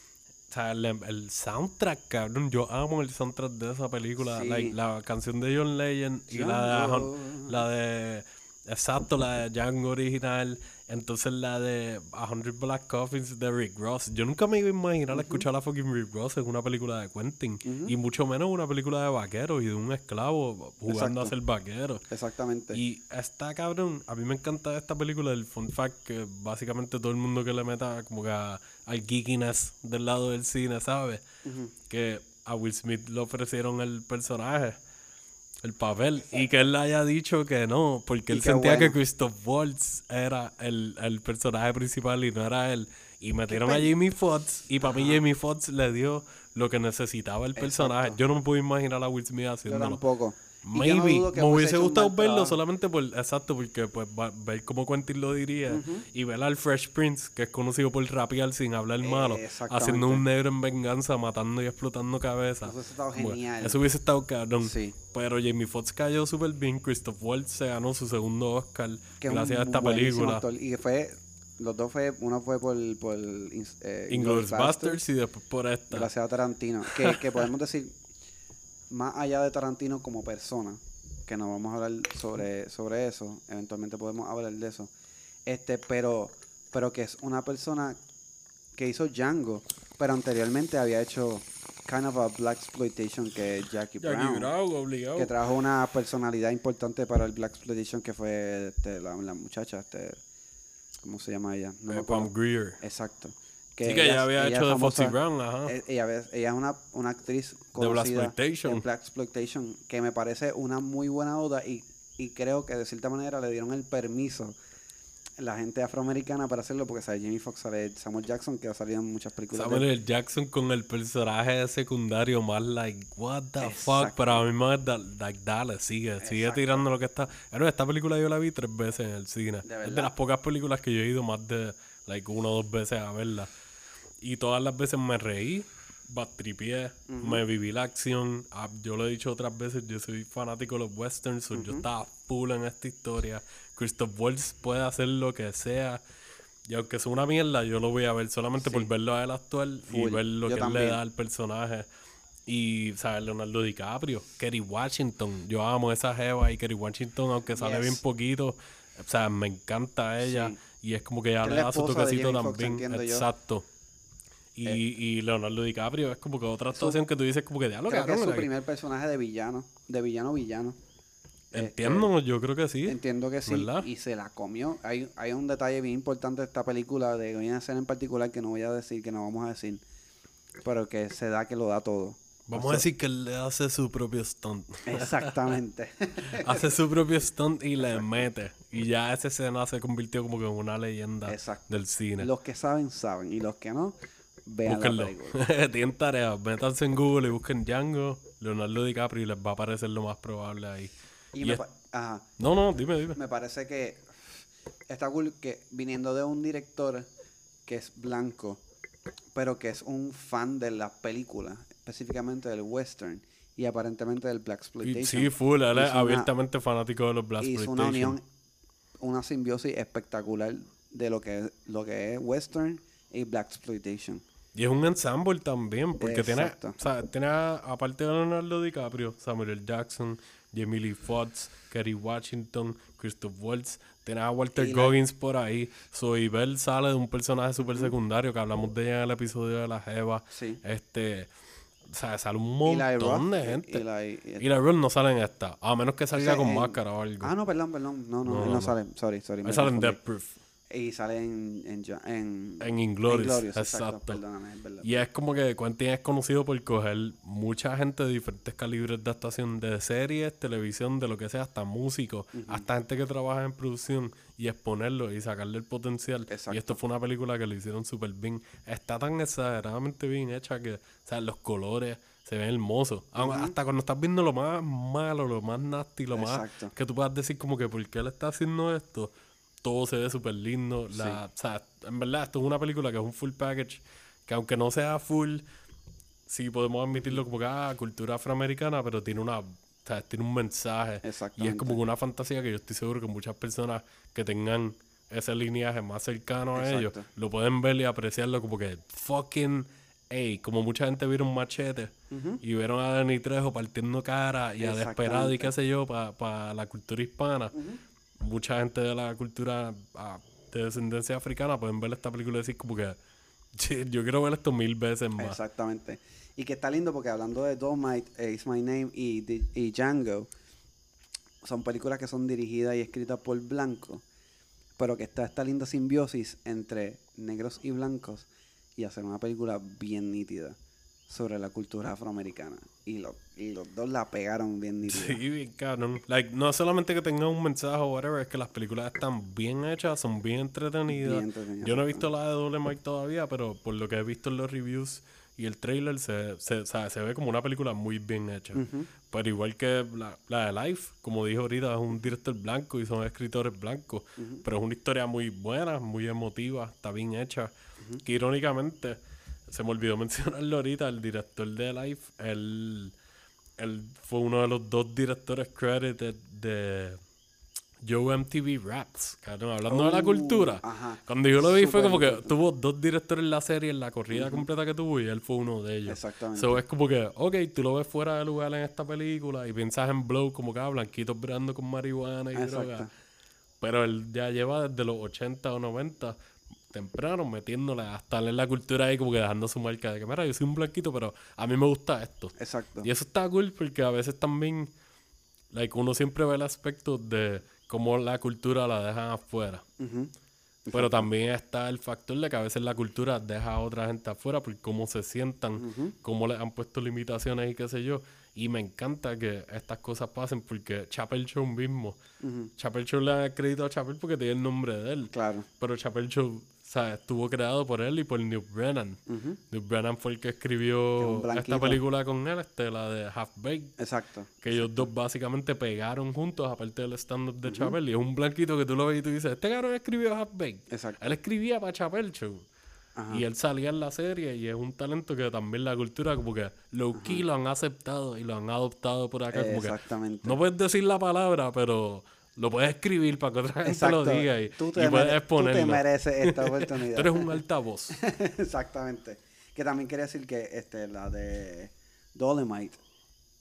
o sea, el, el soundtrack, cabrón. Yo amo el soundtrack de esa película. Sí. Like, la canción de John Legend y la de, la de. Exacto, la de Django original. Entonces la de A Hundred Black Coffins de Rick Ross. Yo nunca me iba a imaginar escuchar a fucking Rick Ross en una película de Quentin. Y mucho menos una película de vaqueros y de un esclavo jugando Exacto. a ser vaquero. Exactamente. Y está cabrón, a mí me encanta esta película, el fun fact que básicamente todo el mundo que le meta como que a- al geekiness del lado del cine, ¿sabe? Que a Will Smith le ofrecieron el personaje, el papel, y que él le haya dicho que no, porque Y él sentía bueno. que Christoph Waltz era el, el personaje principal y no era él. Y metieron a Jamie Foxx, y para mí Jamie Foxx le dio lo que necesitaba el personaje. Exacto. Yo no me puedo imaginar a Will Smith haciéndolo. tampoco. Yo no Maybe. me hubiese gustado verlo trabajo. solamente por. Exacto, porque pues va- ver cómo Quentin lo diría. Y ver al Fresh Prince, que es conocido por rapear sin hablar malo. exactamente. Haciendo un negro en venganza, matando y explotando cabezas. Eso hubiese estado genial. Eso hubiese estado cabrón. Sí. Pero Jamie Foxx cayó súper bien. Christoph Waltz se ganó su segundo Oscar Que gracias a esta película. actor. Y fue, los dos fue, uno fue por, por eh, Inglourious Basterds y después por esta. Gracias a Tarantino. Que, que podemos decir, más allá de Tarantino como persona, que no vamos a hablar sobre, sobre eso, eventualmente podemos hablar de eso. Este, pero, pero que es una persona que hizo Django, pero anteriormente había hecho kind of a black exploitation que es Jackie, Jackie Brown. Brown, obligado. que trajo una personalidad importante para el Black Exploitation que fue este, la, la muchacha, este, ¿cómo se llama ella? No Eh. Pam Grier. Exacto. Sí, que ella había ella hecho de Foxy Brown, ajá. eh, ella, ve- ella es una, una actriz De conocida en Black Exploitation que me parece una muy buena oda y, y creo que de cierta manera le dieron el permiso la gente afroamericana para hacerlo porque sale Jamie Foxx, sale Samuel Jackson que ha salido en muchas películas. de Samuel. L. Jackson con el personaje secundario más like, what the fuck, pero a mí más da- like, dale, sigue, sigue tirando lo que está. Pero esta película yo la vi tres veces en el cine. es de las pocas películas que yo he ido más de like una o dos veces a verla. Y todas las veces me reí, batripié, me viví la acción. Ah, yo lo he dicho otras veces, yo soy fanático de los westerns, yo estaba full en esta historia. Christoph Waltz puede hacer lo que sea. Y aunque sea una mierda, yo lo voy a ver solamente por verlo a él actual y ver lo Yo que él le da al personaje. Y, ¿sabes? Leonardo DiCaprio, Kerry Washington. Yo amo esa jeva y Kerry Washington, aunque sale Yes. bien poquito. O sea, me encanta ella. Sí. Y es como que ya Que le da su toquecito también. yo. Exacto. Y, y Leonardo DiCaprio es como que otra actuación que tú dices como que diablo, Creo que es su primer personaje de villano, de villano villano. Este, Entiendo, yo creo que sí. Entiendo que sí. ¿Verdad? Y se la comió. Hay, hay un detalle bien importante de esta película, de una escena en particular que no voy a decir, que no vamos a decir. Pero que se da que lo da todo. Vamos a decir que él le hace su propio stunt. Exactamente. hace su propio stunt y le mete. Y ya esa escena se convirtió como que en una leyenda Exacto. del cine. los que saben, saben. Y los que no, vean Búsquenlo. Tienen tarea. Métanse en Google y busquen Django, Leonardo DiCaprio y les va a aparecer lo más probable ahí. Y Y me, es- ajá, No, no, dime, dime. me parece que está cool que viniendo de un director que es blanco, pero que es un fan de la película, específicamente del western y aparentemente del black exploitation. sí, full, él es Hizo una- abiertamente fanático de los Black hizo una unión, una simbiosis espectacular de lo que lo que es western y black exploitation. Y es un ensemble también, porque tiene, o sea, tiene aparte de Leonardo DiCaprio, Samuel L. Jackson, Jamie Lee Foxx, Kerry Washington, Christoph Waltz, tiene a Walter Y la- Goggins por ahí. Soy Bell sale de un personaje súper secundario que hablamos de ella en el episodio de la Jeva. Sí. Este, o sea, sale un Eli montón de gente. Eli- Y la Roth no sale en esta, a menos que salga con en- máscara o algo. Ah, no, perdón, perdón. No, no, No, él no, no. sale. Sorry, sorry. Me sale en. Death Proof. Y sale en... En, en, En Inglourious, Inglourious, exacto. Perdóname, es verdad. Y es como que Quentin es conocido por coger mucha gente de diferentes calibres de actuación, de series, televisión, de lo que sea, hasta músicos, hasta gente que trabaja en producción y exponerlo y sacarle el potencial. Exacto. Y esto fue una película que lo hicieron súper bien. Está tan exageradamente bien hecha que, o sea, los colores se ven hermosos. Hasta cuando estás viendo lo más malo, lo más nasty, lo más Exacto. que tú puedas decir como que por qué él está haciendo esto, todo se ve súper lindo. La, O sea, en verdad, esto es una película que es un full package, que aunque no sea full, sí podemos admitirlo como que, ah, cultura afroamericana, pero tiene una... O sea, tiene un mensaje. Y es como una fantasía que yo estoy seguro que muchas personas que tengan ese lineaje más cercano a ellos, lo pueden ver y apreciarlo como que fucking, ey, como mucha gente vieron Machete y vieron a Danny Trejo partiendo cara y a Desperado y qué sé yo para la cultura hispana. Mucha gente de la cultura ah, de descendencia africana pueden ver esta película y decir como que "Sí, yo quiero ver esto mil veces más. Exactamente. Y que está lindo porque hablando de Dolmite, Is My Name y, y Django, son películas que son dirigidas y escritas por blancos, pero que está esta linda simbiosis entre negros y blancos y hacer una película bien nítida sobre la cultura afroamericana. Y, lo- y los dos la pegaron bien nítida. Sí, bien cabrón. Like, no solamente que tengan un mensaje o whatever, es que las películas están bien hechas, son bien entretenidas. Bien entretenidas, Yo no he visto la de Double Mike todavía, pero por lo que he visto en los reviews y el trailer, se, se, se ve como una película muy bien hecha. Pero igual que la, la de Life, como dije ahorita, es un director blanco y son escritores blancos. Pero es una historia muy buena, muy emotiva, está bien hecha. Que irónicamente, se me olvidó mencionarlo ahorita, el director de Life, él, él fue uno de los dos directores credited de Joe MTV Raps, cabrón, hablando de la Oh, cultura. ajá. Cuando yo lo vi fue como que tuvo dos directores en la serie, en la corrida completa que tuvo, y él fue uno de ellos. Exactamente. So, es como que, ok, tú lo ves fuera de lugar en esta película y piensas en Blow como que ah, blanquitos brando con marihuana y Exacto. droga. Pero él ya lleva desde los 80 o 90 temprano metiéndole hasta en la cultura ahí como que dejando su marca de que mira, yo soy un blanquito, pero a mí me gusta esto. Exacto. Y eso está cool porque a veces también, like, uno siempre ve el aspecto de cómo la cultura la dejan afuera. Ujú. Pero también está el factor de que a veces la cultura deja a otra gente afuera por cómo se sientan, cómo les han puesto limitaciones y qué sé yo. Y me encanta que estas cosas pasen porque Chapel Show mismo, Chapel Show le da el crédito a Chapel porque tiene el nombre de él. Claro. Pero Chapel Show, ¿sabes? Estuvo creado por él y por New Brennan. New Brennan fue el que Que es escribió esta película con él, este, la de Half Baked. Exacto. Que ellos dos básicamente pegaron juntos, aparte del stand-up de Chapel. Y es un blanquito que tú lo ves y tú dices, este cabrón escribió Half Baked. Exacto. Él escribía para Chapel Show. Ajá. Y él salía en la serie y es un talento que también la cultura como que low key lo han aceptado y lo han adoptado por acá. Como que Exactamente. no puedes decir la palabra, pero lo puedes escribir para que otra gente Exacto. lo diga y, tú, y te puedes mere- tú te exponerlo. mereces esta oportunidad. Tú eres un altavoz. Exactamente. Que también quería decir que este, la de Dolomite,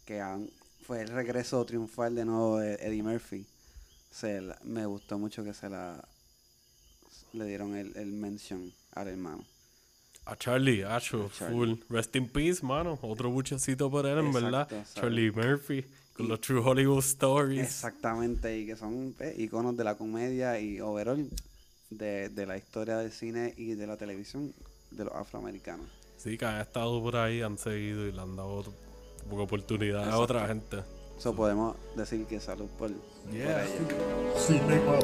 que han- fue el regreso triunfal de nuevo de Eddie Murphy, se la- me gustó mucho que se la le dieron el, el mention al hermano. A Charlie, Acho, full. Rest in peace, mano. Otro buchecito por él, en verdad. Charlie Murphy, con los True Hollywood Stories. Exactamente, y que son eh, iconos de la comedia y overall de, de la historia del cine y de la televisión de los afroamericanos. Sí, que han estado por ahí, han seguido y le han dado oportunidad a otra gente. Eso podemos decir que salud por, por Yeah. ella. Cinema